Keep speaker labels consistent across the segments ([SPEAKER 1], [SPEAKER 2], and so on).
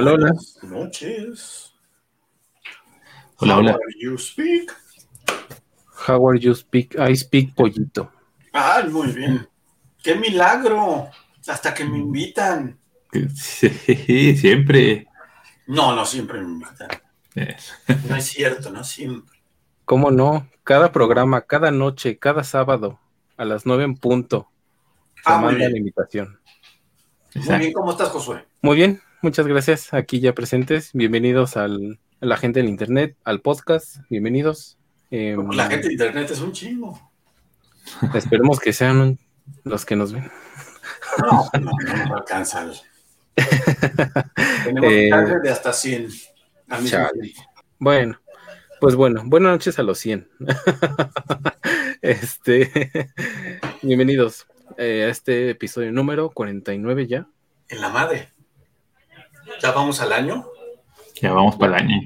[SPEAKER 1] Hola, hola.
[SPEAKER 2] Buenas noches.
[SPEAKER 1] Hola,
[SPEAKER 2] How
[SPEAKER 1] hola.
[SPEAKER 2] are you speak?
[SPEAKER 1] How are you speak? I speak pollito.
[SPEAKER 2] Ah, muy bien. ¡Qué milagro! Hasta que me invitan.
[SPEAKER 3] Sí, siempre.
[SPEAKER 2] No, no siempre me invitan.
[SPEAKER 3] Eso.
[SPEAKER 2] No es cierto, no siempre.
[SPEAKER 1] ¿Cómo no? Cada programa, cada noche, cada sábado, a las nueve en punto, se
[SPEAKER 2] Ah,
[SPEAKER 1] manda la invitación.
[SPEAKER 2] Muy bien, ¿cómo estás, Josué?
[SPEAKER 1] Muy bien, muchas gracias. Aquí ya presentes. Bienvenidos al, a la gente del internet, al podcast. Bienvenidos. Eh,
[SPEAKER 2] La gente de internet es un chingo.
[SPEAKER 1] Esperemos que sean los que nos ven.
[SPEAKER 2] No, no, no alcanza. Tenemos
[SPEAKER 1] Eh,
[SPEAKER 2] de hasta 100 al mismo
[SPEAKER 1] chale.
[SPEAKER 2] tiempo.
[SPEAKER 1] Bueno, pues bueno, buenas noches a los 100. este, bienvenidos eh, a este episodio número 49 ya.
[SPEAKER 2] En la madre. ¿Ya vamos al año?
[SPEAKER 3] Ya vamos para el año.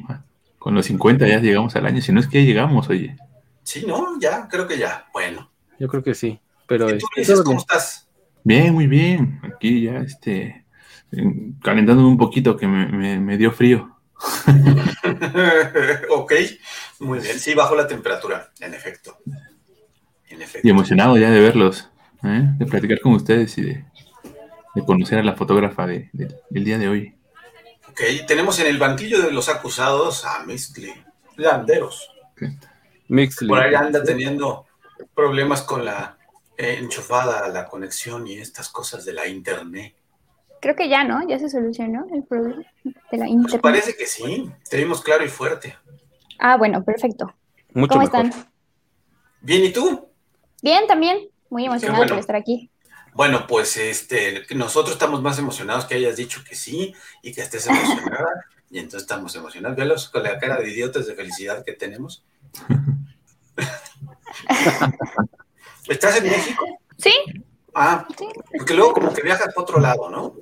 [SPEAKER 3] Con los 50 ya llegamos al año. Si no es que ya llegamos, oye.
[SPEAKER 2] Sí, ¿no? Ya, creo que ya. Bueno.
[SPEAKER 1] Yo creo que sí, pero
[SPEAKER 2] ¿Y tú,
[SPEAKER 1] este,
[SPEAKER 2] cómo
[SPEAKER 1] bien.
[SPEAKER 2] estás?
[SPEAKER 3] Bien, muy bien. Aquí ya, este, en- calentándome un poquito que me, me- me dio frío.
[SPEAKER 2] ok, muy bien. Sí, bajó la temperatura, en efecto. En efecto.
[SPEAKER 3] Y emocionado ya de verlos, ¿eh? de platicar con ustedes y de, de conocer a la fotógrafa de- de- del día de hoy.
[SPEAKER 2] Ok, tenemos en el banquillo de los acusados a Mixley Landeros.
[SPEAKER 1] Mixly.
[SPEAKER 2] Por ahí anda teniendo problemas con la eh, enchufada, la conexión y estas cosas de la internet.
[SPEAKER 4] Creo que ya, ¿no? Ya se solucionó el problema de la
[SPEAKER 2] Pues
[SPEAKER 4] internet.
[SPEAKER 2] parece que sí, te vimos claro y fuerte.
[SPEAKER 4] Ah, bueno, perfecto.
[SPEAKER 1] Mucho
[SPEAKER 4] ¿Cómo
[SPEAKER 1] mejor.
[SPEAKER 4] están?
[SPEAKER 2] Bien, ¿y tú?
[SPEAKER 4] Bien, también. Muy emocionada
[SPEAKER 2] bueno.
[SPEAKER 4] por estar aquí.
[SPEAKER 2] Bueno, pues este, nosotros estamos más emocionados que hayas dicho que sí y que estés emocionada. Y entonces estamos emocionados. Velos con la cara de idiotas de felicidad que tenemos. ¿Estás en México?
[SPEAKER 4] Sí,
[SPEAKER 2] Ah,
[SPEAKER 4] sí.
[SPEAKER 2] porque luego como que viajas para otro lado, ¿no?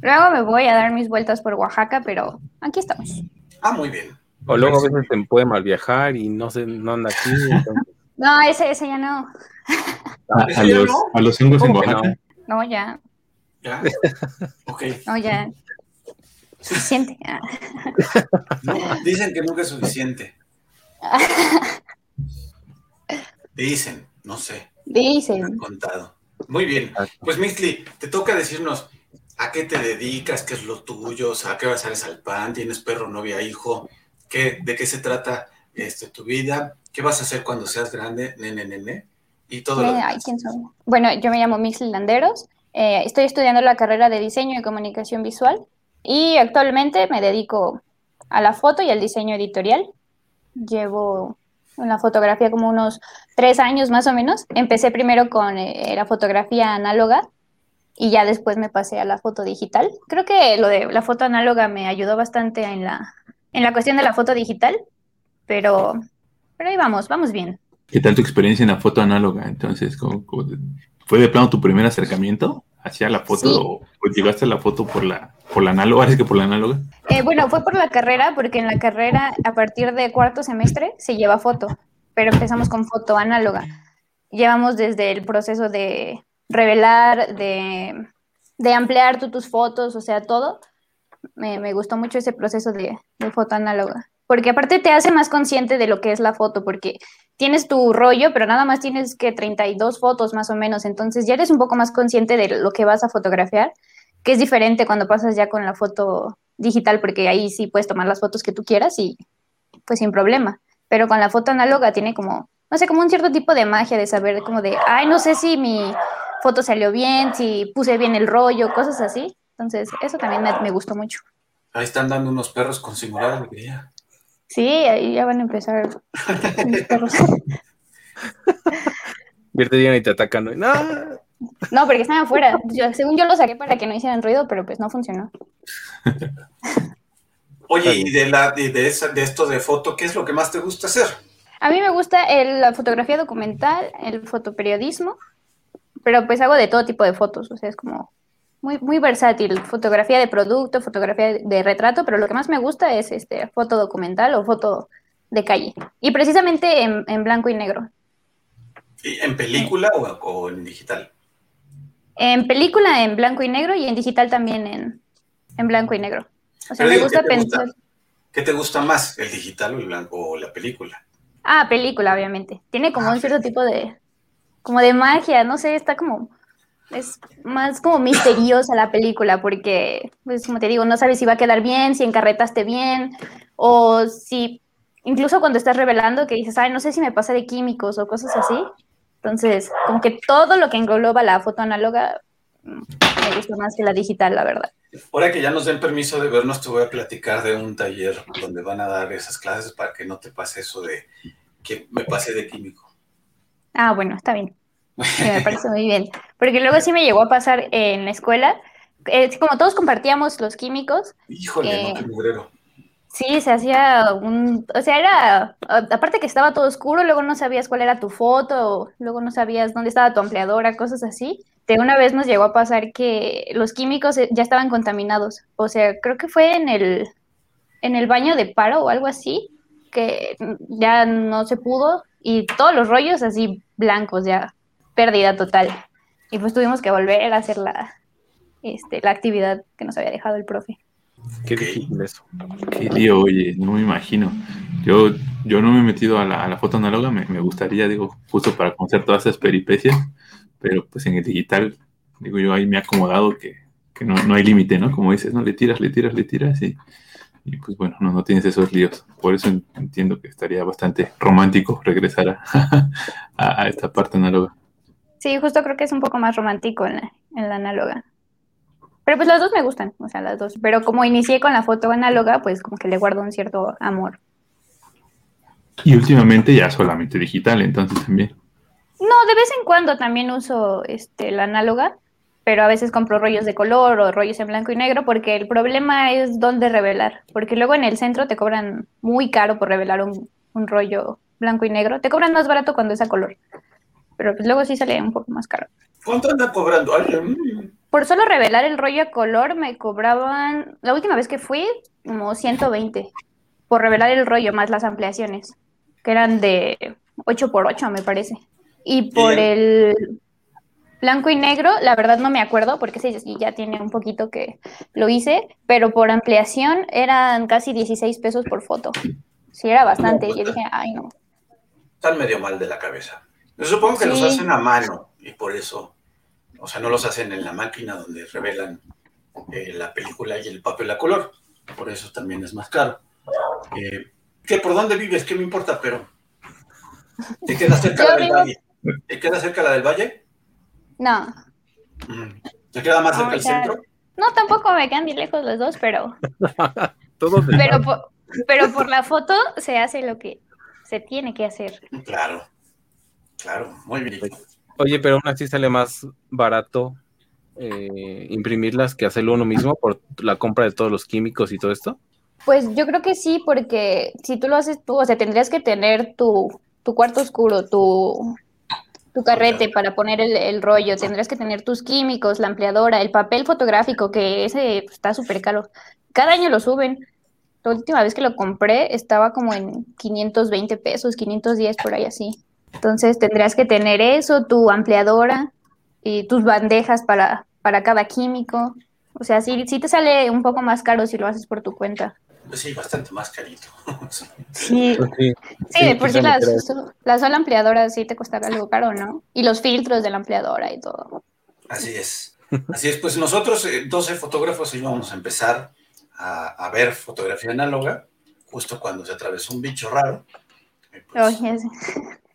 [SPEAKER 4] Luego me voy a dar mis vueltas por Oaxaca, pero aquí estamos.
[SPEAKER 2] Ah, muy bien.
[SPEAKER 1] O luego a veces se puede mal viajar y no se no anda aquí. entonces-
[SPEAKER 4] No, ese, ese ya no.
[SPEAKER 3] A,
[SPEAKER 2] ¿Eso
[SPEAKER 3] a
[SPEAKER 2] ya
[SPEAKER 3] los,
[SPEAKER 2] no?
[SPEAKER 3] a los hongos en. Oaxaca.
[SPEAKER 4] No, ya.
[SPEAKER 2] ¿Ya? Ok.
[SPEAKER 4] No, ya. Suficiente.
[SPEAKER 2] No, dicen que nunca es suficiente. Dicen, no sé, me han
[SPEAKER 4] Dicen.
[SPEAKER 2] contado. Muy bien. Pues Mixli, te toca decirnos a qué te dedicas, qué es lo tuyo, o sea, a qué vas sales al pan, tienes perro, novia, hijo, qué, de qué se trata este, tu vida, qué vas a hacer cuando seas grande, nene, nene, y todo lo
[SPEAKER 4] Eh. Bueno, yo me llamo Mixley Landeros. eh, estoy estudiando la carrera de diseño y comunicación visual y actualmente me dedico a la foto y al diseño editorial. Llevo en la fotografía como unos tres años más o menos. Empecé primero con eh, la fotografía análoga y ya después me pasé a la foto digital. Creo que lo de la foto análoga me ayudó bastante en la, en la cuestión de la foto digital, pero, pero ahí vamos, vamos bien.
[SPEAKER 3] ¿Qué tal tu experiencia en la foto análoga? Entonces, ¿cómo- cómo te- ¿fue de plano tu primer acercamiento hacia la foto
[SPEAKER 4] Sí.
[SPEAKER 3] o, o llegaste a la foto por la, por la análoga? ¿Es que por la análoga?
[SPEAKER 4] Eh, bueno, fue por la carrera, porque en la carrera, a partir de cuarto semestre, se lleva foto, pero empezamos con foto análoga. Llevamos desde el proceso de revelar, de, de ampliar tú tus fotos, o sea, todo. Me, me gustó mucho ese proceso de, de foto análoga, porque aparte te hace más consciente de lo que es la foto, porque tienes tu rollo, pero nada más tienes que 32 fotos más o menos, entonces ya eres un poco más consciente de lo que vas a fotografiar que es diferente cuando pasas ya con la foto digital, porque ahí sí puedes tomar las fotos que tú quieras y pues sin problema. Pero con la foto análoga tiene como, no sé, como un cierto tipo de magia de saber como de, ay, no sé si mi foto salió bien, si puse bien el rollo, cosas así. Entonces, eso también me, gustó mucho.
[SPEAKER 2] Ahí están dando unos perros con singular alegría.
[SPEAKER 4] Sí, ahí ya van a empezar mis perros.
[SPEAKER 1] Vierte llegan y te atacan. ¿no? No,
[SPEAKER 4] No, porque están afuera. Yo- según yo lo saqué para que no hicieran ruido, pero pues no funcionó.
[SPEAKER 2] Oye, y de, la, de, esa, de esto de foto, ¿qué es lo que más te gusta hacer?
[SPEAKER 4] A mí me gusta el- la fotografía documental, el fotoperiodismo, pero pues hago de todo tipo de fotos, o sea, es como muy, muy versátil, fotografía de producto, fotografía de, retrato, pero lo que más me gusta es este foto documental o foto de calle, y precisamente en, en blanco y negro.
[SPEAKER 2] ¿Y ¿En película o, o en digital?
[SPEAKER 4] En película en blanco y negro y en digital también en, en blanco y negro. O sea, me gusta
[SPEAKER 2] ¿qué
[SPEAKER 4] pensar.
[SPEAKER 2] ¿Qué te gusta más, el digital o, el blanco, o la película?
[SPEAKER 4] Ah, película, obviamente. Tiene como
[SPEAKER 2] Ah,
[SPEAKER 4] un cierto tipo de, como de magia, no sé, está como, es más como misteriosa la película, porque, pues como te digo, no sabes si va a quedar bien, si encarretaste bien, o si, incluso cuando estás revelando, que dices, ay, no sé si me pasa de químicos o cosas así. Entonces, como que todo lo que engloba la foto análoga mm, me gusta más que la digital, la verdad.
[SPEAKER 2] Ahora que ya nos den permiso de vernos, te voy a platicar de un taller donde van a dar esas clases para que no te pase eso de que me pase de químico.
[SPEAKER 4] Ah, bueno, está bien. Me parece muy bien. Porque luego sí me llegó a pasar en la escuela, eh, como todos compartíamos los químicos,
[SPEAKER 2] Híjole,
[SPEAKER 4] Eh,
[SPEAKER 2] no, qué mugrero.
[SPEAKER 4] sí, se hacía un, o sea, era, aparte que estaba todo oscuro, luego no sabías cuál era tu foto, luego no sabías dónde estaba tu ampliadora, cosas así. De una vez nos llegó a pasar que los químicos eh, ya estaban contaminados. O sea, creo que fue en el, en el baño de paro o algo así, que ya no se pudo y todos los rollos así blancos, ya pérdida total. Y pues tuvimos que volver a hacer la, este, la actividad que nos había dejado el profe.
[SPEAKER 1] Qué difícil eso.
[SPEAKER 3] Qué lío, oye, no me imagino. Yo, yo no me he metido a la, a la foto análoga, me, me gustaría, digo, justo para conocer todas esas peripecias, pero pues en el digital, digo yo, ahí me he acomodado que, que no, no hay límite, ¿no? Como dices, ¿no? Le tiras, le tiras, le tiras y, y pues bueno, no, no tienes esos líos. Por eso en- entiendo que estaría bastante romántico regresar a, a- a esta parte análoga.
[SPEAKER 4] Sí, justo creo que es un poco más romántico en la, en la análoga. Pero pues las dos me gustan, o sea, las dos. Pero como inicié con la foto análoga, pues como que le guardo un cierto amor.
[SPEAKER 3] Y últimamente ya solamente digital, entonces también.
[SPEAKER 4] No, de vez en cuando también uso este, la análoga, pero a veces compro rollos de color o rollos en blanco y negro, porque el problema es dónde revelar. Porque luego en el centro te cobran muy caro por revelar un, un rollo blanco y negro. Te cobran más barato cuando es a color. Pero pues luego sí sale un poco más caro.
[SPEAKER 2] ¿Cuánto anda cobrando? Mm,
[SPEAKER 4] Por solo revelar el rollo a color me cobraban, la última vez que fui, como 120 por revelar el rollo más las ampliaciones, que eran de 8 por 8 me parece. Y por
[SPEAKER 2] Bien.
[SPEAKER 4] el blanco y negro, la verdad no me acuerdo porque sí, ya tiene un poquito que lo hice, pero por ampliación eran casi 16 pesos por foto. Sí, era bastante. Y yo dije, ay no.
[SPEAKER 2] Están medio mal de la cabeza. Yo supongo que los hacen a mano y por eso, o sea, no los hacen en la máquina donde revelan eh, la película y el papel a color. Por eso también es más caro. Eh, ¿qué, ¿Por dónde vives? ¿Qué me importa? Pero ¿te queda cerca la del valle? ¿Te queda cerca la del valle?
[SPEAKER 4] No,
[SPEAKER 2] Mm. ¿Te queda más cerca el
[SPEAKER 4] ya-
[SPEAKER 2] centro?
[SPEAKER 4] no, tampoco me quedan bien lejos los dos, pero Pero por, pero por la foto se hace lo que se tiene que hacer.
[SPEAKER 2] Claro, claro, muy bien.
[SPEAKER 1] Oye, pero aún así sale más barato eh, imprimirlas que hacerlo uno mismo por la compra de todos los químicos y todo esto.
[SPEAKER 4] Pues yo creo que sí, porque si tú lo haces tú, o sea, tendrías que tener tu, tu cuarto oscuro, tu, tu carrete para poner el, el rollo, tendrías que tener tus químicos, la ampliadora, el papel fotográfico, que ese pues, está súper caro. Cada año lo suben. La última vez que lo compré estaba como en 520 pesos, 510 por ahí así. Entonces tendrías que tener eso, tu ampliadora y tus bandejas para, para cada químico. O sea, sí, sí te sale un poco más caro si lo haces por tu cuenta.
[SPEAKER 2] Pues sí, bastante más carito.
[SPEAKER 4] Sí,
[SPEAKER 1] Pues sí,
[SPEAKER 4] sí, de por sí
[SPEAKER 1] quizá me
[SPEAKER 4] la, sola ampliadora sí te costará algo caro, ¿no? Y los filtros de la ampliadora y todo.
[SPEAKER 2] Así es. Así es, pues nosotros, eh, 12 fotógrafos, íbamos a empezar a, a ver fotografía análoga, justo cuando se atravesó un bicho raro. Eh, pues,
[SPEAKER 4] Oye, sí.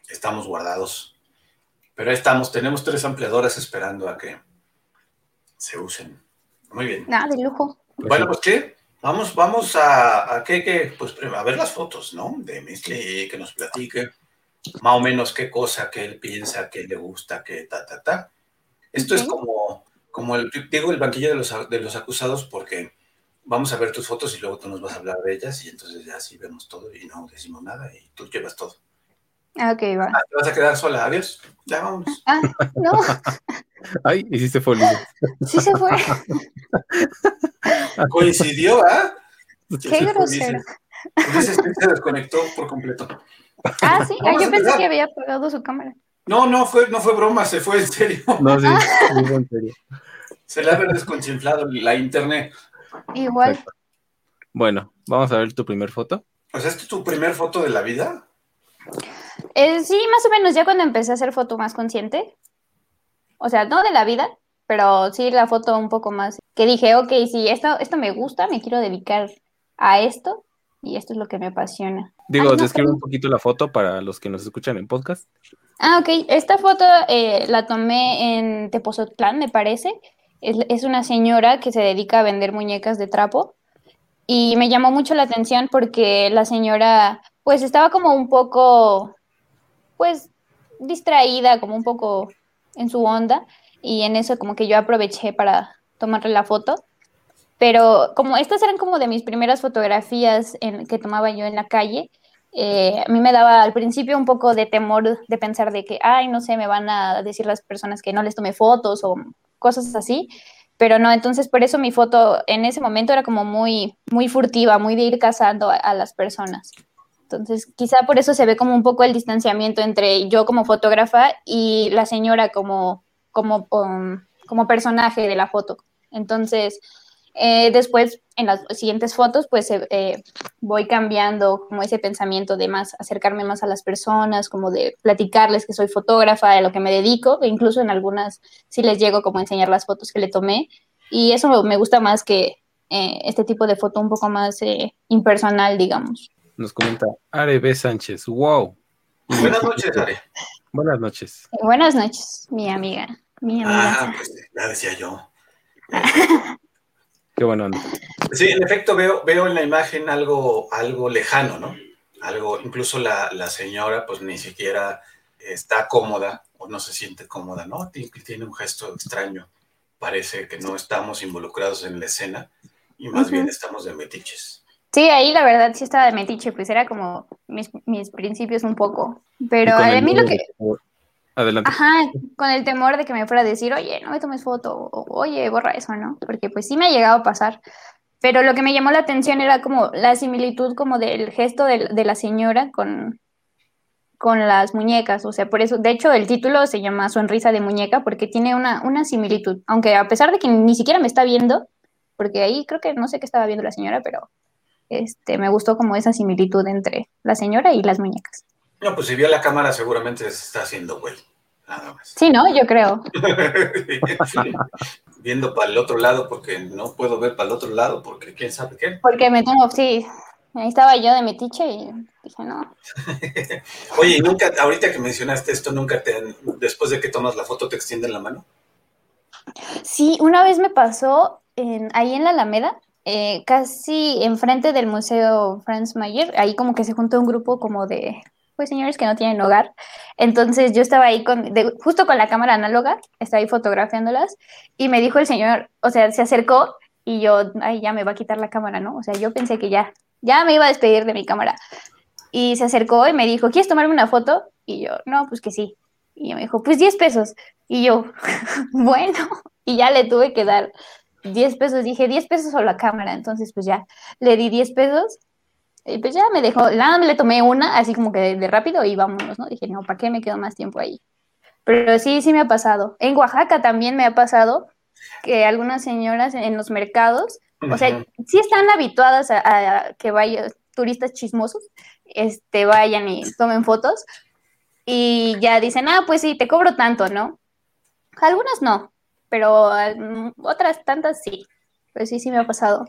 [SPEAKER 2] Estamos guardados. Pero ahí estamos, tenemos tres ampliadoras esperando a que se usen. Muy bien.
[SPEAKER 4] Nada, de lujo.
[SPEAKER 2] Bueno, pues qué, vamos, vamos a, a qué, qué, pues a ver las fotos, ¿no? De Misli, que nos platique más o menos qué cosa, qué él piensa, qué le gusta, qué ta, ta, ta. Esto es como, como el, digo, el banquillo de los, de los acusados porque vamos a ver tus fotos y luego tú nos vas a hablar de ellas y entonces ya así vemos todo y no decimos nada y tú llevas todo.
[SPEAKER 4] Ah, ok, va.
[SPEAKER 2] Ah, te vas a quedar sola, adiós, ya vamos.
[SPEAKER 4] Ah, no,
[SPEAKER 1] Ay, hiciste folido.
[SPEAKER 4] sí se fue.
[SPEAKER 2] Coincidió, ¿ah?
[SPEAKER 4] Qué grosero.
[SPEAKER 2] Que se desconectó por completo.
[SPEAKER 4] Ah, sí, ah, yo pensé que había apagado su cámara.
[SPEAKER 2] No, no fue, no fue broma, se fue en serio.
[SPEAKER 1] No, sí, digo en serio.
[SPEAKER 2] Se le ha desconchinflado la internet.
[SPEAKER 4] Igual.
[SPEAKER 1] Bueno, vamos a ver tu primer foto.
[SPEAKER 2] Pues ¿esta es tu primer foto de la vida?
[SPEAKER 4] Eh, sí, más o menos, ya cuando empecé a hacer foto más consciente. O sea, no de la vida, pero sí la foto un poco más. Que dije, ok, sí, esto, esto me gusta, me quiero dedicar a esto y esto es lo que me apasiona.
[SPEAKER 1] Digo,
[SPEAKER 4] Ay, no,
[SPEAKER 1] describe
[SPEAKER 4] pero-
[SPEAKER 1] un poquito la foto para los que nos escuchan en podcast.
[SPEAKER 4] Ah, ok. Esta foto eh, la tomé en Tepozotlán, me parece. Es, es una señora que se dedica a vender muñecas de trapo. Y me llamó mucho la atención porque la señora, pues, estaba como un poco, pues, distraída, como un poco en su onda. Y en eso como que yo aproveché para tomarle la foto. Pero como estas eran como de mis primeras fotografías en, que tomaba yo en la calle, eh, a mí me daba al principio un poco de temor de pensar de que, ay, no sé, me van a decir las personas que no les tome fotos o cosas así, pero no, entonces por eso mi foto en ese momento era como muy, muy furtiva, muy de ir cazando a las personas. Entonces, quizá por eso se ve como un poco el distanciamiento entre yo como fotógrafa y la señora como, como, um, como personaje de la foto. Entonces, eh, después, en las siguientes fotos, pues eh, voy cambiando como ese pensamiento de más acercarme más a las personas, como de platicarles que soy fotógrafa, de lo que me dedico, e incluso en algunas sí les llego como enseñar las fotos que le tomé. Y eso me, me gusta más que eh, este tipo de foto un poco más eh, impersonal, digamos.
[SPEAKER 1] Nos comenta Are B. Sánchez. ¡Wow!
[SPEAKER 2] Buenas noches, Are.
[SPEAKER 1] Buenas noches.
[SPEAKER 4] Buenas noches, mi amiga. Mi amiga.
[SPEAKER 2] Ah, pues ya decía yo.
[SPEAKER 1] Qué buena onda.
[SPEAKER 2] Sí, en efecto veo, veo en la imagen algo, algo lejano, ¿no? Algo, incluso la, la señora pues ni siquiera está cómoda o no se siente cómoda, ¿no? Tiene, tiene un gesto extraño. Parece que no estamos involucrados en la escena y más bien estamos de metiches.
[SPEAKER 4] Sí, ahí la verdad sí estaba de metiche, pues era como mis, mis principios un poco. Pero a mí lo que...
[SPEAKER 1] de- Adelante.
[SPEAKER 4] Ajá, con el temor de que me fuera a decir, oye, no me tomes foto, o oye, borra eso, ¿no? Porque pues sí me ha llegado a pasar. Pero lo que me llamó la atención era como la similitud como del gesto de, de la señora con, con las muñecas. O sea, por eso, de hecho, el título se llama Sonrisa de muñeca porque tiene una, una similitud. Aunque a pesar de que ni siquiera me está viendo, porque ahí creo que no sé qué estaba viendo la señora, pero este, me gustó como esa similitud entre la señora y las muñecas.
[SPEAKER 2] No, pues si vio la cámara seguramente se está haciendo güey. Nada más.
[SPEAKER 4] Sí, ¿no? Yo creo.
[SPEAKER 2] Viendo para el otro lado porque no puedo ver para el otro lado porque quién sabe qué.
[SPEAKER 4] Porque me tomo, sí, ahí estaba yo de metiche y dije, no.
[SPEAKER 2] Oye, ¿y nunca, ahorita que mencionaste esto, nunca te, después de que tomas la foto, te extienden la mano?
[SPEAKER 4] Sí, una vez me pasó en, ahí en la Alameda, eh, casi enfrente del Museo Franz Mayer, ahí como que se juntó un grupo como de, pues señores que no tienen hogar. Entonces yo estaba ahí con, justo con la cámara análoga, estaba ahí fotografiándolas y me dijo el señor, o sea, se acercó y yo, ay, ya me va a quitar la cámara, ¿no? O sea, yo pensé que ya, ya me iba a despedir de mi cámara. Y se acercó y me dijo, ¿quieres tomarme una foto? Y yo, no, pues que sí. Y me dijo, pues 10 pesos. Y yo, bueno, y ya le tuve que dar 10 pesos. Dije, 10 pesos o la cámara. Entonces, pues ya le di 10 pesos. Y pues ya me dejó, nada, le tomé una, así como que de, rápido y vámonos, ¿no? Dije, no, ¿para qué me quedo más tiempo ahí? Pero sí, sí me ha pasado. En Oaxaca también me ha pasado que algunas señoras en los mercados, o sea, sí están habituadas a, a que vayan turistas chismosos, este, vayan y tomen fotos y ya dicen, ah, pues sí, te cobro tanto, ¿no? Algunas no, pero mm, otras tantas sí. Pero sí, sí me ha pasado.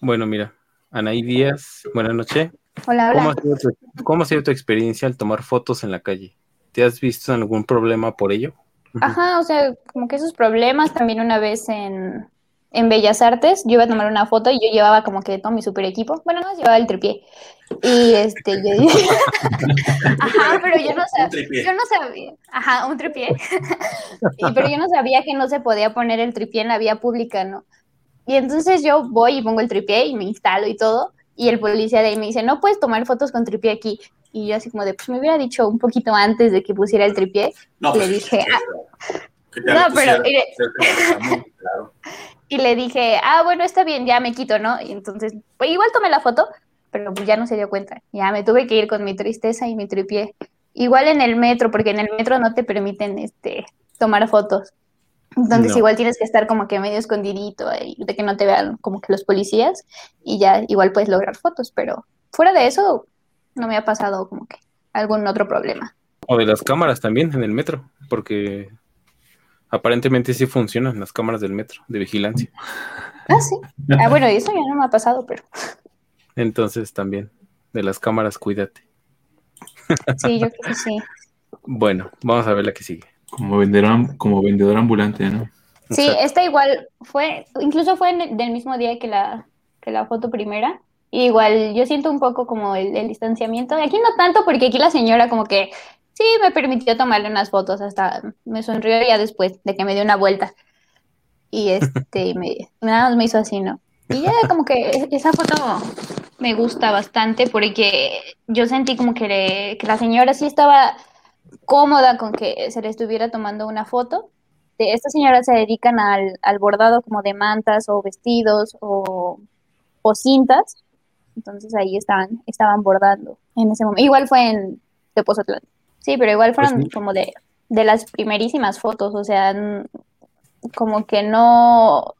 [SPEAKER 1] Bueno, mira, Anaí Díaz, buenas noches.
[SPEAKER 4] Hola,
[SPEAKER 1] ¿Cómo ha,
[SPEAKER 4] hola.
[SPEAKER 1] sido tu, cómo ha sido tu experiencia al tomar fotos en la calle? ¿Te has visto en algún problema por ello?
[SPEAKER 4] Ajá, o sea, como que esos problemas también una vez en, en Bellas Artes, yo iba a tomar una foto y yo llevaba como que todo mi super equipo. Bueno, no, llevaba el tripié. Y este, yo dije, ajá, pero yo no sabía, yo no sabía, ajá, un tripié. Y, pero yo no sabía que no se podía poner el tripié en la vía pública, ¿no? Y entonces yo voy y pongo el tripié y me instalo y todo. Y el policía de ahí me dice, no puedes tomar fotos con tripié aquí. Y yo así como de, pues me hubiera dicho un poquito antes de que pusiera el tripié.
[SPEAKER 2] No,
[SPEAKER 4] Le
[SPEAKER 2] pues,
[SPEAKER 4] dije,
[SPEAKER 2] ya
[SPEAKER 4] No, pero, mire.
[SPEAKER 2] claro.
[SPEAKER 4] Y le dije, ah, bueno, está bien, ya me quito, ¿no? Y entonces, pues igual tomé la foto, pero pues ya no se dio cuenta. Ya me tuve que ir con mi tristeza y mi tripié. Igual en el metro, porque en el metro no te permiten este, tomar fotos. Entonces
[SPEAKER 1] No.
[SPEAKER 4] igual tienes que estar como que medio escondidito ahí, de que no te vean como que los policías y ya igual puedes lograr fotos, pero fuera de eso no me ha pasado como que algún otro problema.
[SPEAKER 1] O de las cámaras también en el metro, porque aparentemente sí funcionan las cámaras del metro de vigilancia.
[SPEAKER 4] Ah, sí. Ah, bueno, eso ya no me ha pasado, pero
[SPEAKER 1] Entonces también de las cámaras cuídate.
[SPEAKER 4] sí, yo creo que sí.
[SPEAKER 1] Bueno, vamos a ver la que sigue.
[SPEAKER 3] Como vendedor, como vendedor ambulante, ¿no?
[SPEAKER 4] Sí, esta igual fue, incluso fue en el- del mismo día que la, que la foto primera. Y igual yo siento un poco como el, el distanciamiento. Aquí no tanto porque aquí la señora como que sí me permitió tomarle unas fotos, hasta me sonrió ya después de que me dio una vuelta. Y este, me, nada más me hizo así, ¿no? Y ya como que es- esa foto me gusta bastante porque yo sentí como que, le- que la señora sí estaba cómoda con que se le estuviera tomando una foto de estas señoras se dedican al, al bordado como de mantas o vestidos o, o cintas. Entonces ahí estaban, estaban bordando en ese momento. Igual fue en Tepozotlán. Sí, pero igual fueron
[SPEAKER 1] Pues sí.
[SPEAKER 4] como de, de las primerísimas fotos. O sea, como que no,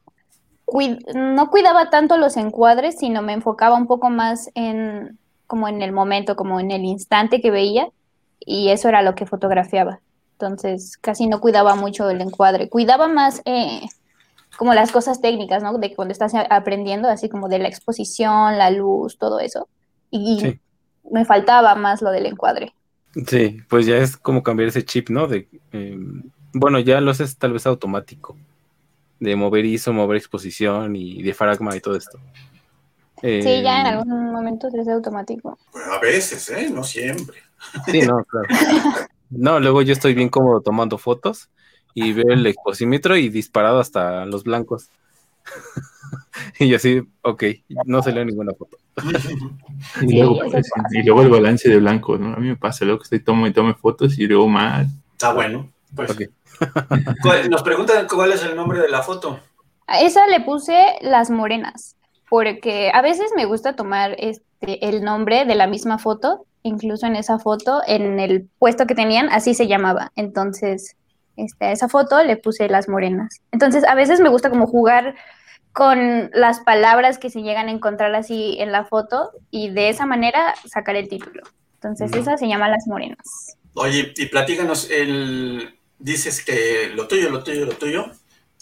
[SPEAKER 4] no cuidaba tanto los encuadres, sino me enfocaba un poco más en como en el momento, como en el instante que veía. Y eso era lo que fotografiaba. Entonces, casi no cuidaba mucho el encuadre. Cuidaba más eh, como las cosas técnicas, ¿no? De cuando estás aprendiendo, así como de la exposición, la luz, todo eso. Y
[SPEAKER 1] Sí.
[SPEAKER 4] me faltaba más lo del encuadre.
[SPEAKER 1] Sí, pues ya es como cambiar ese chip, ¿no? De, eh, bueno, ya lo haces tal vez automático, de mover ISO, mover exposición y diafragma y todo esto.
[SPEAKER 4] Sí, ya en
[SPEAKER 1] Eh,
[SPEAKER 4] algún momento se hace automático.
[SPEAKER 2] A veces, ¿eh? No siempre.
[SPEAKER 1] Sí, no, claro. No, luego yo estoy bien cómodo tomando fotos y veo el exposímetro y disparado hasta los blancos. y yo así, ok, no salió ninguna foto.
[SPEAKER 3] Y,
[SPEAKER 4] Sí,
[SPEAKER 3] luego,
[SPEAKER 4] eso
[SPEAKER 3] pues, y luego el balance de blanco, ¿no? A mí me pasa, luego que estoy tome y tome fotos y luego más.
[SPEAKER 2] Está bueno. Pues,
[SPEAKER 1] Ok.
[SPEAKER 2] ¿Cuál- Nos preguntan cuál es el nombre de la foto.
[SPEAKER 4] A esa le puse las morenas, porque a veces me gusta tomar este, el nombre de la misma foto, incluso en esa foto, en el puesto que tenían, así se llamaba. Entonces, este, a esa foto le puse las morenas. Entonces, a veces me gusta como jugar con las palabras que se llegan a encontrar así en la foto y de esa manera sacar el título. Entonces,
[SPEAKER 2] Mm.
[SPEAKER 4] esa se llama Las Morenas.
[SPEAKER 2] Oye, y platícanos, el, dices que lo tuyo, lo tuyo, lo tuyo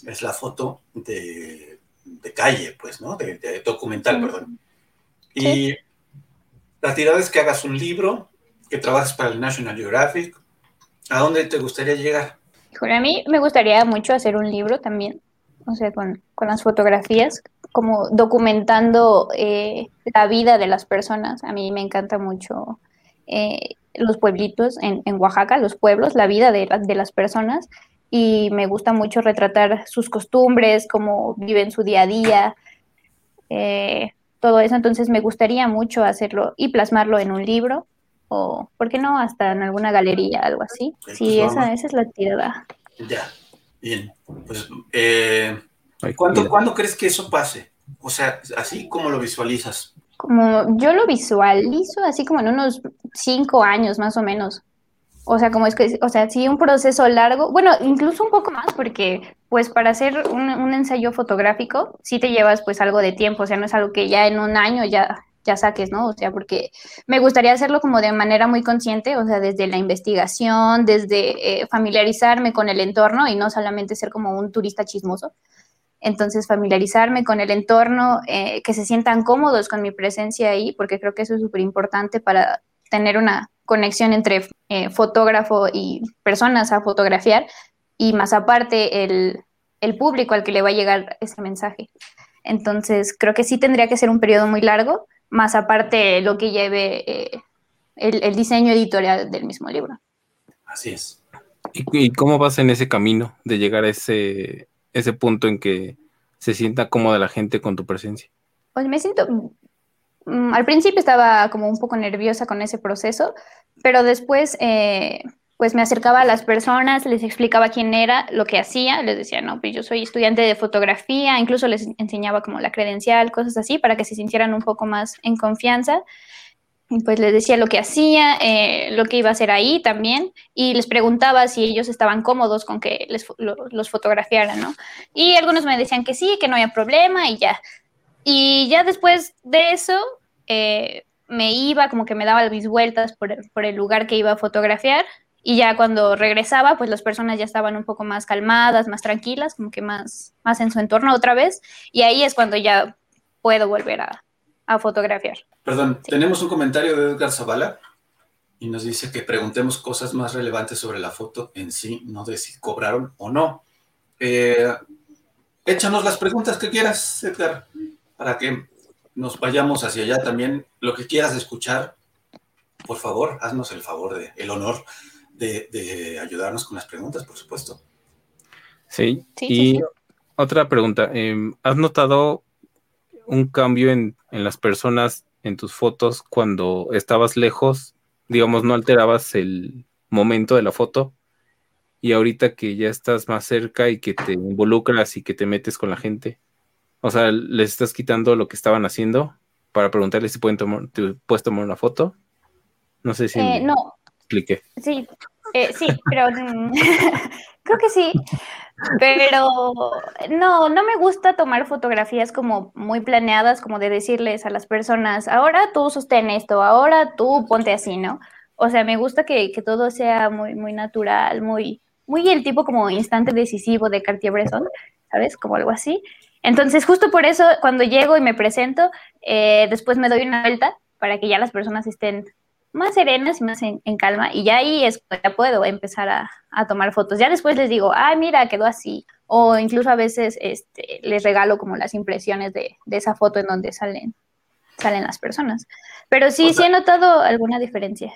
[SPEAKER 2] es la foto de, de calle, pues, ¿no? De, de documental,
[SPEAKER 4] Sí.
[SPEAKER 2] perdón. Y la tirada es que hagas un libro, que trabajes para el National Geographic. ¿A dónde te gustaría llegar?
[SPEAKER 4] Híjole, a mí me gustaría mucho hacer un libro también, o sea, con, con las fotografías, como documentando eh, la vida de las personas. A mí me encanta mucho eh, los pueblitos en, en Oaxaca, los pueblos, la vida de, la- de las personas, y me gusta mucho retratar sus costumbres, cómo viven su día a día, eh, todo eso. Entonces me gustaría mucho hacerlo y plasmarlo en un libro. O, ¿por qué no? Hasta en alguna galería, algo así. Sí, esa, esa es la tirada.
[SPEAKER 2] Ya, bien. Pues, eh, ¿cuándo. ¿cuándo crees que eso pase? O sea, así como lo visualizas.
[SPEAKER 4] Como yo lo visualizo así como en unos cinco años más o menos. O sea, como es que, o sea, sí un proceso largo, bueno, incluso un poco más, porque pues para hacer un, ensayo fotográfico sí te llevas pues algo de tiempo, o sea, no es algo que ya en un año ya, ya saques, ¿no? O sea, porque me gustaría hacerlo como de manera muy consciente, o sea, desde la investigación, desde eh, familiarizarme con el entorno y no solamente ser como un turista chismoso. Entonces, familiarizarme con el entorno, eh, que se sientan cómodos con mi presencia ahí, porque creo que eso es súper importante para tener una conexión entre eh, fotógrafo y personas a fotografiar, y más aparte el, el público al que le va a llegar ese mensaje. Entonces, creo que sí tendría que ser un periodo muy largo, más aparte lo que lleve eh, el, el diseño editorial del mismo libro.
[SPEAKER 2] Así es.
[SPEAKER 1] ¿Y, y cómo vas en ese camino de llegar a ese, ese punto en que se sienta cómoda la gente con tu presencia?
[SPEAKER 4] Pues me siento, mm, al principio estaba como un poco nerviosa con ese proceso, pero después eh, pues me acercaba a las personas, les explicaba quién era, lo que hacía, les decía, no, pues yo soy estudiante de fotografía, incluso les enseñaba como la credencial, cosas así, para que se sintieran un poco más en confianza. Pues les decía lo que hacía, eh, lo que iba a hacer ahí también, y les preguntaba si ellos estaban cómodos con que les, los fotografiaran, ¿no? Y algunos me decían que sí, que no había problema y ya. Y ya después de eso, eh, me iba, como que me daba mis vueltas por el, por el lugar que iba a fotografiar, y ya cuando regresaba, pues las personas ya estaban un poco más calmadas, más tranquilas, como que más, más en su entorno otra vez, y ahí es cuando ya puedo volver a, a fotografiar.
[SPEAKER 2] Perdón, tenemos un comentario de Edgar Zavala y nos dice que preguntemos cosas más relevantes sobre la foto en sí, no de si cobraron o no. Eh, échanos las preguntas que quieras, Edgar, para que nos vayamos hacia allá también. Lo que quieras escuchar, por favor, haznos el favor, de, el honor de, ayudarnos con las preguntas, por supuesto.
[SPEAKER 1] Sí, y otra pregunta. Em, ¿Has notado un cambio en, las personas en tus fotos cuando estabas lejos, digamos, no alterabas el momento de la foto y ahorita que ya estás más cerca y que te involucras y que te metes con la gente, o sea, les estás quitando lo que estaban haciendo para preguntarles si pueden tomar, te puedes tomar una foto. No sé si
[SPEAKER 4] eh, no.
[SPEAKER 1] expliqué.
[SPEAKER 4] Sí, eh, sí, pero mm, creo que sí. Pero no, no me gusta tomar fotografías como muy planeadas, como de decirles a las personas, ahora tú sostén esto, ahora tú ponte así, ¿no? O sea, me gusta que, todo sea muy, muy natural, muy, muy el tipo como instante decisivo de Cartier-Bresson, ¿sabes? Como algo así. Entonces, justo por eso, cuando llego y me presento, eh, después me doy una vuelta para que ya las personas estén más serenas y más en, calma. Y ya ahí es ya puedo empezar a, tomar fotos. Ya después les digo, ay, mira, quedó así. O incluso a veces este, les regalo como las impresiones de, esa foto en donde salen, salen las personas. Pero sí, sí he notado alguna diferencia.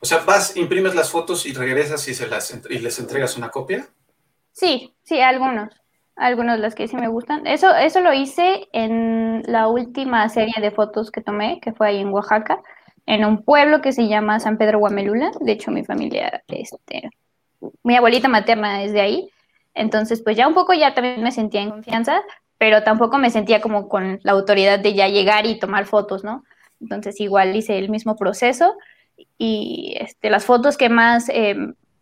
[SPEAKER 2] O sea, vas, imprimes las fotos y regresas y, se las, y les entregas una copia.
[SPEAKER 4] Sí, sí, algunos. Algunos los que sí me gustan. Eso, eso lo hice en la última serie de fotos que tomé, que fue ahí en Oaxaca en un pueblo que se llama San Pedro Guamelula. De hecho, mi familia, este, mi abuelita materna es de ahí. Entonces, pues ya un poco ya también me sentía en confianza, pero tampoco me sentía como con la autoridad de ya llegar y tomar fotos, ¿no? Entonces, igual hice el mismo proceso y este, las fotos que más eh,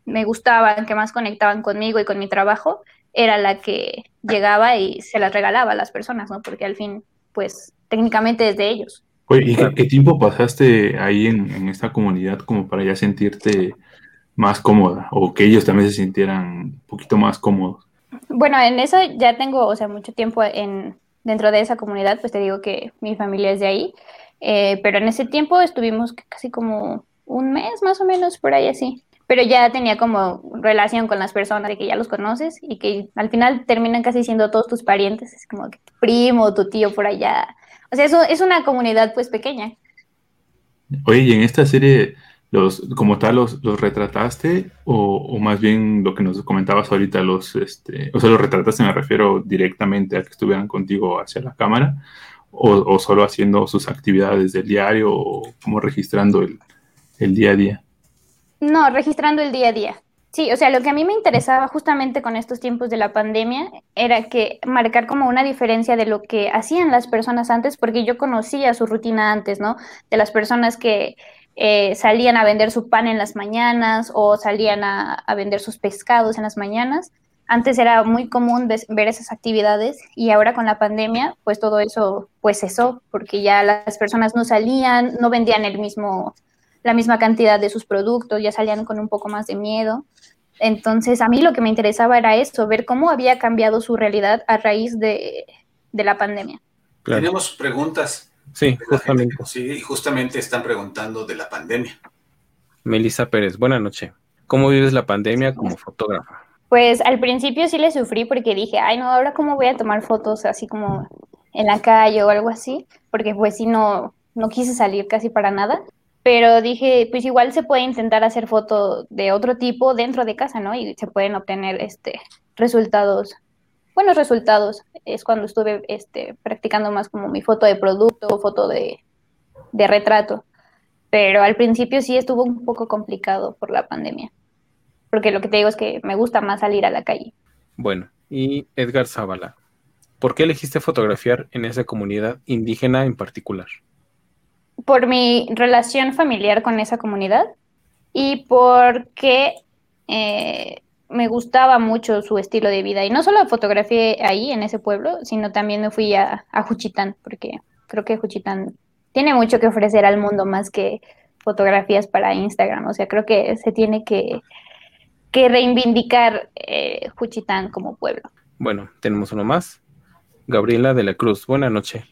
[SPEAKER 4] me gustaban, que más conectaban conmigo y con mi trabajo, era la que llegaba y se las regalaba a las personas, ¿no? Porque al fin, pues técnicamente es de ellos.
[SPEAKER 3] Oye, ¿y qué, tiempo pasaste ahí en, esta comunidad como para ya sentirte más cómoda o que ellos también se sintieran un poquito más cómodos?
[SPEAKER 4] Bueno, en eso ya tengo, o sea, mucho tiempo en, dentro de esa comunidad, pues te digo que mi familia es de ahí, eh, pero en ese tiempo estuvimos casi como un mes más o menos por ahí así, pero ya tenía como relación con las personas de que ya los conoces y que al final terminan casi siendo todos tus parientes, es como que tu primo, tu tío por allá, o sea, eso es una comunidad pues pequeña.
[SPEAKER 3] Oye, y en esta serie, los, como tal, los, los retrataste o, más bien lo que nos comentabas ahorita, los, este, o sea, los retrataste, me refiero directamente a que estuvieran contigo hacia la cámara o, o solo haciendo sus actividades del diario o como registrando el, el día a día.
[SPEAKER 4] No, registrando el día a día. Sí, o sea, lo que a mí me interesaba justamente con estos tiempos de la pandemia era que marcar como una diferencia de lo que hacían las personas antes, porque yo conocía su rutina antes, ¿no? De las personas que eh, salían a vender su pan en las mañanas o salían a, vender sus pescados en las mañanas. Antes era muy común ver esas actividades y ahora con la pandemia, pues todo eso pues cesó, porque ya las personas no salían, no vendían el mismo la misma cantidad de sus productos, ya salían con un poco más de miedo. Entonces, a mí lo que me interesaba era eso, ver cómo había cambiado su realidad a raíz de, la pandemia.
[SPEAKER 2] Tenemos preguntas.
[SPEAKER 1] Sí, justamente.
[SPEAKER 2] Sí, justamente están preguntando de la pandemia.
[SPEAKER 1] Melissa Pérez, buenas noches. ¿Cómo vives la pandemia como fotógrafa?
[SPEAKER 4] Pues al principio sí le sufrí porque dije, ay no, ahora cómo voy a tomar fotos así como en la calle o algo así, porque pues sí no, no quise salir casi para nada pero dije, pues igual se puede intentar hacer foto de otro tipo dentro de casa, ¿no? Y se pueden obtener este resultados, buenos resultados. Es cuando estuve este, practicando más como mi foto de producto, foto de, de retrato. Pero al principio sí estuvo un poco complicado por la pandemia. Porque lo que te digo es que me gusta más salir a la calle.
[SPEAKER 1] Bueno, y Edgar Zavala, ¿por qué elegiste fotografiar en esa comunidad indígena en particular?
[SPEAKER 4] Por mi relación familiar con esa comunidad y porque eh, me gustaba mucho su estilo de vida. Y no solo fotografié ahí, en ese pueblo, sino también me fui a, a Juchitán, porque creo que Juchitán tiene mucho que ofrecer al mundo más que fotografías para Instagram. O sea, creo que se tiene que, que reivindicar eh, Juchitán como pueblo.
[SPEAKER 1] Bueno, tenemos uno más. Gabriela de la Cruz, buena noche.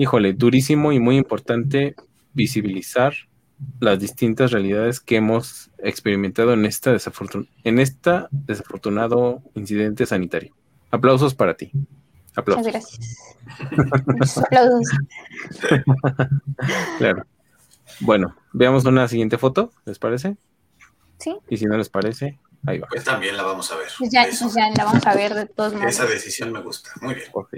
[SPEAKER 1] Híjole, durísimo y muy importante visibilizar las distintas realidades que hemos experimentado en esta, en esta desafortunado incidente sanitario. Aplausos para ti. Aplausos.
[SPEAKER 4] Muchas gracias. Aplausos.
[SPEAKER 1] claro. Bueno, veamos una siguiente foto, ¿les parece?
[SPEAKER 4] Sí.
[SPEAKER 1] Y si no les parece, ahí va.
[SPEAKER 2] Pues también la vamos a ver.
[SPEAKER 4] Pues ya, pues ya la vamos a ver de todos modos.
[SPEAKER 2] Esa decisión me gusta. Muy bien.
[SPEAKER 1] Ok.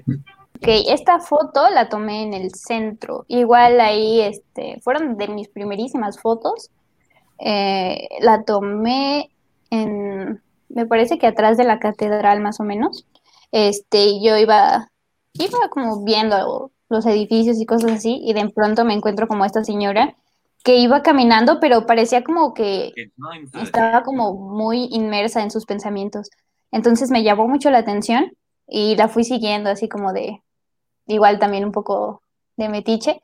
[SPEAKER 4] Ok, esta foto la tomé en el centro. Igual ahí este, fueron de mis primerísimas fotos. Eh, la tomé en, me parece que atrás de la catedral más o menos. Este, y yo iba, iba como viendo los edificios y cosas así, y de pronto me encuentro como esta señora que iba caminando, pero parecía como que estaba como muy inmersa en sus pensamientos. Entonces me llamó mucho la atención y la fui siguiendo así como de, igual también un poco de metiche,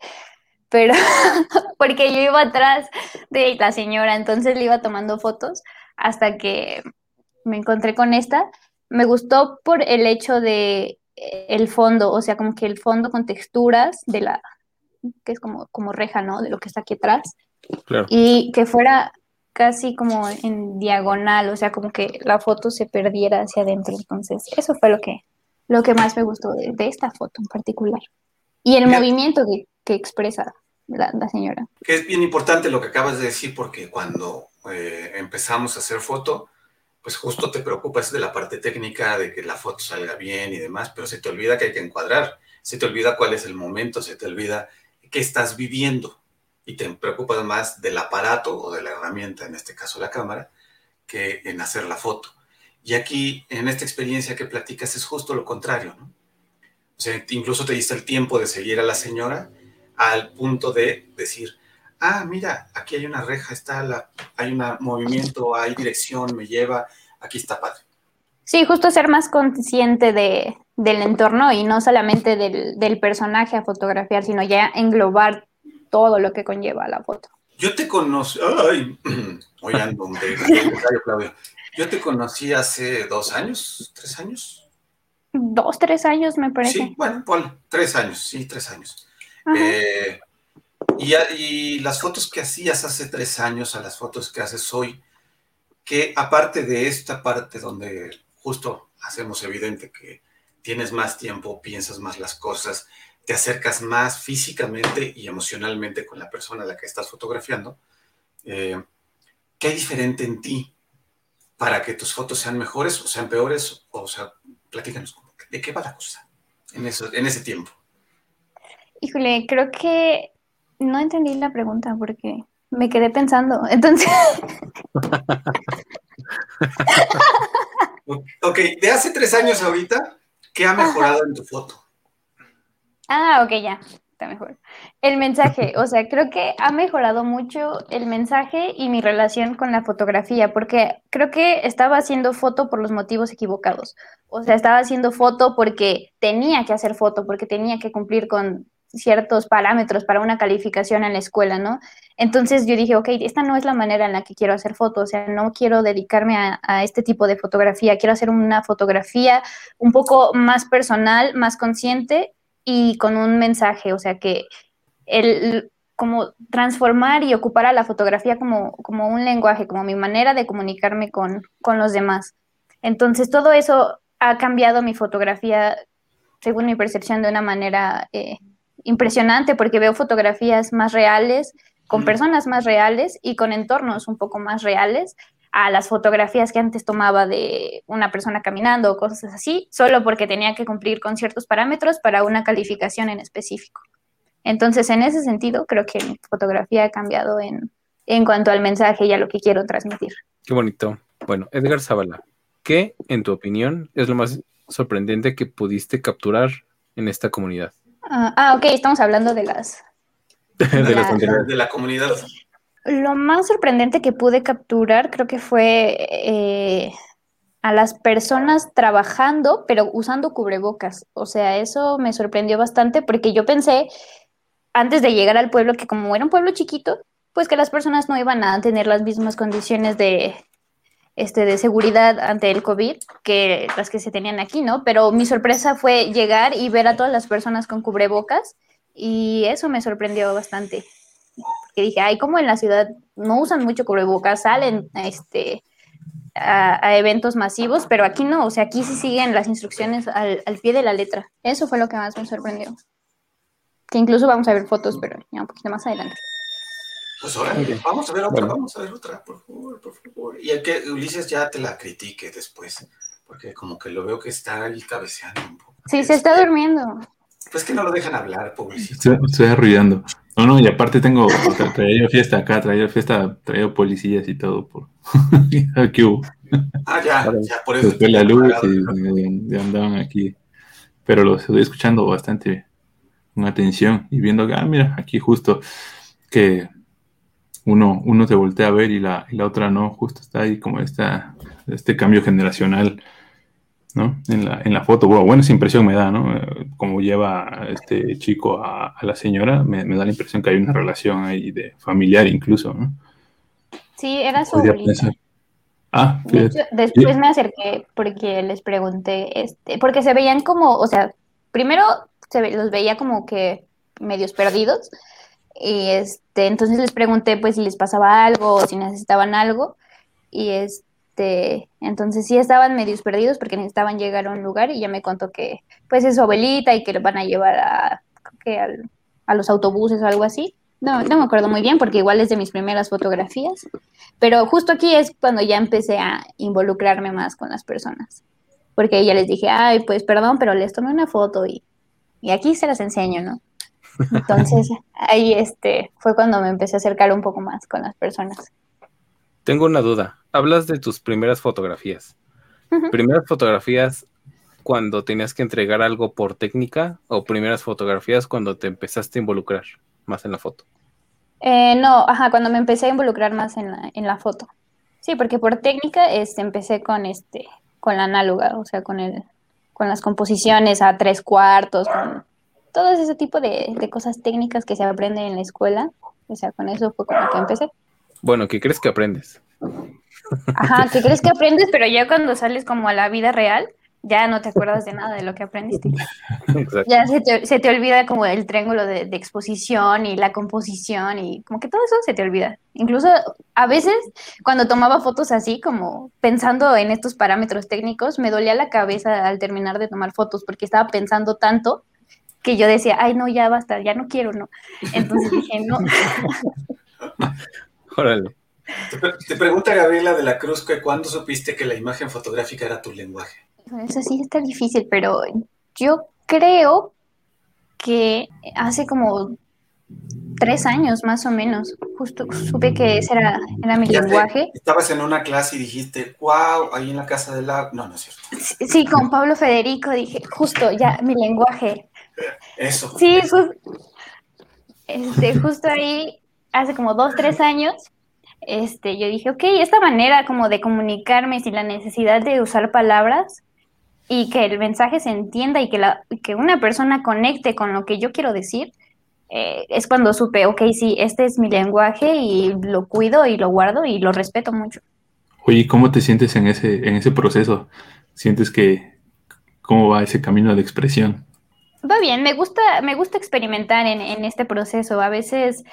[SPEAKER 4] pero porque yo iba atrás de la señora, entonces le iba tomando fotos hasta que me encontré con esta. Me gustó por el hecho de eh, el fondo, o sea, como que el fondo con texturas de la, que es como, como reja, ¿no? De lo que está aquí atrás
[SPEAKER 1] Claro.
[SPEAKER 4] y que fuera casi como en diagonal, o sea, como que la foto se perdiera hacia adentro. Entonces, eso fue lo que, lo que más me gustó de, de esta foto en particular. Y el
[SPEAKER 2] Mira.
[SPEAKER 4] movimiento que, que expresa la, la señora.
[SPEAKER 2] Que es bien importante lo que acabas de decir porque cuando eh, empezamos a hacer foto, pues justo te preocupas de la parte técnica, de que la foto salga bien y demás, pero se te olvida que hay que encuadrar, se te olvida cuál es el momento, se te olvida qué estás viviendo y te preocupas más del aparato o de la herramienta, en este caso la cámara, que en hacer la foto. Y aquí, en esta experiencia que platicas, es justo lo contrario, ¿no? O sea, incluso te diste el tiempo de seguir a la señora al punto de decir, ah, mira, aquí hay una reja, está la, hay un movimiento, hay dirección, me lleva, aquí está padre.
[SPEAKER 4] Sí, justo ser más consciente de, del entorno y no solamente del, del personaje a fotografiar, sino ya englobar todo lo que conlleva la foto.
[SPEAKER 2] Yo te conocí, ay, hoy ando de, Claudio. Yo te conocí hace dos años, tres años.
[SPEAKER 4] Dos, tres años me parece.
[SPEAKER 2] Sí, bueno, tres años, sí, tres años. Eh, y las fotos que hacías hace tres años a las fotos que haces hoy, que aparte de esta parte donde justo hacemos evidente que tienes más tiempo, piensas más las cosas, te acercas más físicamente y emocionalmente con la persona a la que estás fotografiando, eh, ¿qué hay diferente en ti para que tus fotos sean mejores o sean peores? O sea, platícanos, ¿de qué va la cosa en, eso, en ese tiempo?
[SPEAKER 4] Híjole, creo que no entendí la pregunta porque me quedé pensando. Entonces,
[SPEAKER 2] Ok, de hace tres años ahorita, ¿qué ha mejorado en tu foto?
[SPEAKER 4] ah, ok, ya, está mejor. El mensaje, o sea, creo que ha mejorado mucho el mensaje y mi relación con la fotografía, porque creo que estaba haciendo foto por los motivos equivocados. O sea, estaba haciendo foto porque tenía que hacer foto, porque tenía que cumplir con ciertos parámetros para una calificación en la escuela, ¿no? Entonces yo dije, ok, esta no es la manera en la que quiero hacer fotos, o sea, no quiero dedicarme a, a, este tipo de fotografía, quiero hacer una fotografía un poco más personal, más consciente y con un mensaje, o sea, que el como transformar y ocupar a la fotografía como, como un lenguaje, como mi manera de comunicarme con, con los demás. Entonces todo eso ha cambiado mi fotografía, según mi percepción, de una manera... Eh, impresionante porque veo fotografías más reales, con personas más reales y con entornos un poco más reales a las fotografías que antes tomaba de una persona caminando o cosas así, solo porque tenía que cumplir con ciertos parámetros para una calificación en específico. Entonces, en ese sentido, creo que mi fotografía ha cambiado en, en cuanto al mensaje y a lo que quiero transmitir.
[SPEAKER 1] Qué bonito. Bueno, Edgar Zavala, ¿qué, en tu opinión, es lo más sorprendente que pudiste capturar en esta comunidad?
[SPEAKER 4] Uh, ah, ok, estamos hablando de las
[SPEAKER 2] de, la, de la comunidad.
[SPEAKER 4] Lo más sorprendente que pude capturar creo que fue eh, a las personas trabajando, pero usando cubrebocas. O sea, eso me sorprendió bastante porque yo pensé, antes de llegar al pueblo, que como era un pueblo chiquito, pues que las personas no iban a tener las mismas condiciones de, este, de seguridad ante el COVID que las que se tenían aquí, ¿no? Pero mi sorpresa fue llegar y ver a todas las personas con cubrebocas y eso me sorprendió bastante. Que dije, ay, como en la ciudad no usan mucho cubrebocas, salen este, a, a, eventos masivos, pero aquí no, o sea, aquí sí siguen las instrucciones al, al, pie de la letra. Eso fue lo que más me sorprendió. Que incluso vamos a ver fotos, pero ya un poquito más adelante.
[SPEAKER 2] Pues ahora, vamos a ver otra, bueno. vamos a ver otra, por favor, por favor. Y el que Ulises ya te la critique después, porque como que lo veo que está ahí cabeceando un poco.
[SPEAKER 4] Sí, se está durmiendo.
[SPEAKER 2] Pues que no lo dejan hablar, pobrecito.
[SPEAKER 3] Estoy, estoy arrullando. No, no, y aparte tengo, traído fiesta acá, traído fiesta, traído policías y todo. Por... aquí hubo.
[SPEAKER 2] Ah, ya, ya, por eso.
[SPEAKER 3] Después la luz y, y, andaban aquí. Pero los estoy escuchando bastante con atención y viendo que, ah, mira, aquí justo que uno, uno te voltea a ver y la, y la otra no, justo está ahí como esta, este cambio generacional, ¿no? En la, en la foto, bueno, esa impresión me da, ¿no? Como lleva este chico a, a la señora, me, me, da la impresión que hay una relación ahí de familiar incluso, ¿no?
[SPEAKER 4] Sí, era su abuelita.
[SPEAKER 3] Ah,
[SPEAKER 4] de hecho, después me acerqué porque les pregunté, este, porque se veían como, o sea, primero se ve, los veía como que medios perdidos, y este, entonces les pregunté pues si les pasaba algo o si necesitaban algo. Y este, entonces sí estaban medios perdidos porque necesitaban llegar a un lugar y ya me contó que pues es su abuelita y que lo van a llevar a, que al, a los autobuses o algo así. No, no me acuerdo muy bien porque igual es de mis primeras fotografías. Pero justo aquí es cuando ya empecé a involucrarme más con las personas. Porque ya les dije, ay, pues perdón, pero les tomé una foto y, y aquí se las enseño, ¿no? Entonces, ahí este, fue cuando me empecé a acercar un poco más con las personas.
[SPEAKER 1] Tengo una duda. Hablas de tus primeras fotografías. Uh -huh. ¿Primeras fotografías cuando tenías que entregar algo por técnica o primeras fotografías cuando te empezaste a involucrar más en la foto?
[SPEAKER 4] Eh, no, ajá, cuando me empecé a involucrar más en la, en la foto. Sí, porque por técnica este, empecé con, este, con la análoga, o sea, con, el, con las composiciones a tres cuartos, con todo ese tipo de, de, cosas técnicas que se aprenden en la escuela. O sea, con eso fue como que empecé.
[SPEAKER 1] Bueno, ¿qué crees que aprendes?
[SPEAKER 4] Ajá, ¿qué crees que aprendes? Pero ya cuando sales como a la vida real, ya no te acuerdas de nada de lo que aprendiste. Exacto. Ya se te, se te, olvida como el triángulo de, de, exposición y la composición y como que todo eso se te olvida. Incluso a veces cuando tomaba fotos así, como pensando en estos parámetros técnicos, me dolía la cabeza al terminar de tomar fotos porque estaba pensando tanto que yo decía, ay, no, ya basta, ya no quiero, ¿no? Entonces dije, no.
[SPEAKER 1] Órale.
[SPEAKER 2] Te, te, pregunta Gabriela de la Cruz que cuándo supiste que la imagen fotográfica era tu lenguaje.
[SPEAKER 4] Eso sí está difícil, pero yo creo que hace como tres años más o menos, justo supe que ese era, era mi
[SPEAKER 2] ya
[SPEAKER 4] lenguaje.
[SPEAKER 2] Te, estabas en una clase y dijiste, wow, ahí en la casa de la... No, no es cierto.
[SPEAKER 4] Sí, sí, con Pablo Federico dije, justo, ya, mi lenguaje.
[SPEAKER 2] Eso.
[SPEAKER 4] Sí,
[SPEAKER 2] eso.
[SPEAKER 4] Just, este, justo ahí, hace como dos, tres años, este, yo dije, ok, esta manera como de comunicarme sin la necesidad de usar palabras y que el mensaje se entienda y que, la, que una persona conecte con lo que yo quiero decir, eh, es cuando supe, ok, sí, este es mi lenguaje y lo cuido y lo guardo y lo respeto mucho.
[SPEAKER 3] Oye, ¿cómo te sientes en ese, en ese proceso? ¿Sientes que, cómo va ese camino de expresión?
[SPEAKER 4] Va bien, me gusta, me gusta experimentar en, en este proceso. A veces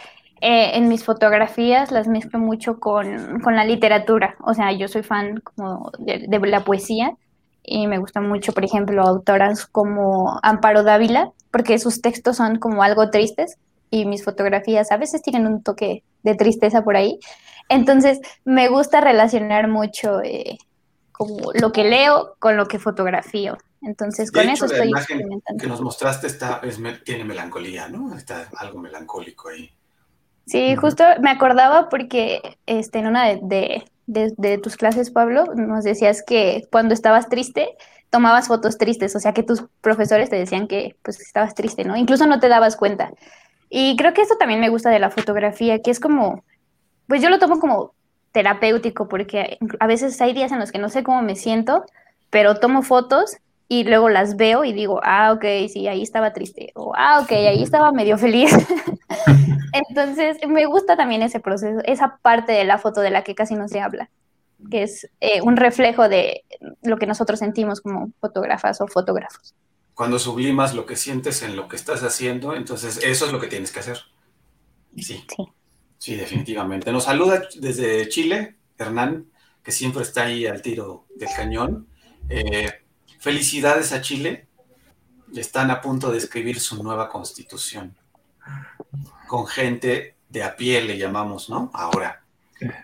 [SPEAKER 4] eh, en mis fotografías las mezclo mucho con, con, la literatura. O sea, yo soy fan como de, de, la poesía y me gustan mucho, por ejemplo, autoras como Amparo Dávila, porque sus textos son como algo tristes y mis fotografías a veces tienen un toque de tristeza por ahí. Entonces, me gusta relacionar mucho eh, como lo que leo con lo que fotografío. Entonces,
[SPEAKER 2] de
[SPEAKER 4] con
[SPEAKER 2] hecho,
[SPEAKER 4] eso estoy
[SPEAKER 2] la experimentando. que nos mostraste está, es, tiene melancolía, ¿no? Está algo melancólico ahí.
[SPEAKER 4] Sí, justo me acordaba porque este, en una de, de, de, de, tus clases, Pablo, nos decías que cuando estabas triste, tomabas fotos tristes, o sea que tus profesores te decían que pues estabas triste, ¿no? Incluso no te dabas cuenta. Y creo que esto también me gusta de la fotografía, que es como, pues yo lo tomo como terapéutico, porque a veces hay días en los que no sé cómo me siento, pero tomo fotos y luego las veo y digo, ah, ok, sí, ahí estaba triste, o ah, ok, ahí estaba medio feliz. Entonces, me gusta también ese proceso, esa parte de la foto de la que casi no se habla, que es eh, un reflejo de lo que nosotros sentimos como fotógrafas o fotógrafos.
[SPEAKER 2] Cuando sublimas lo que sientes en lo que estás haciendo, entonces eso es lo que tienes que hacer. Sí. Sí, sí definitivamente. Nos saluda desde Chile, Hernán, que siempre está ahí al tiro del cañón. Eh, Felicidades a Chile. Están a punto de escribir su nueva constitución. Con gente de a pie le llamamos, ¿no? Ahora.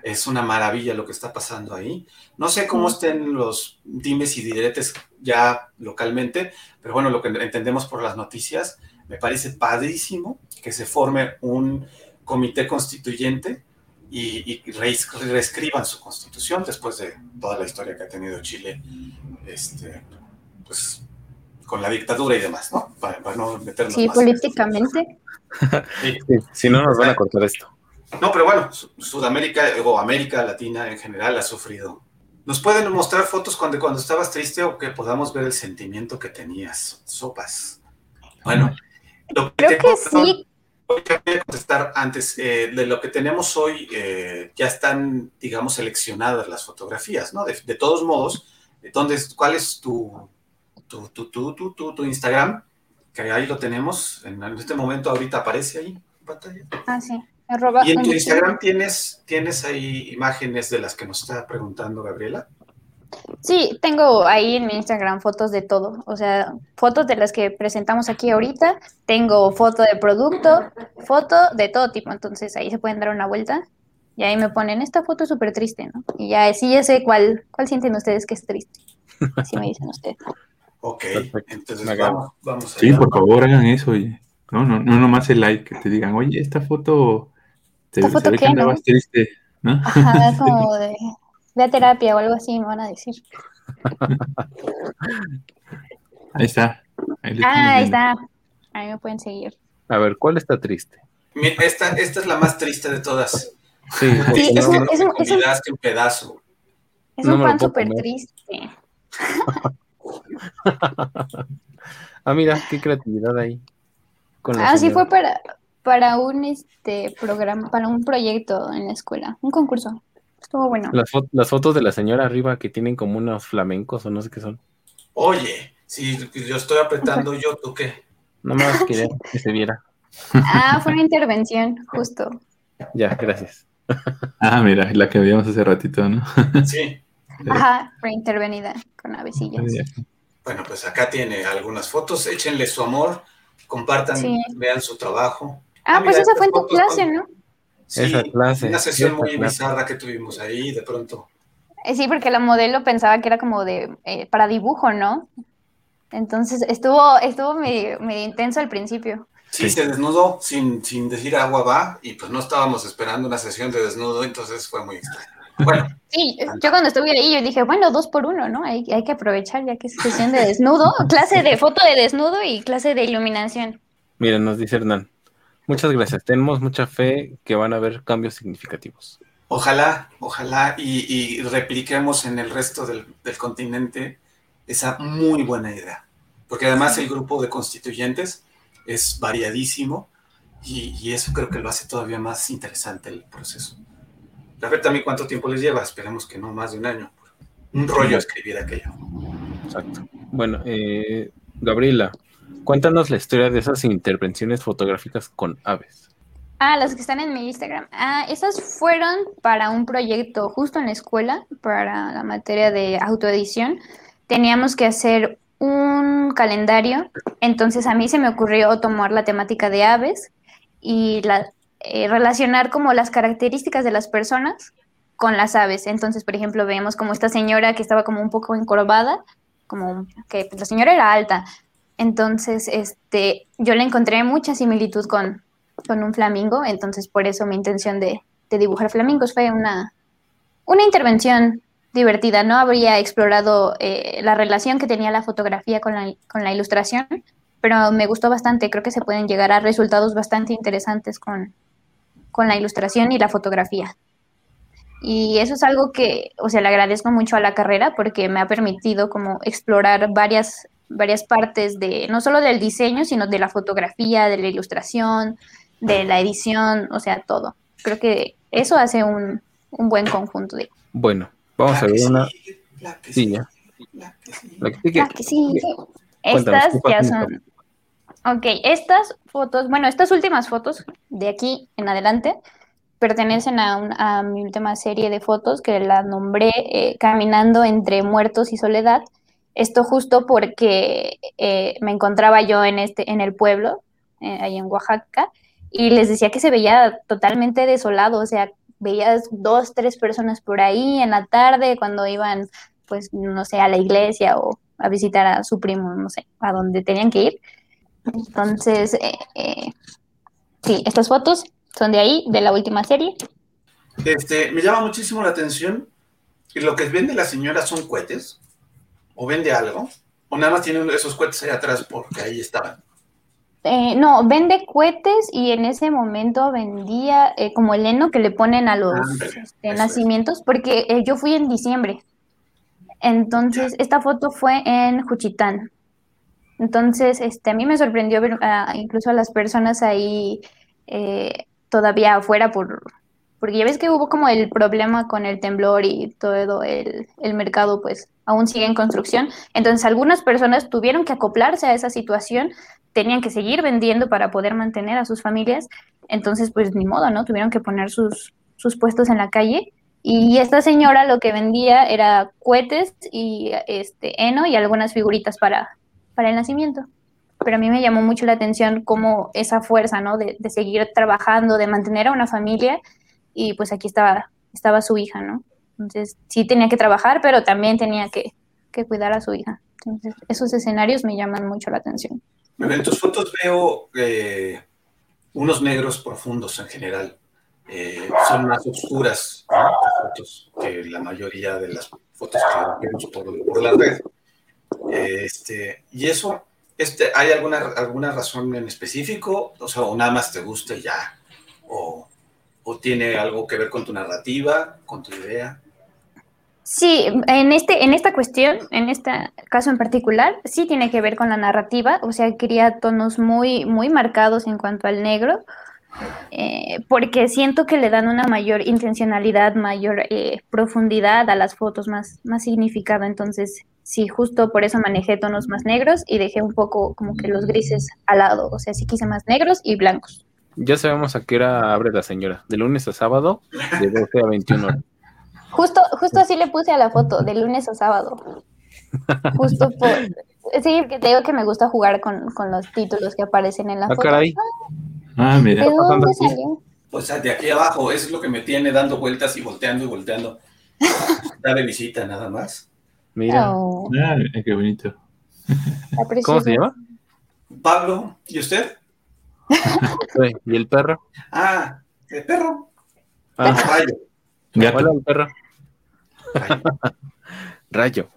[SPEAKER 2] Es una maravilla lo que está pasando ahí. No sé cómo estén los dimes y diretes ya localmente, pero bueno, lo que entendemos por las noticias, me parece padrísimo que se forme un comité constituyente y, y reescriban su constitución después de toda la historia que ha tenido Chile este, pues, con la dictadura y demás, ¿no? Para, no meternos
[SPEAKER 4] Sí, políticamente.
[SPEAKER 1] si no, nos van a cortar esto.
[SPEAKER 2] No, pero bueno, Sudamérica o América Latina en general ha sufrido. ¿Nos pueden mostrar fotos cuando, cuando estabas triste o que podamos ver el sentimiento que tenías? Sopas. Bueno,
[SPEAKER 4] lo que Creo que sí.
[SPEAKER 2] Voy a contestar antes. Eh, de lo que tenemos hoy, eh, ya están, digamos, seleccionadas las fotografías, ¿no? De, de todos modos, entonces, ¿cuál es tu, tu, tu, tu, tu, tu, Instagram, que ahí lo tenemos, en, este momento ahorita aparece ahí en pantalla.
[SPEAKER 4] Ah, sí.
[SPEAKER 2] y en tu Instagram tienes, tienes ahí imágenes de las que nos está preguntando Gabriela.
[SPEAKER 4] Sí, tengo ahí en mi Instagram fotos de todo, o sea, fotos de las que presentamos aquí ahorita, tengo foto de producto, foto de todo tipo, entonces ahí se pueden dar una vuelta y ahí me ponen esta foto súper triste, ¿no? Y ya sí, ya sé cuál, cuál sienten ustedes que es triste, si me dicen ustedes.
[SPEAKER 2] Ok, entonces vamos, vamos
[SPEAKER 3] Sí, por favor, hagan eso. Y, no, no, no nomás el like, que te digan, oye, esta foto
[SPEAKER 4] te, ¿Esta foto qué, ¿no?
[SPEAKER 3] triste, ¿no?
[SPEAKER 4] Ajá, como de, de terapia o algo así, me van a decir.
[SPEAKER 3] Ahí está.
[SPEAKER 4] Ahí ah, ahí está. Ahí me pueden seguir.
[SPEAKER 1] A ver, ¿cuál está triste?
[SPEAKER 2] Esta, esta es la más triste de todas.
[SPEAKER 1] Sí,
[SPEAKER 4] sí es, un, es, un, es,
[SPEAKER 2] un, pedazo.
[SPEAKER 4] Es un pan súper triste.
[SPEAKER 1] ah, mira, qué creatividad ahí.
[SPEAKER 4] ah, sí fue para, para un este programa, para un proyecto en la escuela, un concurso. Estuvo bueno.
[SPEAKER 1] Las, fotos de la señora arriba que tienen como unos flamencos o no sé qué son.
[SPEAKER 2] Oye, si yo estoy apretando, yo, ¿tú qué?
[SPEAKER 1] No más quería que se viera.
[SPEAKER 4] Ah, fue una intervención, justo.
[SPEAKER 1] Ya, gracias.
[SPEAKER 3] Ah, mira, la que veíamos hace ratito, ¿no?
[SPEAKER 2] Sí.
[SPEAKER 4] Ajá, reintervenida con avecillas.
[SPEAKER 2] Bueno, pues acá tiene algunas fotos, échenle su amor, compartan, vean su trabajo.
[SPEAKER 4] Ah, ah pues esa fue en tu clase, ¿no?
[SPEAKER 2] Sí, esa clase. Una sesión muy bizarra que tuvimos ahí, de pronto.
[SPEAKER 4] Eh, sí, porque la modelo pensaba que era como de eh, para dibujo, ¿no? Entonces estuvo, estuvo medio, intenso al principio.
[SPEAKER 2] Sí, se desnudó sin, sin decir agua va, y pues no estábamos esperando una sesión de desnudo, entonces fue muy extraño. Bueno.
[SPEAKER 4] Sí, yo cuando estuve ahí, yo dije, bueno, dos por uno, ¿no? Hay, hay que aprovechar ya que es sesión de desnudo, clase de foto de desnudo y clase de iluminación.
[SPEAKER 1] Mira, nos dice Hernán. Muchas gracias. Tenemos mucha fe que van a haber cambios significativos.
[SPEAKER 2] Ojalá, ojalá y, repliquemos en el resto del, continente esa muy buena idea. Porque además el grupo de constituyentes es variadísimo y, y eso creo que lo hace todavía más interesante el proceso. A ver también cuánto tiempo les lleva, esperemos que no más de un año. Un rollo escribir aquello.
[SPEAKER 1] Exacto. Bueno, eh, Gabriela, cuéntanos la historia de esas intervenciones fotográficas con aves.
[SPEAKER 4] Ah, las que están en mi Instagram. Ah, esas fueron para un proyecto justo en la escuela, para la materia de autoedición. Teníamos que hacer un calendario, entonces a mí se me ocurrió tomar la temática de aves y la, eh, relacionar como las características de las personas con las aves. Entonces, por ejemplo, vemos como esta señora que estaba como un poco encorvada, como que pues, la señora era alta. Entonces, este, yo le encontré mucha similitud con, con un flamingo, entonces por eso mi intención de, dibujar flamingos fue una, una intervención divertida. No habría explorado eh, la relación que tenía la fotografía con la, con la ilustración, pero me gustó bastante. Creo que se pueden llegar a resultados bastante interesantes con, con la ilustración y la fotografía. Y eso es algo que, o sea, le agradezco mucho a la carrera porque me ha permitido como explorar varias, varias partes de, no solo del diseño, sino de la fotografía, de la ilustración, de la edición, o sea, todo. Creo que eso hace un, un buen conjunto de...
[SPEAKER 1] Bueno, vamos a ver una...
[SPEAKER 2] La que
[SPEAKER 1] Sí,
[SPEAKER 2] sí,
[SPEAKER 1] ya.
[SPEAKER 2] la que sí.
[SPEAKER 1] La que sigue.
[SPEAKER 4] Estas
[SPEAKER 1] ¿qué
[SPEAKER 4] ya son... Ok, estas fotos, bueno, estas últimas fotos de aquí en adelante pertenecen a, un- a mi última serie de fotos que la nombré eh, Caminando entre muertos y soledad. Esto justo porque eh, me encontraba yo en, este, en el pueblo, eh, ahí en Oaxaca, y les decía que se veía totalmente desolado, o sea, veías dos, tres personas por ahí en la tarde cuando iban, pues, no sé, a la iglesia o a visitar a su primo, no sé, a donde tenían que ir. Entonces, eh, eh, sí, estas fotos son de ahí, de la última serie.
[SPEAKER 2] Este, me llama muchísimo la atención y lo que vende la señora son cohetes o vende algo o nada más tiene esos cohetes ahí atrás porque ahí estaban.
[SPEAKER 4] Eh, no, vende cohetes y en ese momento vendía eh, como el heno que le ponen a los este,
[SPEAKER 2] es.
[SPEAKER 4] nacimientos, porque eh, yo fui en diciembre. Entonces, esta foto fue en Juchitán. Entonces, este, a mí me sorprendió ver ah, incluso a las personas ahí eh, todavía afuera por, porque ya ves que hubo como el problema con el temblor y todo el, el mercado pues aún sigue en construcción. Entonces, algunas personas tuvieron que acoplarse a esa situación, tenían que seguir vendiendo para poder mantener a sus familias. Entonces, pues ni modo, ¿no? Tuvieron que poner sus, sus puestos en la calle. Y esta señora lo que vendía era cohetes y este heno y algunas figuritas para, para el nacimiento. Pero a mí me llamó mucho la atención como esa fuerza, ¿no? De, de seguir trabajando, de mantener a una familia. Y pues aquí estaba, estaba su hija, ¿no? Entonces sí tenía que trabajar, pero también tenía que, que cuidar a su hija. Entonces esos escenarios me llaman mucho la atención.
[SPEAKER 2] Bueno, en tus fotos veo eh, unos negros profundos en general. Eh, son más oscuras ¿no? las fotos que la mayoría de las fotos que vemos por, por la red. Este, y eso, este, ¿hay alguna, alguna razón en específico? O sea, o nada más te gusta ya. O, o tiene algo que ver con tu narrativa, con tu idea.
[SPEAKER 4] Sí, en, este, en esta cuestión, en este caso en particular, sí tiene que ver con la narrativa, o sea, quería tonos muy, muy marcados en cuanto al negro, eh, porque siento que le dan una mayor intencionalidad, mayor eh, profundidad a las fotos, más, más significado, entonces sí, justo por eso manejé tonos más negros y dejé un poco como que los grises al lado, o sea, sí quise más negros y blancos.
[SPEAKER 1] Ya sabemos a qué hora abre la señora, de lunes a sábado, de 12 a 21 horas.
[SPEAKER 4] Justo, justo así le puse a la foto, de lunes a sábado. Justo por... Sí, porque te digo que me gusta jugar con, con los títulos que aparecen en la
[SPEAKER 1] Ah,
[SPEAKER 4] foto.
[SPEAKER 1] caray.
[SPEAKER 3] Ah, mira.
[SPEAKER 4] ¿De dónde
[SPEAKER 1] aquí?
[SPEAKER 4] salió?
[SPEAKER 2] O sea, de aquí abajo, eso es lo que me tiene dando vueltas y volteando y volteando. Está de visita nada más.
[SPEAKER 1] Mira,
[SPEAKER 4] Oh,
[SPEAKER 3] Ah, qué bonito.
[SPEAKER 1] ¿cómo se llama?
[SPEAKER 2] Pablo, ¿y usted?
[SPEAKER 1] ¿Y el perro?
[SPEAKER 2] Ah, el perro.
[SPEAKER 1] Ah,
[SPEAKER 2] Rayo.
[SPEAKER 1] Hola, el perro.
[SPEAKER 2] Rayo,
[SPEAKER 1] Rayo.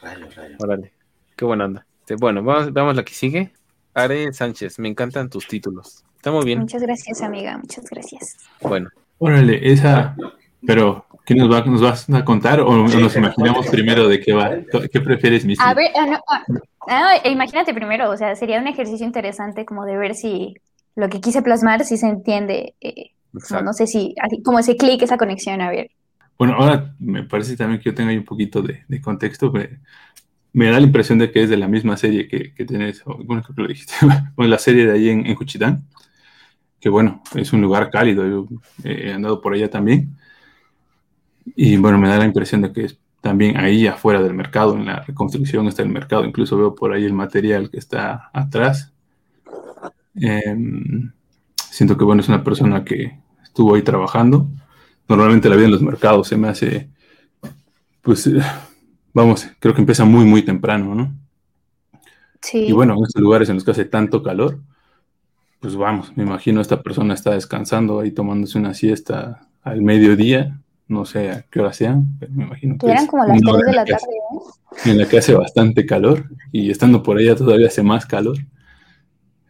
[SPEAKER 2] rayo, rayo.
[SPEAKER 1] Órale, qué buena onda. Bueno, vamos, vamos a la que sigue. Are Sánchez, me encantan tus títulos. Está muy bien.
[SPEAKER 4] Muchas gracias, amiga, muchas gracias.
[SPEAKER 1] Bueno,
[SPEAKER 3] Órale, esa. Pero, ¿qué nos, va, nos vas a contar o nos imaginamos primero de qué va? ¿Qué prefieres, Missy?
[SPEAKER 4] A ver, ah, no, ah, ah, imagínate primero, o sea, sería un ejercicio interesante como de ver si lo que quise plasmar, si se entiende, eh,
[SPEAKER 1] exacto.
[SPEAKER 4] no sé si, así, como ese clic, esa conexión, a ver.
[SPEAKER 3] Bueno, ahora me parece también que yo tengo ahí un poquito de, de contexto. Me, me da la impresión de que es de la misma serie que, que tienes, o, bueno, creo que lo dijiste, bueno, la serie de ahí en, en Juchitán, que bueno, es un lugar cálido, yo eh, he andado por allá también. Y bueno, me da la impresión de que es también ahí afuera del mercado, en la reconstrucción está el mercado, incluso veo por ahí el material que está atrás. Em, siento que bueno, es una persona que estuvo ahí trabajando. Normalmente la vida en los mercados se me hace, pues, vamos, creo que empieza muy, muy temprano, ¿no?
[SPEAKER 4] Sí.
[SPEAKER 3] Y bueno, en estos lugares en los que hace tanto calor, pues vamos, me imagino esta persona está descansando ahí tomándose una siesta al mediodía, no sé a qué hora sean, pero me imagino que
[SPEAKER 4] eran como las
[SPEAKER 3] una
[SPEAKER 4] 3
[SPEAKER 3] hora
[SPEAKER 4] de la
[SPEAKER 3] que
[SPEAKER 4] tarde,
[SPEAKER 3] hace-
[SPEAKER 4] ¿eh?
[SPEAKER 3] en la que hace bastante calor y estando por allá todavía hace más calor.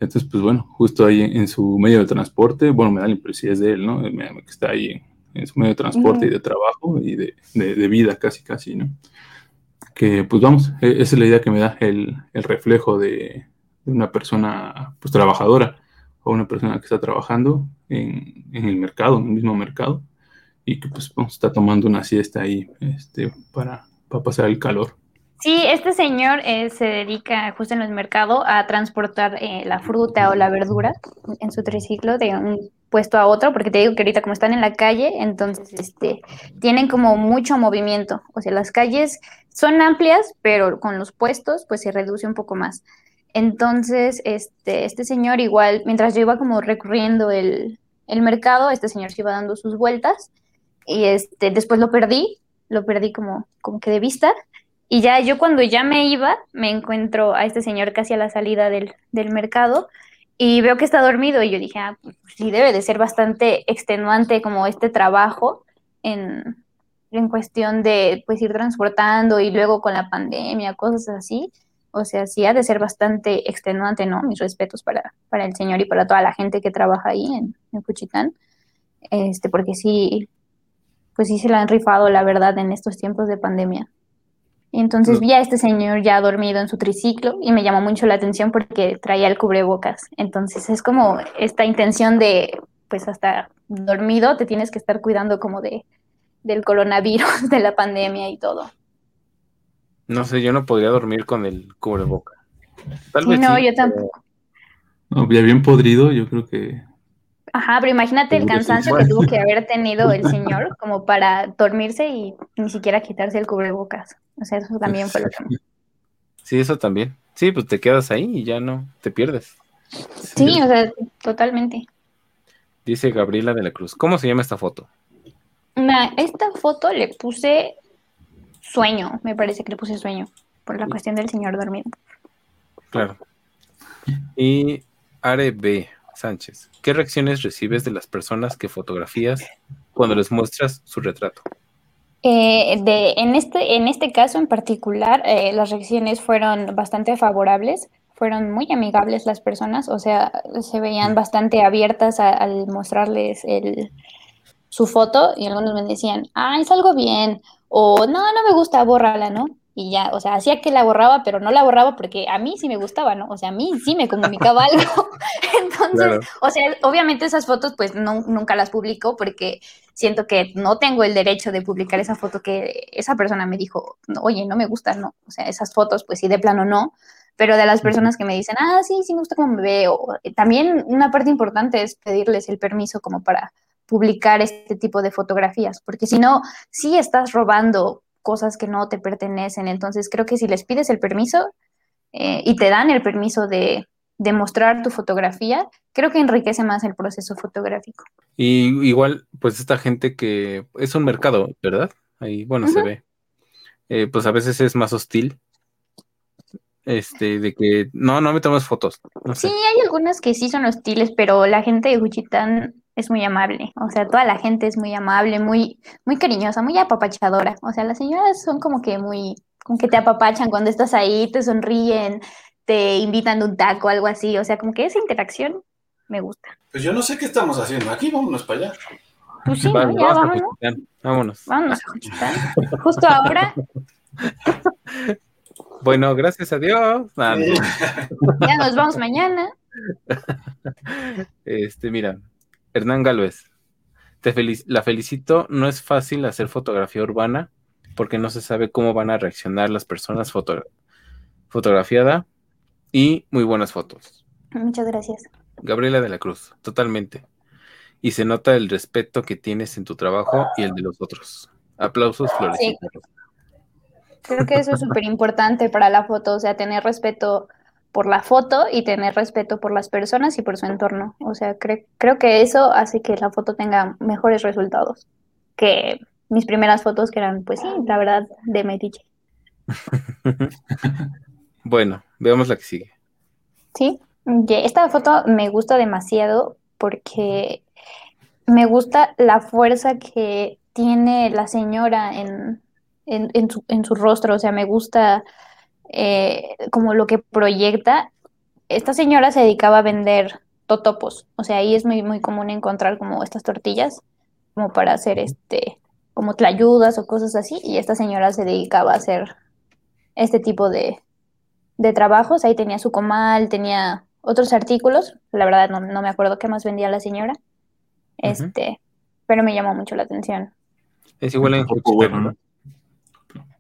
[SPEAKER 3] Entonces, pues bueno, justo ahí en, su medio de transporte, bueno, me da la impresión es de él, ¿no? Que está ahí en, su medio de transporte y de trabajo y de, de, vida casi, casi, ¿no? Que pues vamos, e, esa es la idea que me da el, el reflejo de, de, una persona pues trabajadora o una persona que está trabajando en, en, el mercado, en el mismo mercado, y que pues está tomando una siesta ahí este, para, para pasar el calor.
[SPEAKER 4] Sí, este señor eh, se dedica justo en el mercado a transportar eh, la fruta o la verdura en su triciclo de un puesto a otro, porque te digo que ahorita como están en la calle, entonces este, tienen como mucho movimiento. O sea, las calles son amplias, pero con los puestos pues se reduce un poco más. Entonces, este, este señor igual, mientras yo iba como recorriendo el, el mercado, este señor se iba dando sus vueltas y este, después lo perdí, lo perdí como, como que de vista y ya yo cuando ya me iba, me encuentro a este señor casi a la salida del, mercado y veo que está dormido y yo dije, ah, pues sí debe de ser bastante extenuante como este trabajo en, en cuestión de pues ir transportando y luego con la pandemia, cosas así. O sea, sí ha de ser bastante extenuante, ¿no? Mis respetos para, para el señor y para toda la gente que trabaja ahí en, en Cuchitán. Este, porque sí, pues sí se la han rifado, la verdad, en estos tiempos de pandemia. Y entonces vi a este señor ya dormido en su triciclo y me llamó mucho la atención porque traía el cubrebocas. Entonces es como esta intención de, pues hasta dormido te tienes que estar cuidando como de del coronavirus, de la pandemia y todo.
[SPEAKER 1] No sé, yo no podría dormir con el cubrebocas.
[SPEAKER 4] Tal vez no, yo tampoco.
[SPEAKER 3] No, ya bien podrido, yo creo que
[SPEAKER 4] Ajá, pero imagínate el cansancio que tuvo que haber tenido el señor como para dormirse y ni siquiera quitarse el cubrebocas. O sea, eso también fue lo que...
[SPEAKER 1] Sí, eso también. Sí, pues te quedas ahí y ya no, te pierdes.
[SPEAKER 4] Sí, o sea, totalmente.
[SPEAKER 1] Dice Gabriela de la Cruz. ¿Cómo se llama esta foto?
[SPEAKER 4] esta foto le puse sueño, me parece que le puse sueño, por la cuestión del señor dormido.
[SPEAKER 1] Claro. Y Are B. Sánchez, ¿qué reacciones recibes de las personas que fotografías cuando les muestras su retrato?
[SPEAKER 4] Eh, de, en, este, en este caso en particular, eh, las reacciones fueron bastante favorables, fueron muy amigables las personas, o sea, se veían mm. bastante abiertas al mostrarles el, su foto y algunos me decían, ah, es algo bien, o no, no me gusta, bórrala, ¿no? Y ya, o sea, hacía que la borraba, pero no la borraba porque a mí sí me gustaba, ¿no? O sea, a mí sí me comunicaba algo. Entonces, o sea, obviamente esas fotos pues no, nunca las publico porque siento que no tengo el derecho de publicar esa foto que esa persona me dijo, oye, no me gusta, ¿no? O sea, esas fotos pues sí, de plano no. Pero de las personas que me dicen, ah, sí, sí me gusta cómo me veo. También una parte importante es pedirles el permiso como para publicar este tipo de fotografías, porque si no, sí estás robando cosas que no te pertenecen. Entonces creo que si les pides el permiso eh, y te dan el permiso de, de, mostrar tu fotografía, creo que enriquece más el proceso fotográfico.
[SPEAKER 1] Y igual, pues esta gente que es un mercado, ¿verdad? Ahí, bueno, se ve. Eh, pues a veces es más hostil. Este, de que no, no me tomas fotos.
[SPEAKER 4] Sí, hay algunas que sí son hostiles, pero la gente de Juchitán es muy amable, o sea, toda la gente es muy amable, muy, muy cariñosa, muy apapachadora, o sea, las señoras son como que muy, como que te apapachan cuando estás ahí, te sonríen, te invitan de un taco, algo así, o sea, como que esa interacción me gusta.
[SPEAKER 2] Pues yo no sé qué estamos haciendo aquí, vámonos para allá.
[SPEAKER 4] Pues sí, ya vámonos. vámonos. Vámonos a Justo ahora.
[SPEAKER 1] Bueno, gracias a Dios.
[SPEAKER 4] ya nos vamos mañana.
[SPEAKER 1] Este, mira, Hernán Galvez, te la felicito. No es fácil hacer fotografía urbana porque no se sabe cómo van a reaccionar las personas fotografiada y muy buenas fotos.
[SPEAKER 4] Muchas gracias.
[SPEAKER 1] Gabriela de la Cruz, totalmente. Y se nota el respeto que tienes en tu trabajo y el de los otros. Aplausos, Flores.
[SPEAKER 4] Creo que eso es súper importante para la foto, o sea, tener respeto por la foto y tener respeto por las personas y por su entorno. O sea, creo que eso hace que la foto tenga mejores resultados que mis primeras fotos que eran, pues sí, la verdad, de metiche.
[SPEAKER 1] bueno, veamos la que sigue.
[SPEAKER 4] Sí, esta foto me gusta demasiado porque me gusta la fuerza que tiene la señora en, su, en su rostro, o sea, me gusta eh, como lo que proyecta, esta señora se dedicaba a vender totopos, o sea, ahí es muy, muy común encontrar como estas tortillas, como para hacer este, como tlayudas o cosas así, y esta señora se dedicaba a hacer este tipo de, de trabajos, ahí tenía su comal, tenía otros artículos, la verdad no, no me acuerdo qué más vendía la señora, este, pero me llamó mucho la atención.
[SPEAKER 1] Es igual en Juchitán, ¿no?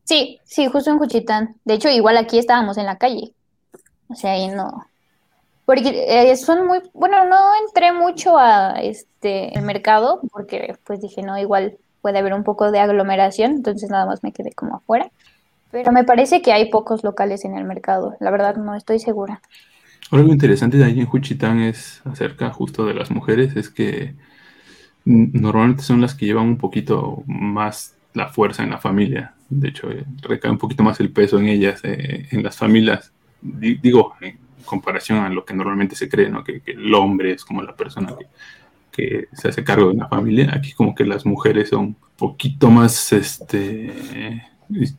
[SPEAKER 4] Sí, sí, justo en Juchitán. De hecho, igual aquí estábamos en la calle. O sea, ahí no. Porque eh, son muy, bueno, no entré mucho a este el mercado porque pues dije, no, igual puede haber un poco de aglomeración, entonces nada más me quedé como afuera. Pero me parece que hay pocos locales en el mercado, la verdad no estoy segura.
[SPEAKER 3] Algo interesante de ahí en Juchitán es acerca justo de las mujeres, es que normalmente son las que llevan un poquito más la fuerza en la familia. De hecho, eh, recae un poquito más el peso en ellas, eh, en las familias. digo, en comparación a lo que normalmente se cree, ¿no? Que, el hombre es como la persona que, se hace cargo de una familia. Aquí como que las mujeres son un poquito más este,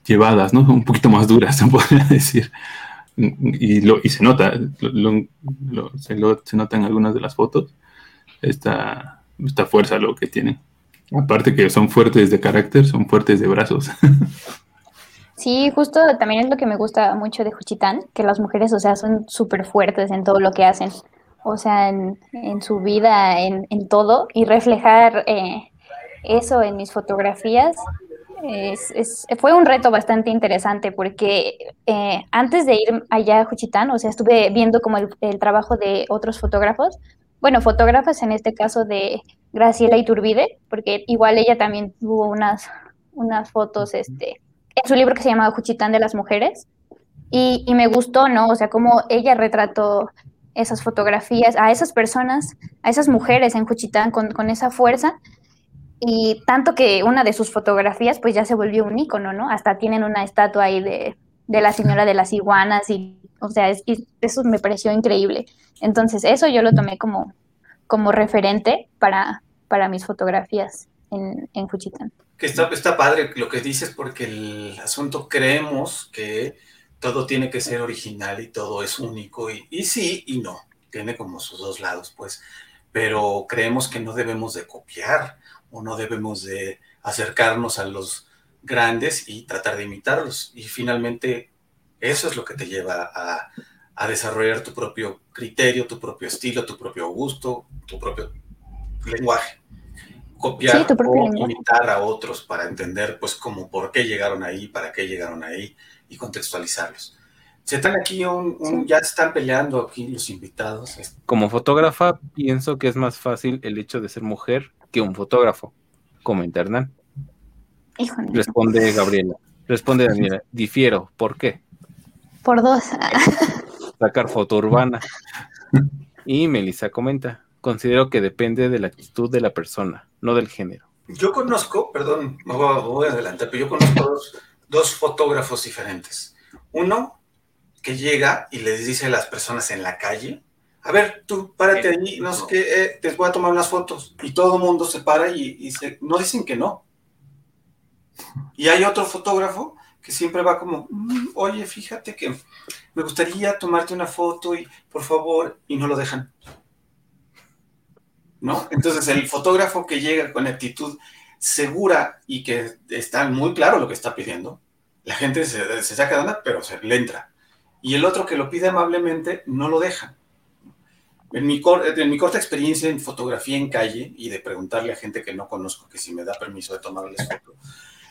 [SPEAKER 3] llevadas, ¿no? Un poquito más duras, se podría decir. Y, lo, y se nota, se, se nota en algunas de las fotos esta, esta fuerza lo que tienen. Aparte que son fuertes de carácter, son fuertes de brazos.
[SPEAKER 4] Sí, justo también es lo que me gusta mucho de Juchitán, que las mujeres, o sea, son súper fuertes en todo lo que hacen, o sea, en, su vida, en, todo, y reflejar eh, eso en mis fotografías es, fue un reto bastante interesante porque eh, antes de ir allá a Juchitán, o sea, estuve viendo como el, el trabajo de otros fotógrafos, bueno, fotógrafas en este caso de Graciela Iturbide, porque igual ella también tuvo unas, unas fotos este, en su libro que se llamaba Juchitán de las Mujeres, y, me gustó, ¿no? O sea, cómo ella retrató esas fotografías a esas personas, a esas mujeres en Juchitán con, con esa fuerza, y tanto que una de sus fotografías pues ya se volvió un ícono, ¿no? Hasta tienen una estatua ahí de, de la señora de las iguanas y o sea, eso me pareció increíble. Entonces, eso yo lo tomé como, como referente para, para mis fotografías en, en Juchitán.
[SPEAKER 2] Que está, está padre lo que dices porque el asunto creemos que todo tiene que ser original y todo es único y, y sí y no, tiene como sus dos lados, pues, pero creemos que no debemos de copiar o no debemos de acercarnos a los grandes y tratar de imitarlos. Y finalmente eso es lo que te lleva a, desarrollar tu propio criterio, tu propio estilo, tu propio gusto, tu propio lenguaje. Copiar o imitar a otros para entender, pues, como por qué llegaron ahí, para qué llegaron ahí y contextualizarlos. Se están aquí, un, ya están peleando aquí los invitados.
[SPEAKER 1] Como fotógrafa, pienso que es más fácil el hecho de ser mujer que un fotógrafo, como Responde Gabriela. Responde Daniela. Difiero. ¿Por qué?
[SPEAKER 4] Por dos.
[SPEAKER 1] Sacar foto urbana. Y Melissa comenta, considero que depende de la actitud de la persona, no del género.
[SPEAKER 2] Yo conozco, perdón, me voy, a adelantar, pero yo conozco dos, fotógrafos diferentes. Uno que llega y les dice a las personas en la calle, a ver, tú párate allí, no sé qué, eh, te voy a tomar unas fotos. Y todo el mundo se para y, y se, no dicen que no. Y hay otro fotógrafo que siempre va como, mm, oye, fíjate que me gustaría tomarte una foto y por favor, y no lo dejan. ¿No? Entonces el fotógrafo que llega con actitud segura y que está muy claro lo que está pidiendo, la gente se, saca de onda, pero se le entra. Y el otro que lo pide amablemente, no lo deja. En mi, en mi corta experiencia en fotografía en calle y de preguntarle a gente que no conozco que si me da permiso de tomarles foto,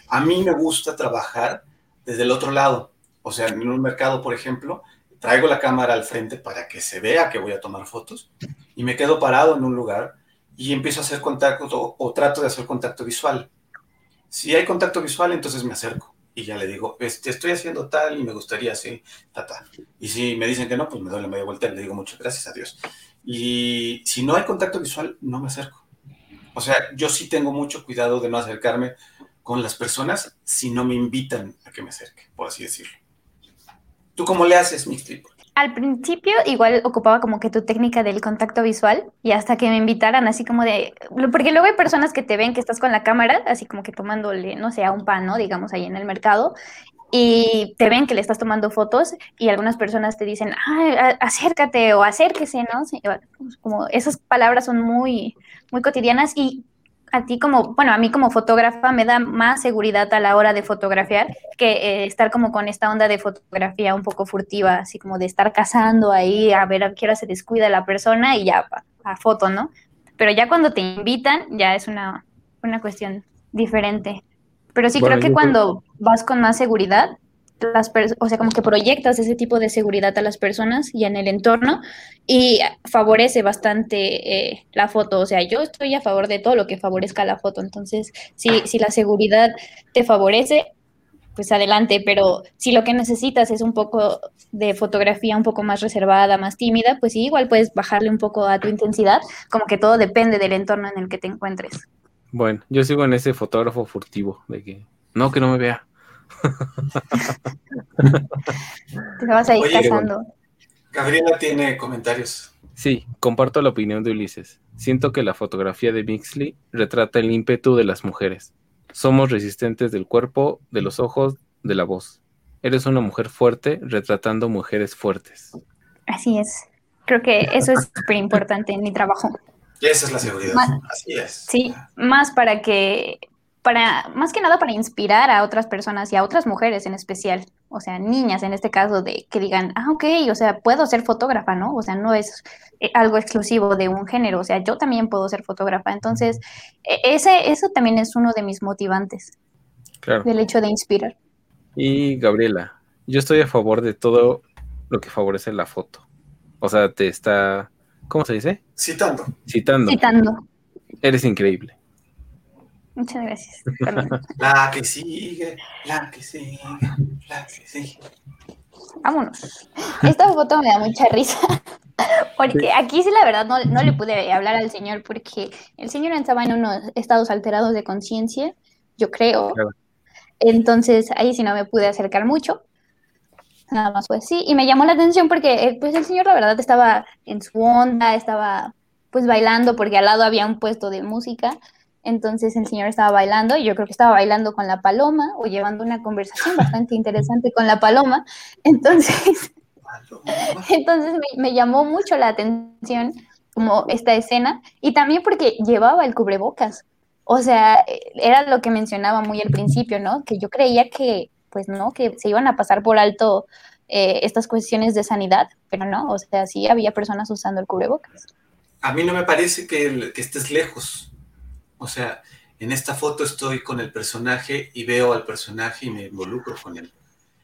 [SPEAKER 2] a mí me gusta trabajar desde el otro lado. O sea, en un mercado, por ejemplo, traigo la cámara al frente para que se vea que voy a tomar fotos y me quedo parado en un lugar y empiezo a hacer contacto o, trato de hacer contacto visual. Si hay contacto visual, entonces me acerco y ya le digo, este, estoy haciendo tal y me gustaría así, ta, ta. Y si me dicen que no, pues me doy la media vuelta y le digo muchas gracias a Dios. Y si no hay contacto visual, no me acerco. O sea, yo sí tengo mucho cuidado de no acercarme con las personas si no me invitan a que me acerque, por así decirlo. ¿Tú cómo le haces, Mixtrip?
[SPEAKER 4] Al principio igual ocupaba como que tu técnica del contacto visual y hasta que me invitaran así como de, porque luego hay personas que te ven que estás con la cámara, así como que tomándole, no sé, a un pan, ¿no? Digamos ahí en el mercado y te ven que le estás tomando fotos y algunas personas te dicen, ah, acércate o acérquese, ¿no? Como esas palabras son muy, muy cotidianas y a ti como, bueno, a mí como fotógrafa me da más seguridad a la hora de fotografiar que eh, estar como con esta onda de fotografía un poco furtiva, así como de estar cazando ahí a ver a qué hora se descuida la persona y ya a, foto, ¿no? Pero ya cuando te invitan ya es una, una cuestión diferente. Pero sí creo que cuando vas con más seguridad, las o sea, como que proyectas ese tipo de seguridad a las personas y en el entorno y favorece bastante eh, la foto. O sea, yo estoy a favor de todo lo que favorezca la foto. Entonces, si, si la seguridad te favorece, pues adelante, pero si lo que necesitas es un poco de fotografía un poco más reservada, más tímida, pues igual puedes bajarle un poco a tu intensidad, como que todo depende del entorno en el que te encuentres.
[SPEAKER 1] Bueno, yo sigo en ese fotógrafo furtivo, de que no, que no me vea.
[SPEAKER 4] Te vas a ir casando.
[SPEAKER 2] Gabriela tiene comentarios.
[SPEAKER 1] Sí, comparto la opinión de Ulises. Siento que la fotografía de Mixley retrata el ímpetu de las mujeres. Somos resistentes del cuerpo, de los ojos, de la voz. Eres una mujer fuerte retratando mujeres fuertes.
[SPEAKER 4] Así es. Creo que eso es súper importante en mi trabajo.
[SPEAKER 2] Y esa es la seguridad. Así es.
[SPEAKER 4] Sí, más para que para, más que nada para inspirar a otras personas y a otras mujeres en especial, o sea, niñas en este caso, de que digan, ah, ok, o sea, puedo ser fotógrafa, ¿no? O sea, no es eh, algo exclusivo de un género, o sea, yo también puedo ser fotógrafa. Entonces, e, ese, eso también es uno de mis motivantes. Claro. Del hecho de inspirar.
[SPEAKER 1] Y Gabriela, yo estoy a favor de todo lo que favorece la foto. O sea, te está, ¿cómo se dice?
[SPEAKER 2] Citando.
[SPEAKER 1] Citando.
[SPEAKER 4] Citando.
[SPEAKER 1] Eres increíble.
[SPEAKER 4] Muchas gracias.
[SPEAKER 2] La que sigue, la que sigue, la que sigue.
[SPEAKER 4] Vámonos. Esta foto me da mucha risa. Porque aquí sí, la verdad, no, le pude hablar al señor porque el señor estaba en unos estados alterados de conciencia, yo creo. Entonces ahí sí no me pude acercar mucho. Nada más fue así. Y me llamó la atención porque eh, pues el señor, la verdad, estaba en su onda, estaba pues bailando porque al lado había un puesto de música. Entonces el señor estaba bailando y yo creo que estaba bailando con la paloma o llevando una conversación bastante interesante con la paloma. Entonces, entonces me, llamó mucho la atención como esta escena y también porque llevaba el cubrebocas. O sea, era lo que mencionaba muy al principio, ¿no? Que yo creía que, pues no, que se iban a pasar por alto eh, estas cuestiones de sanidad, pero no, o sea, sí había personas usando el cubrebocas.
[SPEAKER 2] A mí no me parece que, que estés lejos o sea, en esta foto estoy con el personaje y veo al personaje y me involucro con él.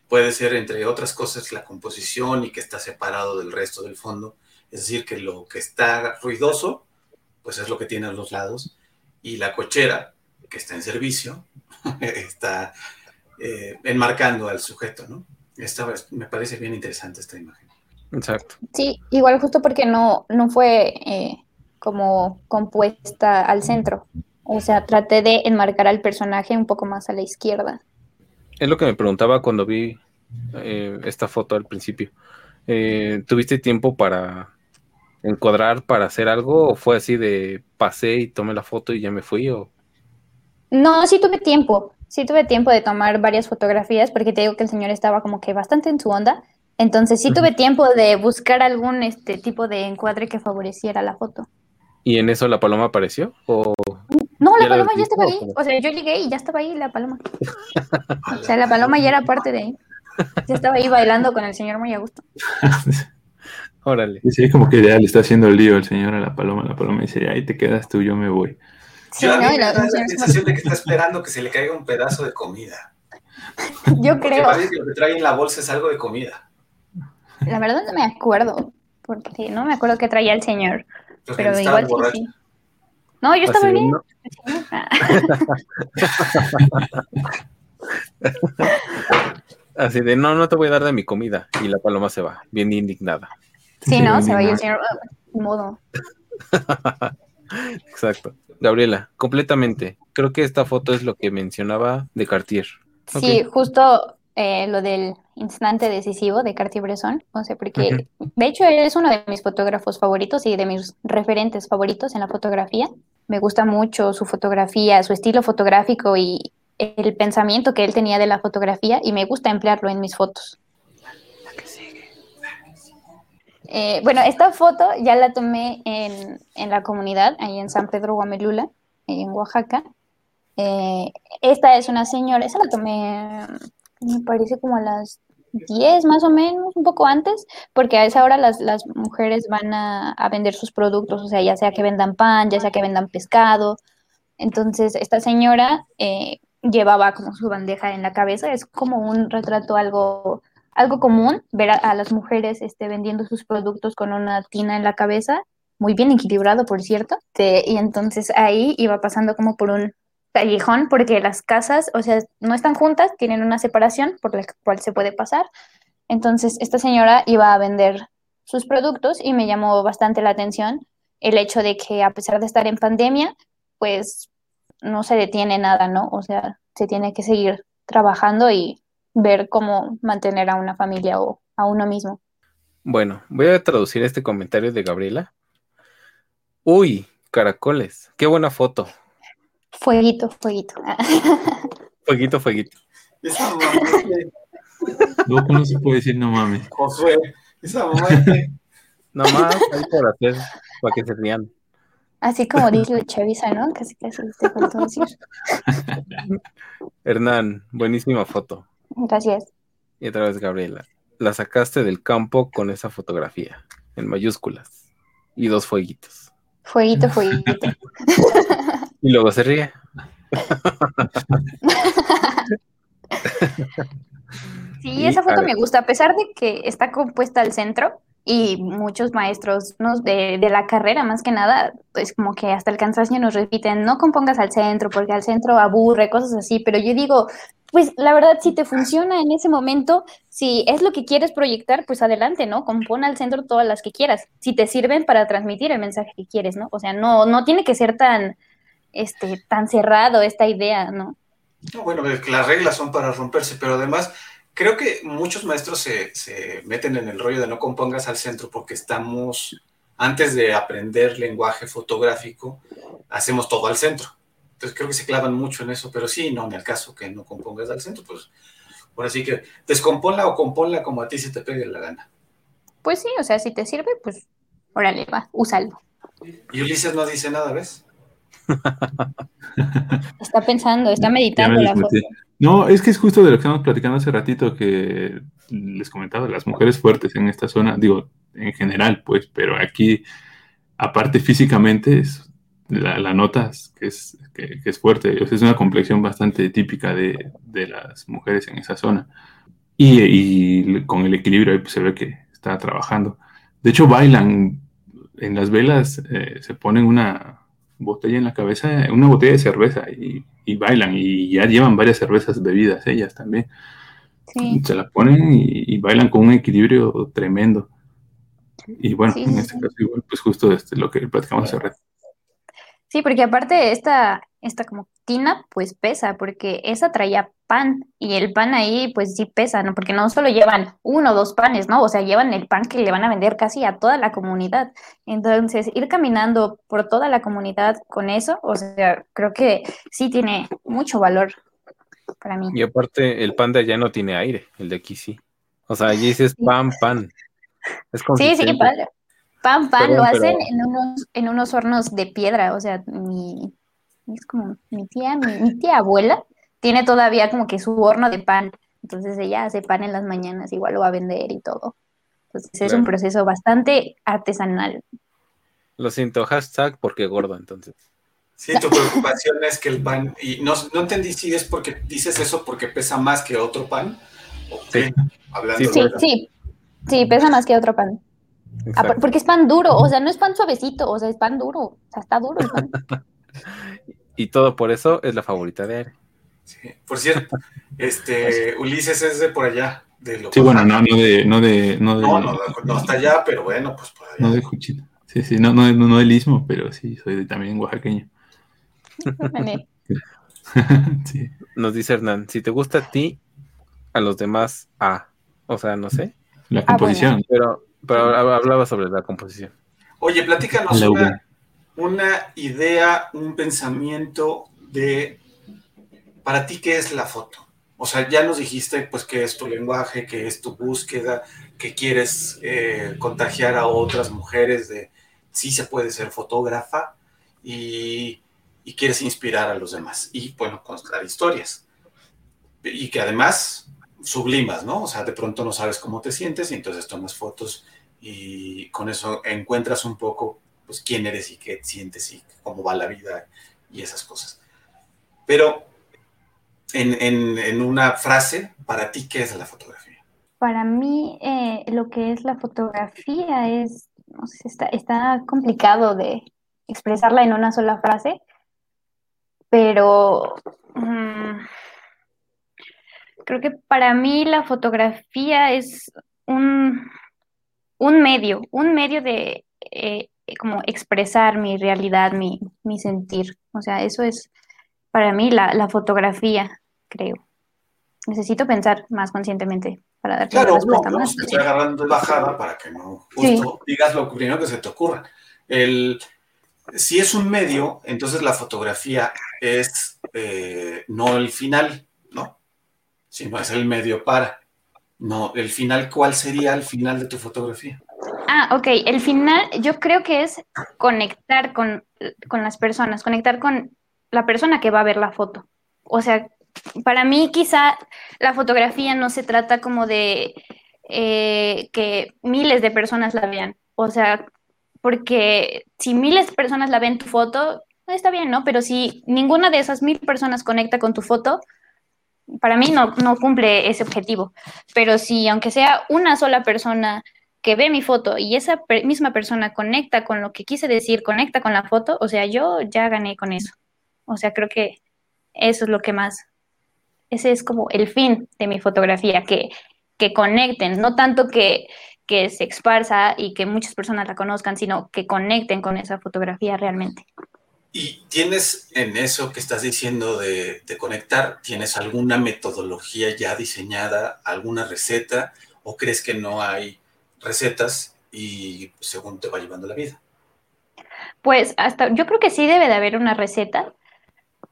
[SPEAKER 2] Puede ser, entre otras cosas, la composición y que está separado del resto del fondo. Es decir, que lo que está ruidoso, pues es lo que tiene a los lados. Y la cochera, que está en servicio, está eh, enmarcando al sujeto, ¿no? Esta, me parece bien interesante esta imagen.
[SPEAKER 1] Exacto.
[SPEAKER 4] Sí, igual justo porque no, no fue eh, como compuesta al centro. O sea, traté de enmarcar al personaje un poco más a la izquierda.
[SPEAKER 1] Es lo que me preguntaba cuando vi eh, esta foto al principio. Eh, ¿Tuviste tiempo para encuadrar, para hacer algo? ¿O fue así de pasé y tomé la foto y ya me fui? O...
[SPEAKER 4] No, sí tuve tiempo. Sí tuve tiempo de tomar varias fotografías porque te digo que el señor estaba como que bastante en su onda. Entonces sí tuve tiempo de buscar algún este tipo de encuadre que favoreciera la foto.
[SPEAKER 1] ¿Y en eso la paloma apareció? ¿O
[SPEAKER 4] no, la paloma ya estaba ahí. O sea, yo llegué y ya estaba ahí la paloma. o sea, la paloma ya era parte de ahí. Ya estaba ahí bailando con el señor muy a gusto.
[SPEAKER 1] Órale.
[SPEAKER 3] Sí, es como que ya le está haciendo el lío el señor a la paloma. La paloma dice, ahí te quedas tú, yo me voy.
[SPEAKER 2] Sí, no, la, la sensación de que está esperando que se le caiga un pedazo de comida.
[SPEAKER 4] Yo creo.
[SPEAKER 2] Parece que lo que trae en la bolsa es algo de comida.
[SPEAKER 4] La verdad no me acuerdo, porque no me acuerdo qué traía el señor. pero igual sí, sí. No, yo estaba bien.
[SPEAKER 1] Así de, no, no te voy a dar de mi comida. Y la paloma se va, bien indignada.
[SPEAKER 4] Sí, ¿no? Se va y el señor, modo.
[SPEAKER 1] Exacto. Gabriela, completamente. Creo que esta foto es lo que mencionaba de Cartier.
[SPEAKER 4] Sí, justo eh, lo del instante decisivo de Cartier-Bresson, o sea, porque de hecho él es uno de mis fotógrafos favoritos y de mis referentes favoritos en la fotografía. Me gusta mucho su fotografía, su estilo fotográfico y el pensamiento que él tenía de la fotografía y me gusta emplearlo en mis fotos. Eh, bueno, esta foto ya la tomé en, en, la comunidad, ahí en San Pedro Guamelula, en Oaxaca. Eh, esta es una señora, esa la tomé, me parece como a las 10 más o menos, un poco antes, porque a esa hora las, las mujeres van a, a, vender sus productos, o sea, ya sea que vendan pan, ya sea que vendan pescado. Entonces, esta señora eh, llevaba como su bandeja en la cabeza, es como un retrato algo algo común ver a, las mujeres este, vendiendo sus productos con una tina en la cabeza, muy bien equilibrado, por cierto. y entonces ahí iba pasando como por un callejón, porque las casas, o sea, no están juntas, tienen una separación por la cual se puede pasar. Entonces, esta señora iba a vender sus productos y me llamó bastante la atención el hecho de que a pesar de estar en pandemia, pues no se detiene nada, ¿no? O sea, se tiene que seguir trabajando y ver cómo mantener a una familia o a uno mismo.
[SPEAKER 1] Bueno, voy a traducir este comentario de Gabriela. Uy, caracoles, qué buena foto.
[SPEAKER 4] Fueguito, fueguito.
[SPEAKER 1] fueguito, fueguito.
[SPEAKER 3] Esa no, no se puede decir no mames.
[SPEAKER 2] Josué, esa mamá.
[SPEAKER 1] No más, hay por hacer, para que se rían.
[SPEAKER 4] Así como dice Chavisa, ¿no? Casi casi te faltó decir.
[SPEAKER 1] Hernán, buenísima foto.
[SPEAKER 4] Gracias.
[SPEAKER 1] Y otra vez, Gabriela. La sacaste del campo con esa fotografía, en mayúsculas. Y dos fueguitos.
[SPEAKER 4] Fueguito, fueguito.
[SPEAKER 1] y luego se ríe.
[SPEAKER 4] sí, esa foto me gusta, a pesar de que está compuesta al centro, y muchos maestros de, de, la carrera, más que nada, pues como que hasta el cansancio nos repiten, no compongas al centro porque al centro aburre, cosas así, pero yo digo, pues la verdad, si te funciona en ese momento, si es lo que quieres proyectar, pues adelante, ¿no? Compone al centro todas las que quieras, si te sirven para transmitir el mensaje que quieres, ¿no? O sea, no, no tiene que ser tan, este, tan cerrado esta idea, ¿no?
[SPEAKER 2] No, bueno, las reglas son para romperse, pero además creo que muchos maestros se, se, meten en el rollo de no compongas al centro porque estamos, antes de aprender lenguaje fotográfico, hacemos todo al centro. Entonces creo que se clavan mucho en eso, pero sí, no, en el caso que no compongas al centro, pues ahora sí que descomponla o componla como a ti se te pegue la gana.
[SPEAKER 4] Pues sí, o sea, si te sirve, pues órale, va, úsalo.
[SPEAKER 2] Y Ulises no dice nada, ¿ves?
[SPEAKER 4] está pensando, está meditando la foto.
[SPEAKER 3] No, es que es justo de lo que estamos platicando hace ratito que les comentaba, las mujeres fuertes en esta zona, digo, en general, pues, pero aquí, aparte físicamente, es, la, la notas que es, que, es fuerte, es una complexión bastante típica de, de las mujeres en esa zona. Y, y, con el equilibrio ahí pues, se ve que está trabajando. De hecho, bailan en las velas, eh, se ponen una, botella en la cabeza, una botella de cerveza y, bailan y ya llevan varias cervezas bebidas ellas también. Se la ponen y, bailan con un equilibrio tremendo. Y bueno, en este caso igual, pues justo este, lo que platicamos hace rato.
[SPEAKER 4] Sí, porque aparte esta, esta como tina pues pesa, porque esa traía pan y el pan ahí pues sí pesa, ¿no? Porque no solo llevan uno o dos panes, ¿no? O sea, llevan el pan que le van a vender casi a toda la comunidad. Entonces, ir caminando por toda la comunidad con eso, o sea, creo que sí tiene mucho valor para mí.
[SPEAKER 1] Y aparte, el pan de allá no tiene aire, el de aquí sí. O sea, allí dices pan, pan.
[SPEAKER 4] Es sí, sí, padre. Pan, pan, lo hacen en, unos, en unos hornos de piedra, o sea, mi, es como mi tía, mi, tía abuela tiene todavía como que su horno de pan, entonces ella hace pan en las mañanas, igual lo va a vender y todo. Entonces es un proceso bastante artesanal.
[SPEAKER 1] Lo siento, hashtag porque gordo, entonces.
[SPEAKER 2] Sí, tu preocupación es que el pan, y no, no entendí si es porque dices eso porque pesa más que otro pan.
[SPEAKER 4] Sí. Hablando sí, sí, sí, pesa más que otro pan. Ah, porque es pan duro, o sea, no es pan suavecito, o sea, es pan duro, o sea, está duro el pan.
[SPEAKER 1] y todo por eso es la favorita de Aire.
[SPEAKER 2] Sí, por cierto, este Ulises es de por allá. De
[SPEAKER 3] lo sí, bueno, no, no de, no de, no de.
[SPEAKER 2] No, no, no, está allá, pero bueno, pues por allá.
[SPEAKER 3] No de Juchito. Sí, sí, no, no, no del Istmo, pero sí, soy también oaxaqueño.
[SPEAKER 1] sí. Nos dice Hernán, si te gusta a ti, a los demás, a. O sea, no sé.
[SPEAKER 3] La composición.
[SPEAKER 1] Pero pero hablaba sobre la composición.
[SPEAKER 2] Oye, platícanos una, una, idea, un pensamiento de para ti, ¿qué es la foto? O sea, ya nos dijiste, pues, qué es tu lenguaje, qué es tu búsqueda, que quieres eh, contagiar a otras mujeres de sí se puede ser fotógrafa y, y quieres inspirar a los demás. Y, bueno, contar historias. Y que además sublimas, ¿no? O sea, de pronto no sabes cómo te sientes y entonces tomas fotos y con eso encuentras un poco, pues, quién eres y qué sientes y cómo va la vida y esas cosas. Pero en, una frase, para ti, ¿qué es la fotografía?
[SPEAKER 4] Para mí, eh, lo que es la fotografía es, no sé, está, está complicado de expresarla en una sola frase, pero mm, creo que para mí la fotografía es un, un medio, un medio de eh, como expresar mi realidad, mi, mi sentir. O sea, eso es para mí la, fotografía, creo. Necesito pensar más conscientemente para darte
[SPEAKER 2] claro, respuesta no, más. Te estoy agarrando bajada para que no justo digas lo primero que se te ocurra. El, si es un medio, entonces la fotografía es eh, no el final, ¿no? Sino es el medio para. No, el final, ¿cuál sería el final de tu fotografía?
[SPEAKER 4] Ah, ok. El final yo creo que es conectar con, con las personas, conectar con la persona que va a ver la foto. O sea, para mí quizá la fotografía no se trata como de eh, que miles de personas la vean. O sea, porque si miles de personas la ven tu foto, está bien, ¿no? Pero si ninguna de esas mil personas conecta con tu foto, para mí no, no cumple ese objetivo. Pero si aunque sea una sola persona que ve mi foto y esa misma persona conecta con lo que quise decir, conecta con la foto, o sea, yo ya gané con eso. O sea, creo que eso es lo que más, ese es como el fin de mi fotografía, que, que conecten, no tanto que, que se esparza y que muchas personas la conozcan, sino que conecten con esa fotografía realmente.
[SPEAKER 2] ¿Y tienes en eso que estás diciendo de, de, conectar, tienes alguna metodología ya diseñada, alguna receta, o crees que no hay recetas y según te va llevando la vida?
[SPEAKER 4] Pues hasta, yo creo que sí debe de haber una receta,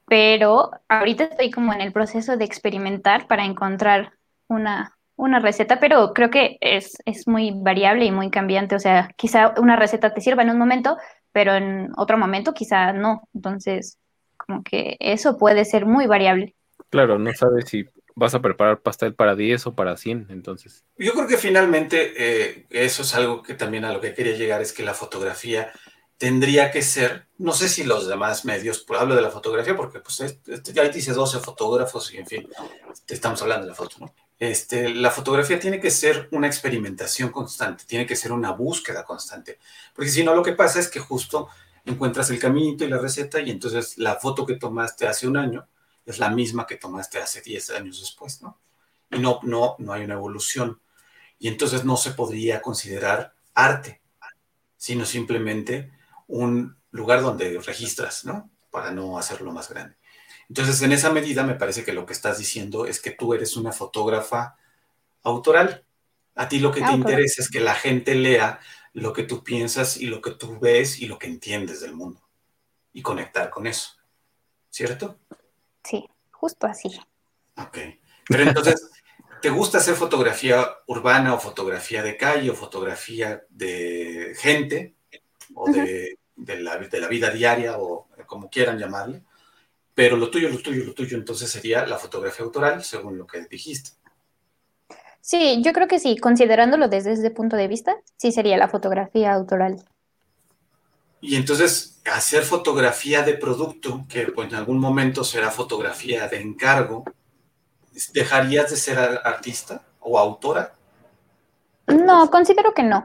[SPEAKER 4] pero ahorita estoy como en el proceso de experimentar para encontrar una, una receta, pero creo que es, es muy variable y muy cambiante. O sea, quizá una receta te sirva en un momento, pero en otro momento quizá no. Entonces, como que eso puede ser muy variable.
[SPEAKER 1] Claro, no sabes si vas a preparar pastel para 10 o para 100, entonces.
[SPEAKER 2] Yo creo que finalmente eh, eso es algo que también a lo que quería llegar es que la fotografía tendría que ser, no sé si los demás medios, pues hablo de la fotografía porque pues este, ya dice 12 fotógrafos y en fin, estamos hablando de la foto, ¿no? Este, la fotografía tiene que ser una experimentación constante, tiene que ser una búsqueda constante, porque si no lo que pasa es que justo encuentras el caminito y la receta y entonces la foto que tomaste hace un año es la misma que tomaste hace 10 años después, ¿no? Y no, no, no hay una evolución. Y entonces no se podría considerar arte, sino simplemente un lugar donde registras, ¿no? Para no hacerlo más grande. Entonces, en esa medida, me parece que lo que estás diciendo es que tú eres una fotógrafa autoral. A ti lo que te interesa es que la gente lea lo que tú piensas y lo que tú ves y lo que entiendes del mundo y conectar con eso. ¿Cierto?
[SPEAKER 4] Sí, justo así.
[SPEAKER 2] Ok. Pero entonces, ¿te gusta hacer fotografía urbana o fotografía de calle o fotografía de gente o de de la, de la vida diaria o como quieran llamarle, pero lo tuyo, lo tuyo, lo tuyo, entonces sería la fotografía autoral, según lo que dijiste.
[SPEAKER 4] Sí, yo creo que sí, considerándolo desde ese punto de vista, sí sería la fotografía autoral.
[SPEAKER 2] Y entonces, hacer fotografía de producto, que pues, en algún momento será fotografía de encargo, ¿dejarías de ser artista o autora?
[SPEAKER 4] No, considero que no.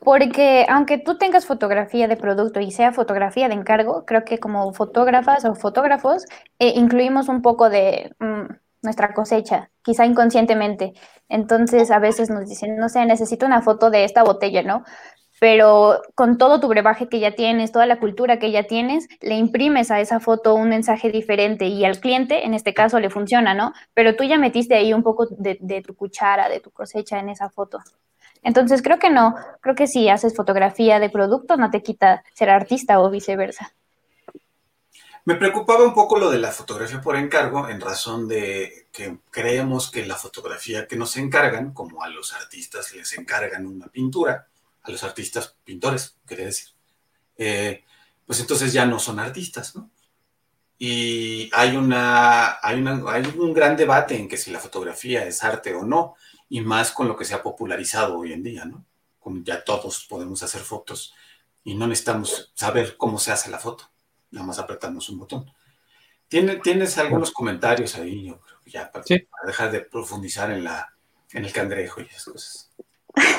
[SPEAKER 4] Porque aunque tú tengas fotografía de producto y sea fotografía de encargo, creo que como fotógrafas o fotógrafos eh, incluimos un poco de mm, nuestra cosecha, quizá inconscientemente. Entonces a veces nos dicen, no sé, necesito una foto de esta botella, ¿no? Pero con todo tu brebaje que ya tienes, toda la cultura que ya tienes, le imprimes a esa foto un mensaje diferente y al cliente, en este caso, le funciona, ¿no? Pero tú ya metiste ahí un poco de tu cuchara, de tu cosecha en esa foto. Entonces creo que no, creo que si haces fotografía de producto no te quita ser artista o viceversa.
[SPEAKER 2] Me preocupaba un poco lo de la fotografía por encargo en razón de que creemos que la fotografía que nos encargan, como a los artistas les encargan una pintura, a los artistas pintores, quería decir, eh, pues entonces ya no son artistas, ¿no? Y hay, una, hay, una, hay un gran debate en que si la fotografía es arte o no, y más con lo que se ha popularizado hoy en día, ¿no? Como ya todos podemos hacer fotos y no necesitamos saber cómo se hace la foto, nada más apretamos un botón. ¿Tienes, ¿tienes algunos comentarios ahí, yo creo que ya para, dejar de profundizar en, la, en el cangrejo y esas cosas?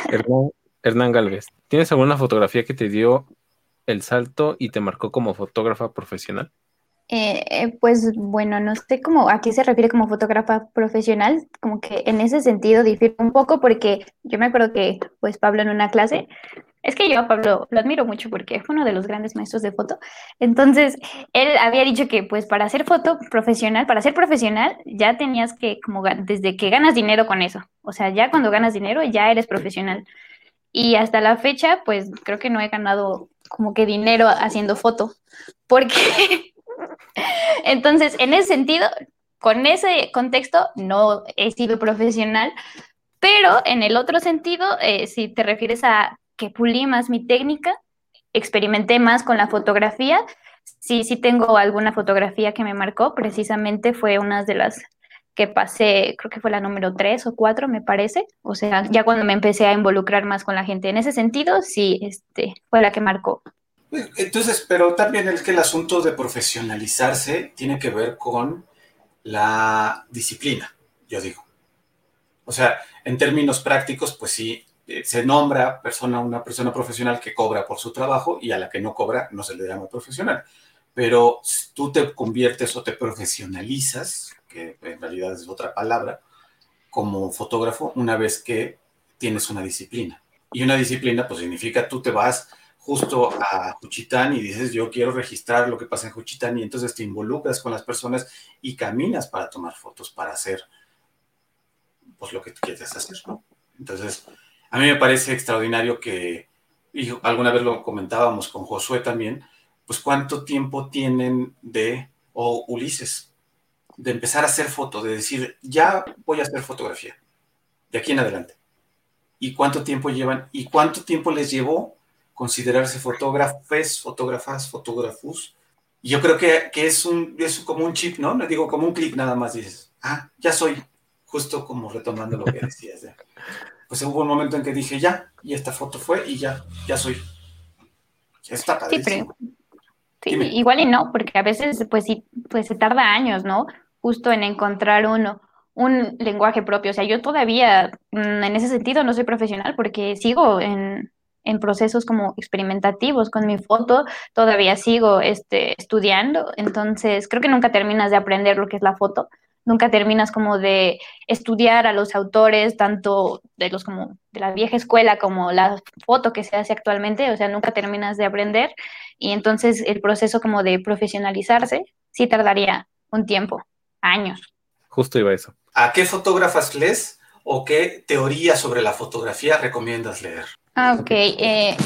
[SPEAKER 1] Hernán, Hernán Galvez, ¿tienes alguna fotografía que te dio el salto y te marcó como fotógrafa profesional?
[SPEAKER 4] Eh, eh, pues bueno, no sé cómo a qué se refiere como fotógrafa profesional, como que en ese sentido difiere un poco porque yo me acuerdo que pues Pablo en una clase, es que yo a Pablo lo admiro mucho porque fue uno de los grandes maestros de foto, entonces él había dicho que pues para hacer foto profesional, para ser profesional ya tenías que como desde que ganas dinero con eso, o sea, ya cuando ganas dinero ya eres profesional. Y hasta la fecha, pues creo que no he ganado como que dinero haciendo foto, porque entonces en ese sentido, con ese contexto, no he sido profesional, pero en el otro sentido, eh, si te refieres a que pulí más mi técnica, experimenté más con la fotografía, sí, sí tengo alguna fotografía que me marcó, precisamente fue una de las que pasé, creo que fue la número tres o cuatro, me parece. O sea, ya cuando me empecé a involucrar más con la gente en ese sentido, sí, este, fue la que marcó.
[SPEAKER 2] Entonces, pero también es que el asunto de profesionalizarse tiene que ver con la disciplina, yo digo. O sea, en términos prácticos, pues sí, eh, se nombra persona, una persona profesional que cobra por su trabajo y a la que no cobra no se le llama profesional. Pero tú te conviertes o te profesionalizas, que en realidad es otra palabra, como fotógrafo una vez que tienes una disciplina. Y una disciplina, pues significa tú te vas justo a Juchitán y dices, yo quiero registrar lo que pasa en Juchitán y entonces te involucras con las personas y caminas para tomar fotos, para hacer pues lo que tú quieres hacer. Entonces, a mí me parece extraordinario que, y alguna vez lo comentábamos con Josué también, pues cuánto tiempo tienen de, o Ulises, de empezar a hacer fotos, de decir, ya voy a hacer fotografía, de aquí en adelante. ¿Y cuánto tiempo llevan? ¿Y cuánto tiempo les llevó considerarse fotógrafes, fotógrafas, fotógrafos. Y yo creo que, que, es, un, es como un chip, ¿no? Le digo, como un clic nada más dices, ah, ya soy, justo como retomando lo que decías. Pues hubo un momento en que dije, ya, y esta foto fue, y ya, ya soy. Ya está padrísimo.
[SPEAKER 4] Sí, sí igual y no, porque a veces, pues sí, pues se tarda años, ¿no? Justo en encontrar uno un lenguaje propio. O sea, yo todavía mm, en ese sentido no soy profesional porque sigo en, en procesos como experimentativos con mi foto, todavía sigo este, estudiando, entonces creo que nunca terminas de aprender lo que es la foto, nunca terminas como de estudiar a los autores, tanto de los como de la vieja escuela como la foto que se hace actualmente, o sea, nunca terminas de aprender. Y entonces el proceso como de profesionalizarse sí tardaría un tiempo, años.
[SPEAKER 1] Justo iba eso.
[SPEAKER 2] ¿A qué fotógrafas lees o qué teoría sobre la fotografía recomiendas leer?
[SPEAKER 4] Ah, ok. Eh,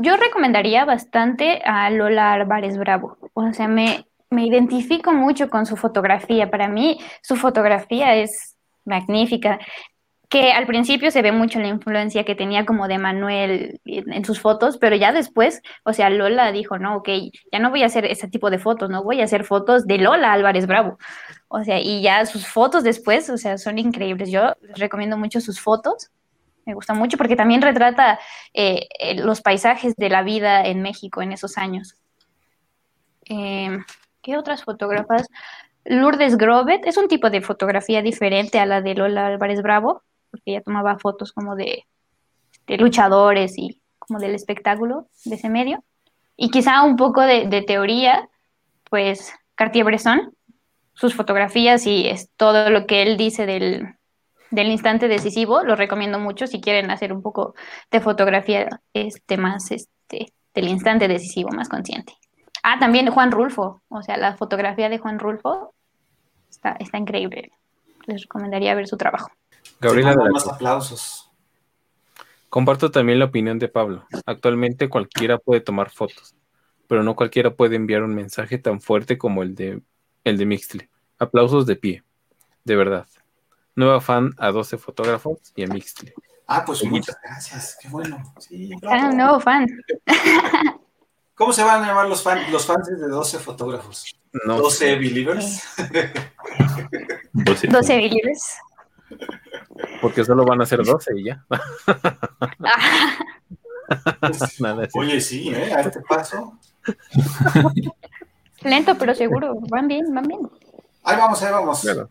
[SPEAKER 4] yo recomendaría bastante a Lola Álvarez Bravo. O sea, me, me identifico mucho con su fotografía. Para mí, su fotografía es magnífica que al principio se ve mucho la influencia que tenía como de Manuel en sus fotos, pero ya después, o sea, Lola dijo, no, ok, ya no voy a hacer ese tipo de fotos, no voy a hacer fotos de Lola Álvarez Bravo. O sea, y ya sus fotos después, o sea, son increíbles. Yo les recomiendo mucho sus fotos me gusta mucho porque también retrata eh, eh, los paisajes de la vida en México en esos años. Em, ¿Qué otras fotógrafas? Lourdes Grobet es un tipo de fotografía diferente a la de Lola Álvarez Bravo, porque ella tomaba fotos como de, luchadores y como del espectáculo de ese medio. Y quizá un poco de, de teoría, pues Cartier-Bresson, sus fotografías y es todo lo que él dice del, del instante decisivo, lo recomiendo mucho si quieren hacer un poco de fotografía este, más este, del instante decisivo, más consciente. Ah, también Juan Rulfo, o sea, la fotografía de Juan Rulfo está, está increíble. Les recomendaría ver su trabajo.
[SPEAKER 2] Gabriela, más aplausos.
[SPEAKER 1] Comparto también la opinión de Pablo. Actualmente cualquiera puede tomar fotos. pero no cualquiera puede enviar un mensaje tan fuerte como el de, el de Mixly. Aplausos de pie, de verdad. Nueva fan a 12 fotógrafos y a Mixly.
[SPEAKER 2] Ah, pues muchas gracias, qué bueno. Sí,
[SPEAKER 4] Ah, un nuevo fan.
[SPEAKER 2] ¿Cómo se van a llamar los, fan, los fans de 12 fotógrafos?
[SPEAKER 1] No,
[SPEAKER 2] 12 believers.
[SPEAKER 3] 12.
[SPEAKER 4] 12 believers.
[SPEAKER 1] porque solo van a ser 12 y ya. Nada.
[SPEAKER 2] Oye, sí, ¿eh? A este paso.
[SPEAKER 4] Lento pero seguro. Van bien, van bien.
[SPEAKER 2] Ahí vamos, ahí vamos.
[SPEAKER 1] Claro.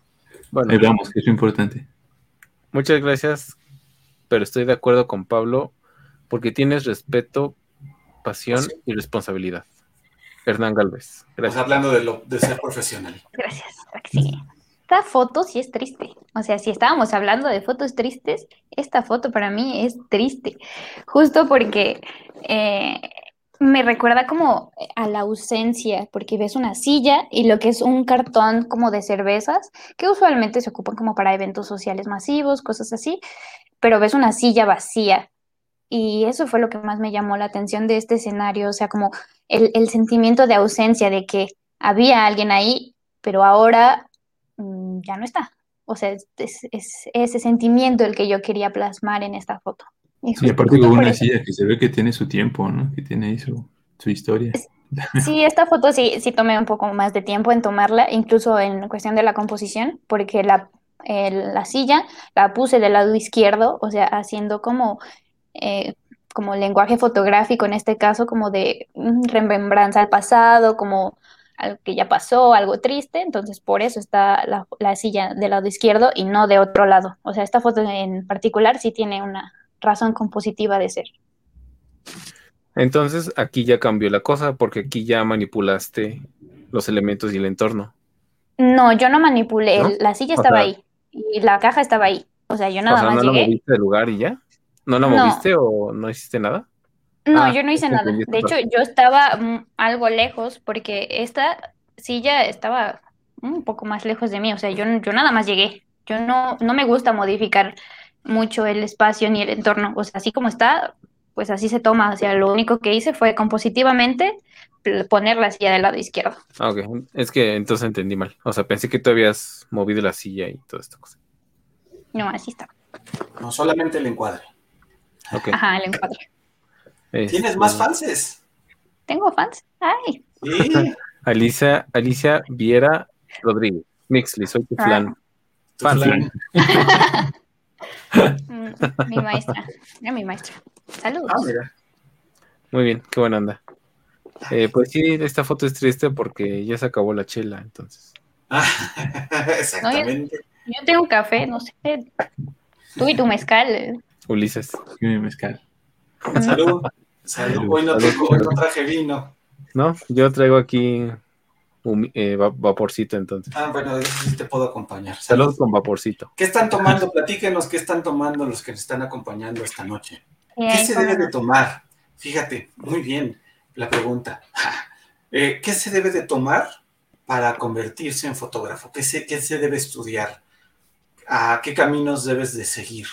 [SPEAKER 1] Bueno,
[SPEAKER 3] Ahí vamos, que es lo importante.
[SPEAKER 1] muchas gracias, pero estoy de acuerdo con Pablo porque tienes respeto, pasión
[SPEAKER 2] Sí.
[SPEAKER 1] y responsabilidad. Hernán Galvez.
[SPEAKER 2] Pues
[SPEAKER 1] Gracias.
[SPEAKER 2] hablando de, lo, de ser profesional.
[SPEAKER 4] Gracias. sí. Esta foto sí es triste. O sea, si estábamos hablando de fotos tristes, esta foto para mí es triste. Justo porque eh, me recuerda como a la ausencia, porque ves una silla y lo que es un cartón como de cervezas, que usualmente se ocupan como para eventos sociales masivos, cosas así, pero ves una silla vacía. Y eso fue lo que más me llamó la atención de este escenario, o sea, como el, sentimiento de ausencia, de que había alguien ahí, pero ahora mm, ya no está. O sea, es ese sentimiento el que yo quería plasmar en esta foto. Y
[SPEAKER 3] Sí, aparte con una silla que se ve que tiene su tiempo, ¿no? Que tiene ahí su, su historia.
[SPEAKER 4] Sí, esta foto sí, sí tomé un poco más de tiempo en tomarla, incluso en cuestión de la composición, porque la, la silla la puse del lado izquierdo, o sea, haciendo como, eh, como lenguaje fotográfico, en este caso, como de mm, remembranza al pasado, como algo que ya pasó, algo triste, entonces por eso está la, la silla del lado izquierdo y no de otro lado. O sea, esta foto en particular sí tiene una razón compositiva de ser.
[SPEAKER 1] Entonces aquí ya cambió la cosa porque aquí ya manipulaste los elementos y el entorno.
[SPEAKER 4] No, yo no manipulé, la silla
[SPEAKER 1] O
[SPEAKER 4] estaba
[SPEAKER 1] sea-
[SPEAKER 4] ahí y la caja estaba ahí. O sea, yo nada
[SPEAKER 1] o sea,
[SPEAKER 4] más
[SPEAKER 1] ¿no la
[SPEAKER 4] llegué.
[SPEAKER 1] moviste del lugar y ya? ¿No la
[SPEAKER 4] No.
[SPEAKER 1] moviste o no hiciste nada?
[SPEAKER 4] No,
[SPEAKER 1] Ah,
[SPEAKER 4] yo no hice nada. De hecho, yo estaba mm, algo lejos porque esta silla estaba un poco más lejos de mí. O sea, yo, yo nada más llegué. Yo no, no me gusta modificar mucho el espacio ni el entorno. O sea, así como está, pues así se toma. O sea, lo único que hice fue compositivamente poner la silla del lado izquierdo.
[SPEAKER 1] Ah, ok. Es que entonces entendí mal. O sea, pensé que tú habías movido la silla y toda esta cosa.
[SPEAKER 4] No, así está.
[SPEAKER 2] No solamente el encuadre.
[SPEAKER 1] Ok.
[SPEAKER 4] Ajá, el encuadre.
[SPEAKER 2] ¿Tienes
[SPEAKER 1] Este,
[SPEAKER 2] más fanses?
[SPEAKER 4] ¿Tengo fans? Ay,
[SPEAKER 2] Sí.
[SPEAKER 1] Alicia, Alicia Viera Rodríguez. Mixly, soy tu
[SPEAKER 4] Ah.
[SPEAKER 1] flan.
[SPEAKER 2] Tu flan.
[SPEAKER 4] mm, mi maestra. Era mi maestra. Saludos.
[SPEAKER 2] Ah, mira.
[SPEAKER 1] Muy bien, qué buena onda. Eh, pues sí, esta foto es triste porque ya se acabó la chela, entonces.
[SPEAKER 2] Ah, exactamente.
[SPEAKER 4] Yo tengo café, no sé. Tú y tu mezcal. eh.
[SPEAKER 1] Ulises.
[SPEAKER 3] Sí, mi mezcal.
[SPEAKER 2] Salud. Salud. Hoy no, tengo- hoy no traje vino.
[SPEAKER 1] ¿No? Yo traigo aquí eh, va- vaporcito, entonces.
[SPEAKER 2] Ah, bueno, eso sí te puedo acompañar.
[SPEAKER 1] Salud
[SPEAKER 2] Salud.
[SPEAKER 1] con vaporcito.
[SPEAKER 2] ¿Qué están tomando? Platíquenos qué están tomando los que nos están acompañando esta noche.
[SPEAKER 4] Y
[SPEAKER 2] ¿Qué se debe de tomar? Fíjate, muy bien la pregunta. Eh, ¿Qué se debe de tomar para convertirse en fotógrafo? ¿Qué se, qué se debe estudiar? ¿A qué caminos debes de seguir?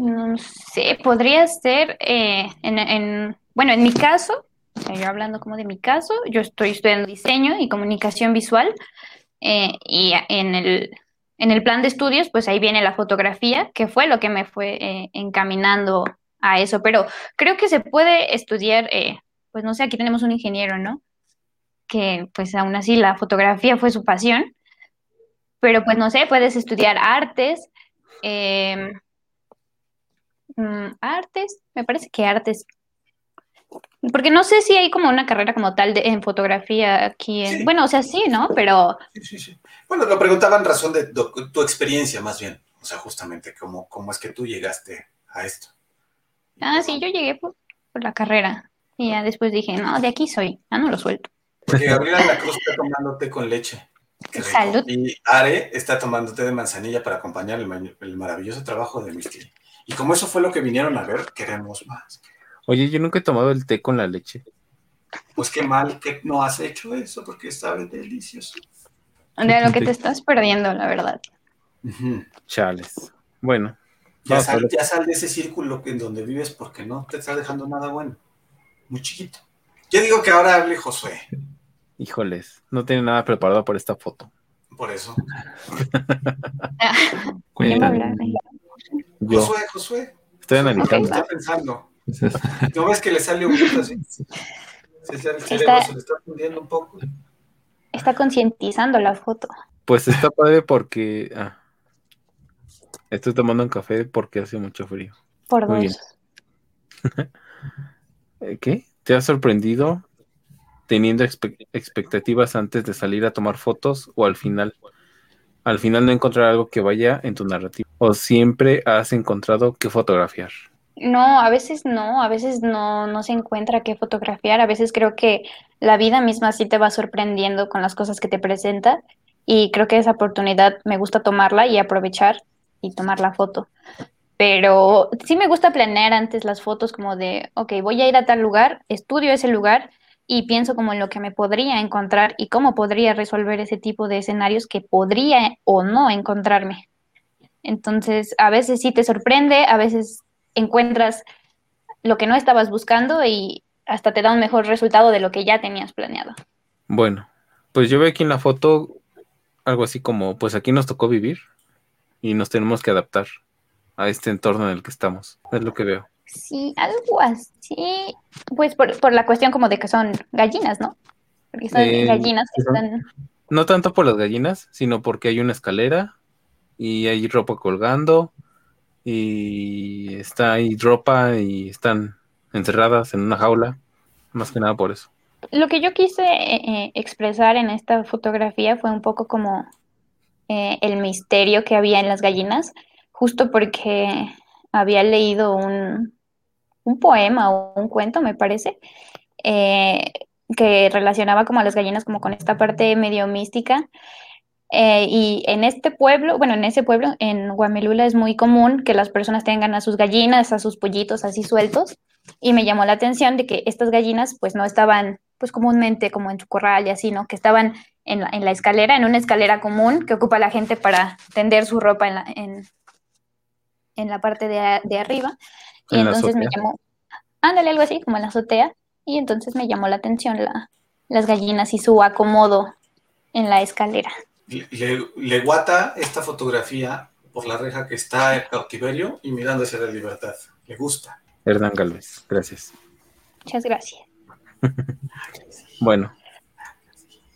[SPEAKER 4] No sé, podría ser eh, en, en- bueno, en mi caso, yo hablando como de mi caso, yo estoy estudiando diseño y comunicación visual eh, y en el, en el plan de estudios, pues ahí viene la fotografía, que fue lo que me fue eh, encaminando a eso, pero creo que se puede estudiar, eh, pues no sé, aquí tenemos un ingeniero, ¿no? Que pues aún así la fotografía fue su pasión, pero pues no sé, puedes estudiar artes. Mm, artes, me parece que artes. Porque no sé si hay como una carrera como tal de, en fotografía aquí en...
[SPEAKER 2] Sí.
[SPEAKER 4] Bueno, o sea, sí, ¿no? Pero
[SPEAKER 2] Sí, sí, sí. Bueno, lo preguntaba en razón de tu, tu experiencia más bien. O sea, justamente, cómo, cómo es que tú llegaste a esto.
[SPEAKER 4] Ah, sí, yo llegué por, por la carrera. Y ya después dije, no, de aquí soy. Ya no lo suelto.
[SPEAKER 2] Porque Gabriela La Cruz está tomando té con leche.
[SPEAKER 4] Salud.
[SPEAKER 2] Y Are está tomando té de manzanilla para acompañar el, el maravilloso trabajo de Misty. Y como eso fue lo que vinieron a ver, queremos más.
[SPEAKER 1] Oye, yo nunca he tomado el té con la leche.
[SPEAKER 2] Pues qué mal que no has hecho eso, porque sabe delicioso.
[SPEAKER 4] De lo que te estás perdiendo, la verdad.
[SPEAKER 2] Ujú.
[SPEAKER 1] Chales. Bueno,
[SPEAKER 2] Ya, sal,
[SPEAKER 1] ver.
[SPEAKER 2] ya sal de ese círculo en donde vives porque no te está dejando nada bueno. Muy chiquito. Yo digo que ahora hable Josué.
[SPEAKER 1] Híjoles, no tiene nada preparado para esta foto.
[SPEAKER 2] Por eso.
[SPEAKER 3] Cuéntame.
[SPEAKER 1] Yo
[SPEAKER 2] Josué, Josué.
[SPEAKER 1] estoy
[SPEAKER 2] ¿Qué
[SPEAKER 1] analizando.
[SPEAKER 2] está pensando? ¿No ves que le sale un poquito así? Se, se-
[SPEAKER 4] Está-
[SPEAKER 2] se le está fundiendo un poco.
[SPEAKER 4] Está concientizando la foto.
[SPEAKER 1] Pues está padre porque ah, estoy tomando un café porque hace mucho frío.
[SPEAKER 4] Por
[SPEAKER 1] Muy
[SPEAKER 4] dos.
[SPEAKER 1] Eh, ¿Qué? ¿Te has sorprendido teniendo expe- expectativas antes de salir a tomar fotos o al final? Al final no encontrar algo que vaya en tu narrativa. ¿O siempre has encontrado qué fotografiar?
[SPEAKER 4] No, a veces no, a veces no, no se encuentra qué fotografiar, a veces creo que la vida misma sí te va sorprendiendo con las cosas que te presenta y creo que esa oportunidad me gusta tomarla y aprovechar y tomar la foto. Pero sí me gusta planear antes las fotos como de, ok, voy a ir a tal lugar, estudio ese lugar y pienso como en lo que me podría encontrar y cómo podría resolver ese tipo de escenarios que podría o no encontrarme. Entonces, a veces sí te sorprende, a veces encuentras lo que no estabas buscando y hasta te da un mejor resultado de lo que ya tenías planeado.
[SPEAKER 1] Bueno, pues yo veo aquí en la foto algo así como, pues aquí nos tocó vivir y nos tenemos que adaptar a este entorno en el que estamos. Es lo que veo.
[SPEAKER 4] Sí, algo así, pues por, por la cuestión como de que son gallinas, ¿no? Porque son
[SPEAKER 1] Eh,
[SPEAKER 4] gallinas que están...
[SPEAKER 1] No tanto por las gallinas, sino porque hay una escalera y hay ropa colgando y está ahí ropa y están encerradas en una jaula. Más que nada por eso.
[SPEAKER 4] Lo que yo quise eh, eh, expresar en esta fotografía fue un poco como eh, el misterio que había en las gallinas, justo porque había leído un, un poema o un cuento, me parece, eh, que relacionaba como a las gallinas como con esta parte medio mística. Eh, y en este pueblo, bueno, en ese pueblo, en Guamelula, es muy común que las personas tengan a sus gallinas, a sus pollitos así sueltos. Y me llamó la atención de que estas gallinas pues no estaban pues comúnmente como en su corral y así, ¿no? Que estaban en la, en la escalera, en una escalera común que ocupa la gente para tender su ropa en la, en, en la parte de, arriba. Y
[SPEAKER 1] En
[SPEAKER 4] entonces me llamó, ándale, algo así, como en la azotea. Y entonces me llamó la atención la, las gallinas y su acomodo en la escalera.
[SPEAKER 2] Le, guata esta fotografía por la reja que está en cautiverio y mirando hacia la libertad. Le gusta.
[SPEAKER 1] Hernán Galvez, gracias.
[SPEAKER 4] Muchas gracias.
[SPEAKER 1] Bueno,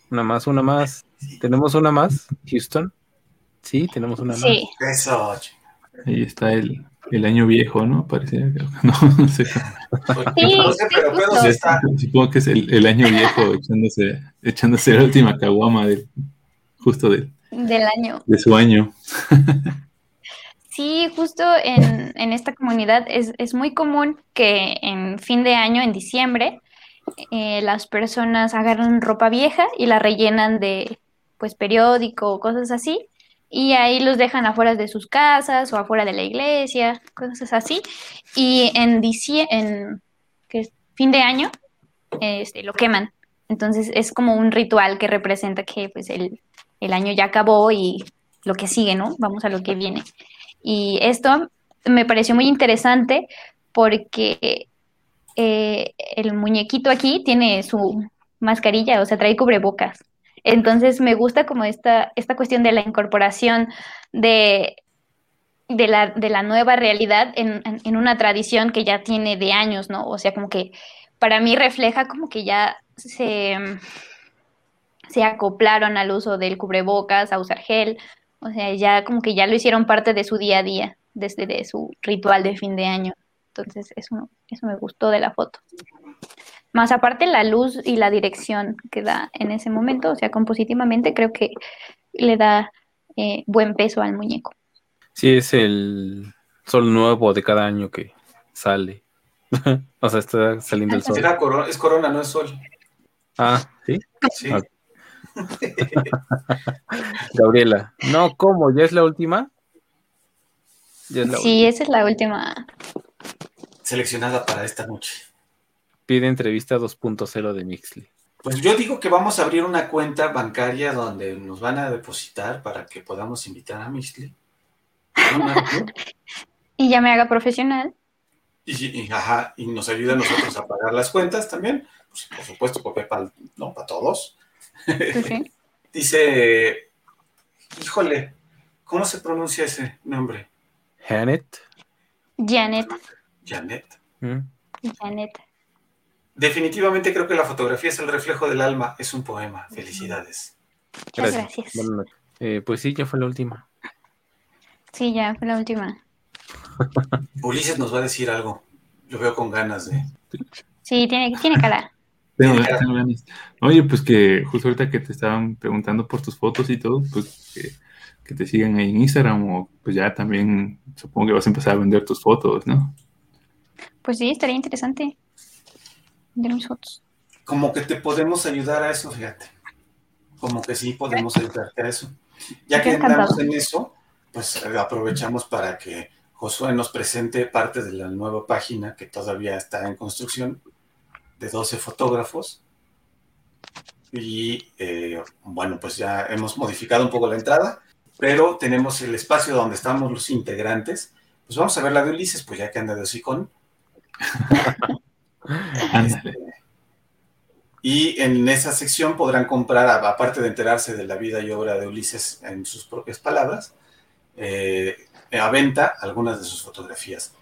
[SPEAKER 1] una más, una más. ¿Tenemos una más, Houston? Sí, tenemos una
[SPEAKER 4] Sí,
[SPEAKER 2] Eso. ch-
[SPEAKER 3] Ahí está el, el año viejo, ¿no? Que no, no sé.
[SPEAKER 4] Sí,
[SPEAKER 2] no sé, pero sí está.
[SPEAKER 3] Supongo que es el, el año viejo echándose, echándose la última caguama del, justo de,
[SPEAKER 4] del año.
[SPEAKER 3] de su año.
[SPEAKER 4] Sí, justo en, en esta comunidad es, es muy común que en fin de año, en diciembre, eh, las personas agarran ropa vieja y la rellenan de pues periódico o cosas así, y ahí los dejan afuera de sus casas o afuera de la iglesia, cosas así. Y en, en que es fin de año este, lo queman. Entonces es como un ritual que representa que pues el, el año ya acabó y lo que sigue, ¿no? Vamos a lo que viene. Y esto me pareció muy interesante porque eh, el muñequito aquí tiene su mascarilla, o sea, trae cubrebocas. Entonces me gusta como esta, esta cuestión de la incorporación de, de, la, de la nueva realidad en, en, en una tradición que ya tiene de años, ¿no? O sea, como que para mí refleja como que ya se, se acoplaron al uso del cubrebocas, a usar gel, o sea, ya como que ya lo hicieron parte de su día a día, desde de su ritual de fin de año. Entonces, eso, eso me gustó de la foto. Más aparte la luz y la dirección que da en ese momento, o sea, compositivamente creo que le da eh, buen peso al muñeco.
[SPEAKER 1] Sí, es el sol nuevo de cada año que sale. o sea, está saliendo el sol.
[SPEAKER 2] Corona, es corona, no es sol.
[SPEAKER 1] Ah, ¿sí?
[SPEAKER 2] Sí.
[SPEAKER 1] Gabriela. No, ¿cómo? ¿Ya es la última? Ya es la
[SPEAKER 4] Sí, esa es la última.
[SPEAKER 2] Seleccionada para esta noche.
[SPEAKER 1] Pide entrevista 2.0 de Mixly.
[SPEAKER 2] Pues yo digo que vamos a abrir una cuenta bancaria donde nos van a depositar para que podamos invitar a Mixley.
[SPEAKER 4] Y ya me haga profesional.
[SPEAKER 2] Y, y, ajá, y nos ayuda a nosotros a pagar las cuentas también. Pues, por supuesto, por PayPal, ¿no? Para todos.
[SPEAKER 4] Sí.
[SPEAKER 2] Dice, híjole, ¿cómo se pronuncia ese nombre?
[SPEAKER 1] Janet.
[SPEAKER 4] Janet.
[SPEAKER 2] Janet.
[SPEAKER 1] ¿Mm?
[SPEAKER 4] Janet.
[SPEAKER 2] Definitivamente creo que la fotografía es el reflejo del alma, es un poema. Felicidades.
[SPEAKER 4] Muchas gracias.
[SPEAKER 1] Eh, pues sí, ya fue la última.
[SPEAKER 4] Sí, ya fue la última.
[SPEAKER 2] Ulises nos va a decir algo. Lo veo con ganas de.
[SPEAKER 4] Sí, tiene, tiene cara.
[SPEAKER 3] Tengo- tengo ganas. Oye, pues que justo ahorita que te estaban preguntando por tus fotos y todo, pues que, que te sigan ahí en Instagram o pues ya también supongo que vas a empezar a vender tus fotos, ¿no?
[SPEAKER 4] Pues sí, estaría interesante. Vender mis fotos.
[SPEAKER 2] Como que te podemos ayudar a eso, fíjate. Como que sí podemos ayudarte a eso. Ya que andamos en eso, pues eh, aprovechamos para que Josué nos presente parte de la nueva página que todavía está en construcción, de 12 fotógrafos. Y eh, bueno, pues ya hemos modificado un poco la entrada, pero tenemos el espacio donde estamos los integrantes. Pues vamos a ver la de Ulises, pues ya que anda de hocicón.
[SPEAKER 3] Ándale.
[SPEAKER 2] Y en esa sección podrán comprar, aparte de enterarse de la vida y obra de Ulises en sus propias palabras, eh, a venta algunas de sus fotografías.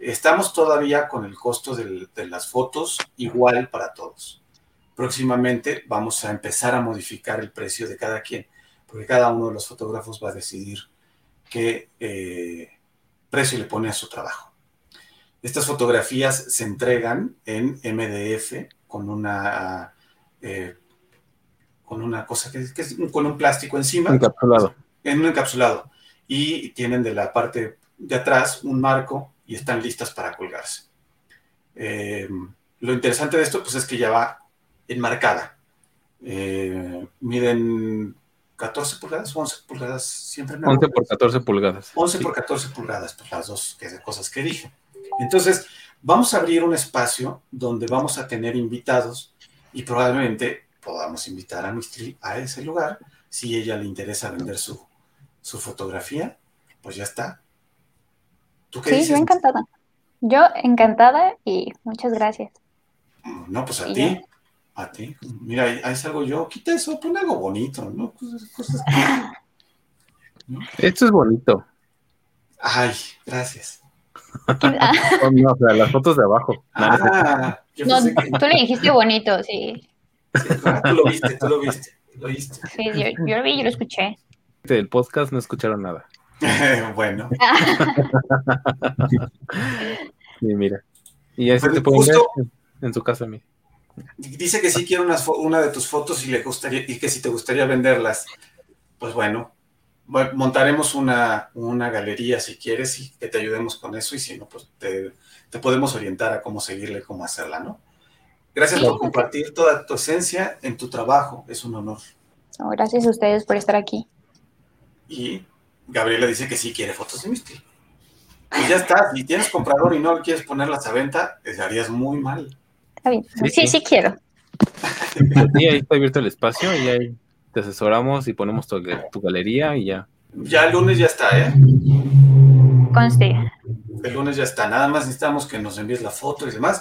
[SPEAKER 2] Estamos todavía con el costo del- de las fotos igual para todos. Próximamente vamos a empezar a modificar el precio de cada quien, porque cada uno de los fotógrafos va a decidir qué eh, precio le pone a su trabajo. Estas fotografías se entregan en MDF con una eh, con una cosa que, que es con un plástico encima,
[SPEAKER 1] Encapsulado.
[SPEAKER 2] en un encapsulado, y tienen de la parte de atrás un marco y están listas para colgarse. Eh, lo interesante de esto pues es que ya va enmarcada. Eh, miden 14 pulgadas, 11 pulgadas, siempre me
[SPEAKER 1] 11
[SPEAKER 2] acuerdo.
[SPEAKER 1] por 14 pulgadas.
[SPEAKER 2] 11 por 14 pulgadas, pues las dos que- cosas que dije. Entonces, vamos a abrir un espacio donde vamos a tener invitados y probablemente podamos invitar a Mistri a ese lugar. Si ella le interesa vender su, su fotografía, pues ya está. ¿Tú qué
[SPEAKER 4] Sí,
[SPEAKER 2] dices?
[SPEAKER 4] yo encantada. Yo encantada y muchas gracias.
[SPEAKER 2] No, pues a
[SPEAKER 4] Y
[SPEAKER 2] ti.
[SPEAKER 4] ya.
[SPEAKER 2] A ti. Mira, ahí, ahí salgo yo. Quita eso, pon algo bonito, ¿no? Cosas, cosas
[SPEAKER 1] Esto es bonito.
[SPEAKER 2] Ay, gracias.
[SPEAKER 1] Oh, no, o sea, las fotos de abajo.
[SPEAKER 2] Ah,
[SPEAKER 4] no,
[SPEAKER 2] que-
[SPEAKER 4] tú le dijiste bonito, sí.
[SPEAKER 2] sí, ah, tú lo viste, tú lo viste, lo viste.
[SPEAKER 4] Sí, yo, yo lo vi, yo lo escuché.
[SPEAKER 1] del podcast no escucharon nada.
[SPEAKER 2] bueno,
[SPEAKER 1] Y mira. Y así
[SPEAKER 2] Pues
[SPEAKER 1] te pueden ver
[SPEAKER 2] justo-
[SPEAKER 1] en, en su casa, mira.
[SPEAKER 2] dice que sí quiere una de tus fotos y le gustaría y que si te gustaría venderlas, pues bueno, montaremos una, una galería si quieres y que te ayudemos con eso y si no, pues te, te podemos orientar a cómo seguirle, cómo hacerla, ¿no? Gracias
[SPEAKER 4] Sí,
[SPEAKER 2] por compartir toda tu esencia en tu trabajo, es un honor.
[SPEAKER 4] No, gracias a ustedes por estar aquí.
[SPEAKER 2] Y Gabriela dice que sí quiere fotos de Misty. Y ya está, si tienes comprador y no quieres ponerlas a venta, te harías muy mal.
[SPEAKER 4] Está bien.
[SPEAKER 1] Sí,
[SPEAKER 4] Sí,
[SPEAKER 1] sí.
[SPEAKER 4] sí, quiero.
[SPEAKER 1] Y ahí está abierto el espacio y ahí te asesoramos y ponemos tu, tu galería y ya.
[SPEAKER 2] Ya el lunes ya está, ¿eh?
[SPEAKER 4] Conste.
[SPEAKER 2] El lunes ya está. Nada más necesitamos que nos envíes la foto y demás.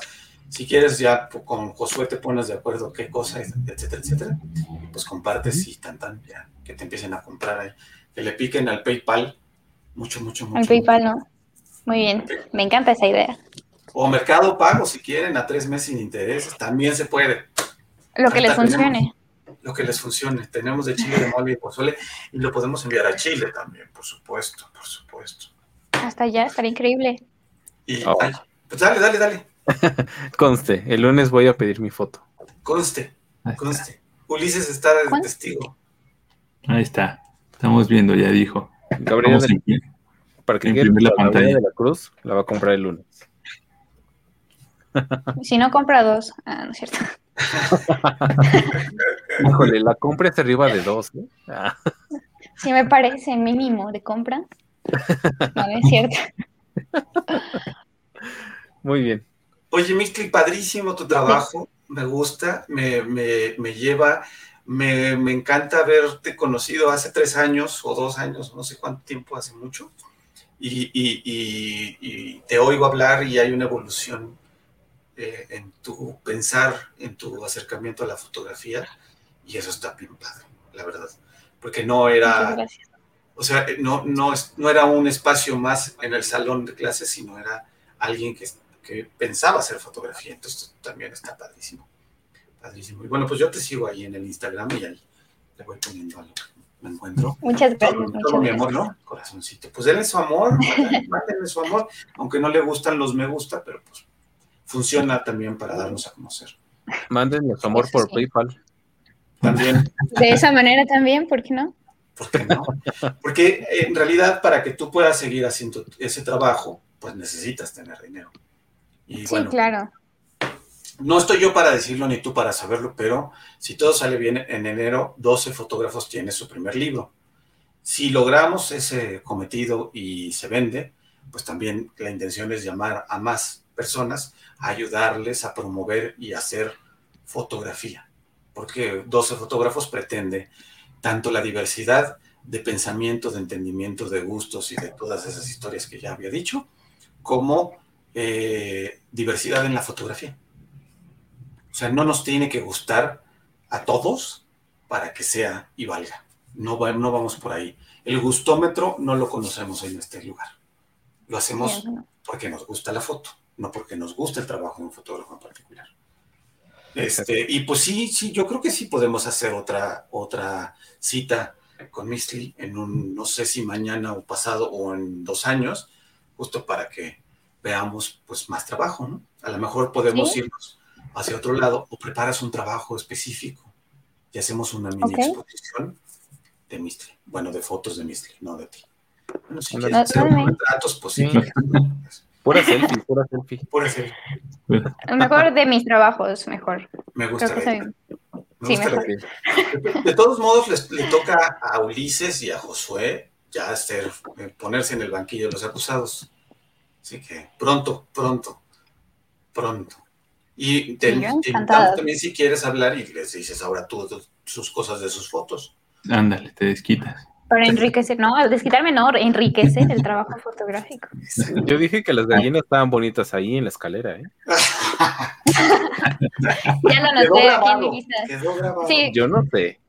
[SPEAKER 2] Si quieres, ya con Josué te pones de acuerdo qué cosa, etcétera, etcétera. Pues compartes y tan, tan, ya, que te empiecen a comprar ahí. Que le piquen al PayPal. Mucho, mucho, mucho.
[SPEAKER 4] El PayPal, ¿no? Muy bien. Me encanta esa idea.
[SPEAKER 2] O Mercado Pago, si quieren, a tres meses sin intereses. También se puede.
[SPEAKER 4] Lo que les
[SPEAKER 2] tenemos
[SPEAKER 4] funcione.
[SPEAKER 2] Lo que les funcione. Tenemos de chile de mole y pozole y lo podemos enviar a Chile también, por supuesto, por supuesto.
[SPEAKER 4] Hasta allá, estaría increíble.
[SPEAKER 2] Y,
[SPEAKER 1] Oh.
[SPEAKER 2] ay, pues dale, dale, dale.
[SPEAKER 1] Conste, el lunes voy a pedir mi foto.
[SPEAKER 2] Conste, conste. Ulises está de
[SPEAKER 4] ¿Cuál?
[SPEAKER 2] testigo.
[SPEAKER 3] Ahí está. Estamos viendo, ya dijo.
[SPEAKER 1] Gabriela,
[SPEAKER 3] Vamos a imprimir.
[SPEAKER 1] para que
[SPEAKER 3] imprimir la pantalla.
[SPEAKER 1] de la Cruz, la va a comprar el lunes.
[SPEAKER 4] Si no, compra dos. Ah, no es cierto.
[SPEAKER 1] Híjole, la compra es arriba de dos. ¿eh? Ah,
[SPEAKER 4] Si me parece mínimo de compra. No, no es cierto.
[SPEAKER 1] muy bien.
[SPEAKER 2] Oye, Mixtli, padrísimo tu trabajo. Me gusta, me, me- me lleva, me, me encanta haberte conocido hace tres años o dos años, no sé cuánto tiempo, hace mucho. y, y- y- y te oigo hablar y hay una evolución eh, en tu pensar, en tu acercamiento a la fotografía, y eso está bien padre, la verdad. Porque no era, o sea, no, no, no era un espacio más en el salón de clases, sino era alguien que, que pensaba hacer fotografía. Entonces también está padrísimo. Padrísimo. Y bueno, pues yo te sigo ahí en el Instagram y ahí le voy poniendo algo que me encuentro.
[SPEAKER 4] Muchas gracias.
[SPEAKER 2] Todo,
[SPEAKER 4] muchas
[SPEAKER 2] todo mi amor, ¿no? Corazoncito. Pues denle su amor, mándenle mándenle su amor, aunque no le gustan los me gusta, pero pues funciona también para darnos a conocer.
[SPEAKER 1] Mándenme su amor
[SPEAKER 4] Eso
[SPEAKER 1] por
[SPEAKER 4] sí.
[SPEAKER 1] PayPal.
[SPEAKER 2] También,
[SPEAKER 4] De esa manera también, ¿por qué no?
[SPEAKER 2] ¿por qué no? Porque en realidad para que tú puedas seguir haciendo ese trabajo, pues necesitas tener dinero. Y
[SPEAKER 4] Sí,
[SPEAKER 2] bueno,
[SPEAKER 4] claro.
[SPEAKER 2] No estoy yo para decirlo ni tú para saberlo, pero si todo sale bien en enero, 12 fotógrafos tiene su primer libro. Si logramos ese cometido y se vende, pues también la intención es llamar a más personas ayudarles a promover y hacer fotografía, porque 12 fotógrafos pretende tanto la diversidad de pensamiento, de entendimiento, de gustos y de todas esas historias que ya había dicho, como eh, diversidad en la fotografía. O sea, no nos tiene que gustar a todos para que sea y valga. No, va- no vamos por ahí. El gustómetro no lo conocemos en este lugar. Lo hacemos
[SPEAKER 4] Bien,
[SPEAKER 2] porque nos gusta la foto, no porque nos gusta el trabajo de un fotógrafo en particular. Este, y pues sí, sí, yo creo que sí podemos hacer otra, otra cita con Misty en un, no sé si mañana o pasado o en dos años, justo para que veamos pues más trabajo, ¿no? A lo mejor podemos
[SPEAKER 4] Sí.
[SPEAKER 2] irnos hacia otro lado o preparas un trabajo específico y hacemos una mini exposición de Misty, bueno, de fotos de Misty, no de ti. Bueno, si quieres hacer retratos, sí.
[SPEAKER 1] Sí. Pura selfie, pura selfie.
[SPEAKER 2] Pura.
[SPEAKER 4] El mejor de mis trabajos, mejor.
[SPEAKER 2] Me gusta
[SPEAKER 4] soy.
[SPEAKER 2] Me
[SPEAKER 4] sí,
[SPEAKER 2] gusta la
[SPEAKER 4] mejor.
[SPEAKER 2] De, de todos modos, les- le toca a Ulises y a Josué ya ser, eh, ponerse en el banquillo de los acusados. Así que pronto, pronto, pronto. Y te, invitamos también si quieres hablar y les dices ahora tú tú- sus cosas de sus fotos.
[SPEAKER 3] Ándale, te desquitas.
[SPEAKER 4] Para enriquecer, no, al desquitarme no, enriquecer el trabajo fotográfico.
[SPEAKER 1] Yo dije que las gallinas estaban bonitas ahí en la escalera, ¿eh?
[SPEAKER 4] Ya lo
[SPEAKER 2] Quedó
[SPEAKER 4] anoté aquí en mi lista.
[SPEAKER 2] Quedó.
[SPEAKER 4] Sí,
[SPEAKER 1] Yo no sé.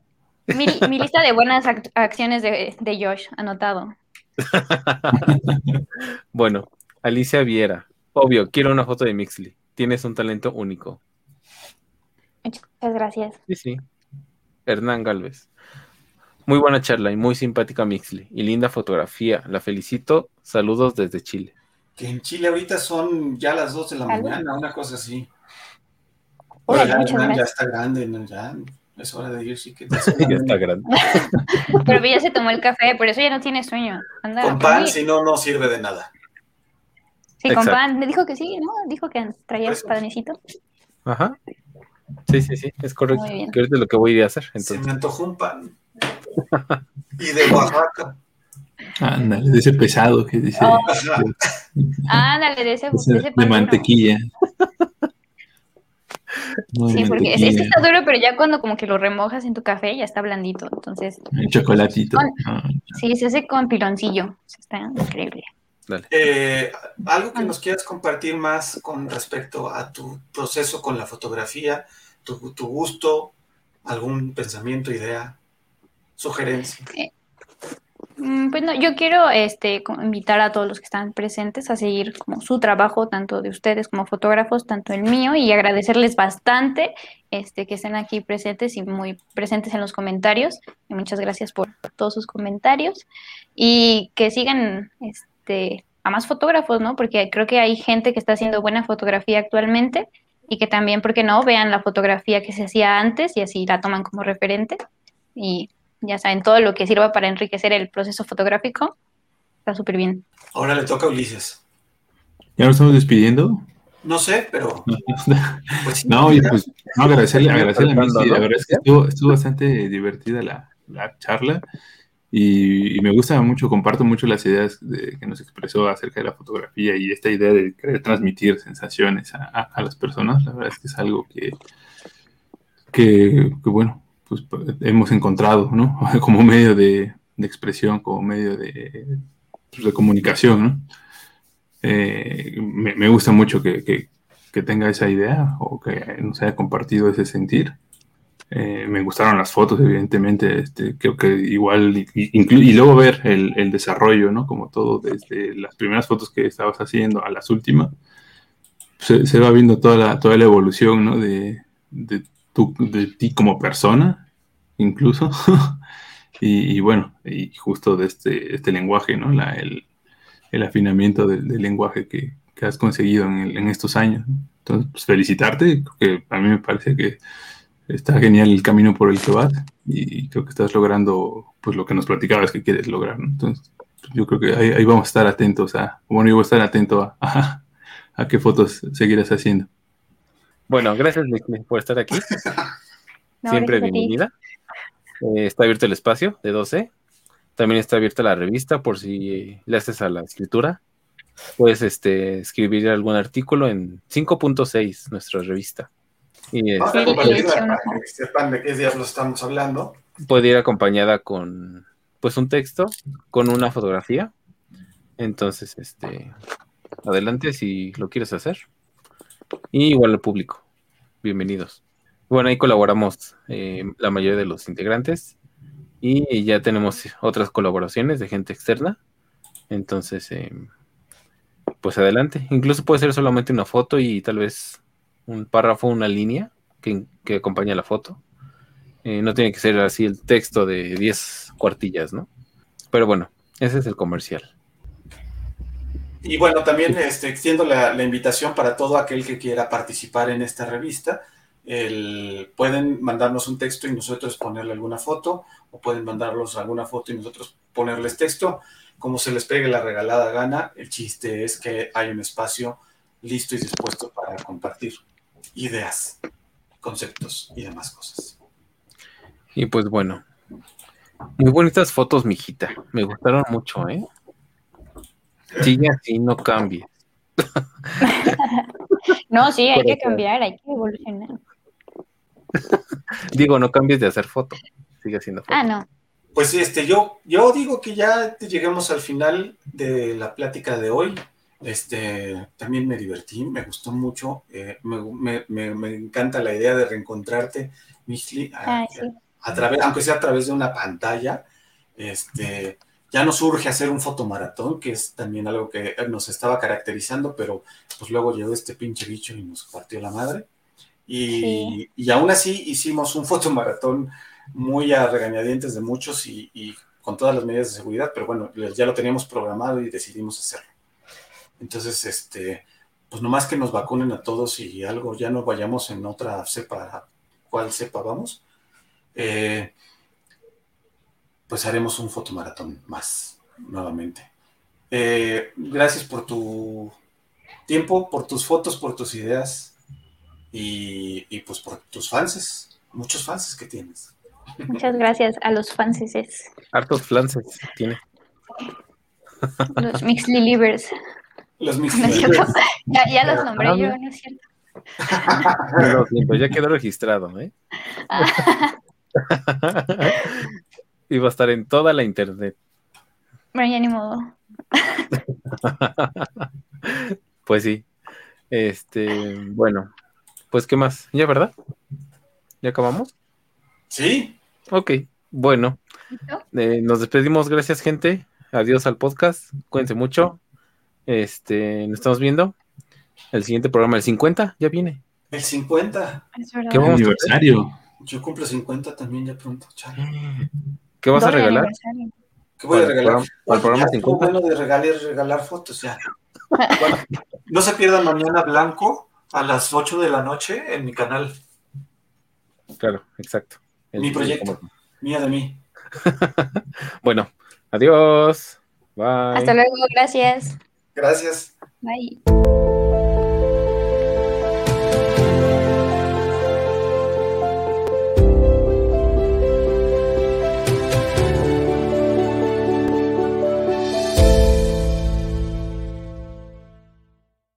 [SPEAKER 4] mi, mi lista de buenas act- acciones de, de Josh, anotado.
[SPEAKER 1] Bueno, Alicia Viera. Obvio, quiero una foto de Mixley. Tienes un talento único.
[SPEAKER 4] Muchas gracias.
[SPEAKER 1] Sí, sí. Hernán Galvez. Muy buena charla y muy simpática Mixley. Y linda fotografía. La felicito. Saludos desde Chile.
[SPEAKER 2] Que en Chile ahorita son ya las 2 de la
[SPEAKER 4] ¿Algo?
[SPEAKER 2] mañana, una cosa así. Pero ya,
[SPEAKER 4] muchas
[SPEAKER 2] ya- está grande, ¿no? ya es hora de ir, sí que
[SPEAKER 1] Ya está grande.
[SPEAKER 4] Pero ya se tomó el café, por eso ya no tiene sueño. Anda,
[SPEAKER 2] Con pan, si no, no sirve de nada.
[SPEAKER 4] Sí, con pan. Me dijo que sí, ¿no? Dijo que traía
[SPEAKER 2] Pues-
[SPEAKER 4] panecito.
[SPEAKER 1] Ajá. Sí, sí, sí. Es correcto.
[SPEAKER 4] Muy bien.
[SPEAKER 1] Que es de lo que voy a ir a hacer.
[SPEAKER 2] Se
[SPEAKER 1] Entonces,
[SPEAKER 2] me antojó un pan. Y de Oaxaca.
[SPEAKER 3] Ándale, de ese pesado que dice.
[SPEAKER 4] Oh. Ándale, de ese,
[SPEAKER 3] ese
[SPEAKER 4] de ese
[SPEAKER 3] de
[SPEAKER 4] pan
[SPEAKER 3] mantequilla. No,
[SPEAKER 4] Sí, porque es, es que está duro, pero ya cuando como que lo remojas en tu café ya está blandito. Entonces,
[SPEAKER 3] el chocolatito.
[SPEAKER 4] Con-
[SPEAKER 3] Ah,
[SPEAKER 4] sí, se hace con piloncillo. Está increíble.
[SPEAKER 1] Dale.
[SPEAKER 2] Eh, algo que nos quieras compartir más con respecto a tu proceso con la fotografía, tu, tu gusto, algún pensamiento, idea, sugerencia.
[SPEAKER 4] Mm, Pues no, yo quiero este, invitar a todos los que están presentes a seguir como su trabajo, tanto de ustedes como fotógrafos, tanto el mío, y agradecerles bastante este, que estén aquí presentes y muy presentes en los comentarios. Y muchas gracias por todos sus comentarios y que sigan este, a más fotógrafos, ¿no? Porque creo que hay gente que está haciendo buena fotografía actualmente y que también, ¿por qué no? Vean la fotografía que se hacía antes y así la toman como referente. Y ya saben, todo lo que sirva para enriquecer el proceso fotográfico está súper bien.
[SPEAKER 2] Ahora le toca a Ulises.
[SPEAKER 3] ¿Ya nos estamos despidiendo?
[SPEAKER 2] No sé, pero pues
[SPEAKER 3] No, oye,
[SPEAKER 2] ya.
[SPEAKER 3] pues no, agradecerle, agradecerle a mí, sí, la verdad es que estuvo, estuvo bastante divertida la, la charla y, y me gusta mucho, comparto mucho las ideas de- que nos expresó acerca de la fotografía y esta idea de querer transmitir sensaciones a, a- a las personas, la verdad es que es algo que, que, que, bueno, pues hemos encontrado, ¿no? Como medio de, de expresión, como medio de, pues, de comunicación, ¿no? Eh, me, gusta mucho que, tenga esa idea o que nos haya compartido ese sentir. Eh, me gustaron las fotos, evidentemente, este, creo que igual, y, luego ver el, desarrollo, ¿no? Como todo, desde las primeras fotos que estabas haciendo a las últimas, se, va viendo toda la, toda la evolución, ¿no? De, de, de ti como persona, incluso. y, bueno, y justo de este, este lenguaje, ¿no? El, el afinamiento del, lenguaje que, has conseguido en, estos años. Entonces, pues, felicitarte, que a mí me parece que está genial el camino por el que vas y creo que estás logrando pues lo que nos platicabas que quieres lograr. Entonces, yo creo que ahí, vamos a estar atentos a, bueno, yo voy a estar atento a, a, qué fotos seguirás haciendo.
[SPEAKER 1] Bueno, gracias por estar aquí. Siempre bienvenida. Eh, está abierto el espacio de 12. También está abierta la revista por si le haces a la escritura. Puedes este, escribir algún artículo en 5.6, nuestra revista.
[SPEAKER 2] Y para que sepan de qué días lo estamos hablando.
[SPEAKER 1] Puede ir acompañada con pues un texto, con una fotografía. Entonces, este, adelante si lo quieres hacer. Y igual al público. Bienvenidos. Bueno, ahí colaboramos eh, la mayoría de los integrantes y ya tenemos otras colaboraciones de gente externa. Entonces, eh, pues adelante. Incluso puede ser solamente una foto y tal vez un párrafo, una línea que, que acompaña la foto. Eh, no tiene que ser así el texto de 10 cuartillas, ¿no? Pero bueno, ese es el comercial.
[SPEAKER 2] Y bueno, también este, extiendo la, la invitación para todo aquel que quiera participar en esta revista pueden mandarnos un texto y nosotros ponerle alguna foto, o pueden mandarlos alguna foto y nosotros ponerles texto, como se les pegue la regalada gana. El chiste es que hay un espacio listo y dispuesto para compartir ideas, conceptos y demás cosas.
[SPEAKER 1] Y pues bueno, muy bonitas fotos, mijita. Me gustaron mucho, ¿eh? Sigue así, no cambies.
[SPEAKER 4] no, sí, hay que cambiar, hay que evolucionar.
[SPEAKER 1] digo, no cambies de hacer foto. Sigue siendo foto.
[SPEAKER 4] Ah, no.
[SPEAKER 2] Pues este, yo, yo digo que ya lleguemos al final de la plática de hoy. Este, también me divertí, me gustó mucho. Eh, me, encanta la idea de reencontrarte, Misli, a, través, aunque sea a través de una pantalla. Este, ya nos urge hacer un fotomaratón, que es también algo que nos estaba caracterizando, pero pues luego llegó este pinche bicho y nos partió la madre. Y, aún así hicimos un fotomaratón muy a regañadientes de muchos y, con todas las medidas de seguridad, pero bueno, ya lo teníamos programado y decidimos hacerlo. Entonces, este, pues nomás que nos vacunen a todos y algo, ya no vayamos en otra cepa, cuál cepa vamos, eh, pues haremos un fotomaratón más nuevamente. Eh, gracias por tu tiempo, por tus fotos, por tus ideas y, pues por tus fans, muchos fans que tienes.
[SPEAKER 4] Muchas gracias a los fans.
[SPEAKER 1] Hartos fans tiene.
[SPEAKER 4] Los Mixly Livers.
[SPEAKER 2] Los
[SPEAKER 4] Mixly ya, ya, los nombré yo, no es cierto.
[SPEAKER 1] ya quedó registrado, ¿eh? Iba a estar en toda la internet.
[SPEAKER 4] Bueno, ya ni modo.
[SPEAKER 1] pues sí. Este, bueno, pues, ¿qué más? ¿Ya, verdad? ¿Ya acabamos?
[SPEAKER 2] Sí.
[SPEAKER 1] Ok, bueno. Eh, nos despedimos, gracias, gente. Adiós al podcast. Cuídense mucho. Este, nos estamos viendo. El siguiente programa, el 50, ya viene.
[SPEAKER 2] El 50.
[SPEAKER 3] ¿Qué aniversario?
[SPEAKER 2] Yo cumplo 50 también ya pronto.
[SPEAKER 1] ¿Qué vas a regalar?
[SPEAKER 2] ¿Qué voy a regalar?
[SPEAKER 1] Al programa, 50.
[SPEAKER 2] bueno de regalar, regalar fotos ya. Bueno, no se pierdan mañana blanco a las 8 de la noche en mi canal.
[SPEAKER 1] Claro, exacto.
[SPEAKER 2] mi proyecto, mía de mí.
[SPEAKER 1] bueno, adiós. Bye.
[SPEAKER 4] Hasta luego, gracias.
[SPEAKER 2] Gracias.
[SPEAKER 4] Bye.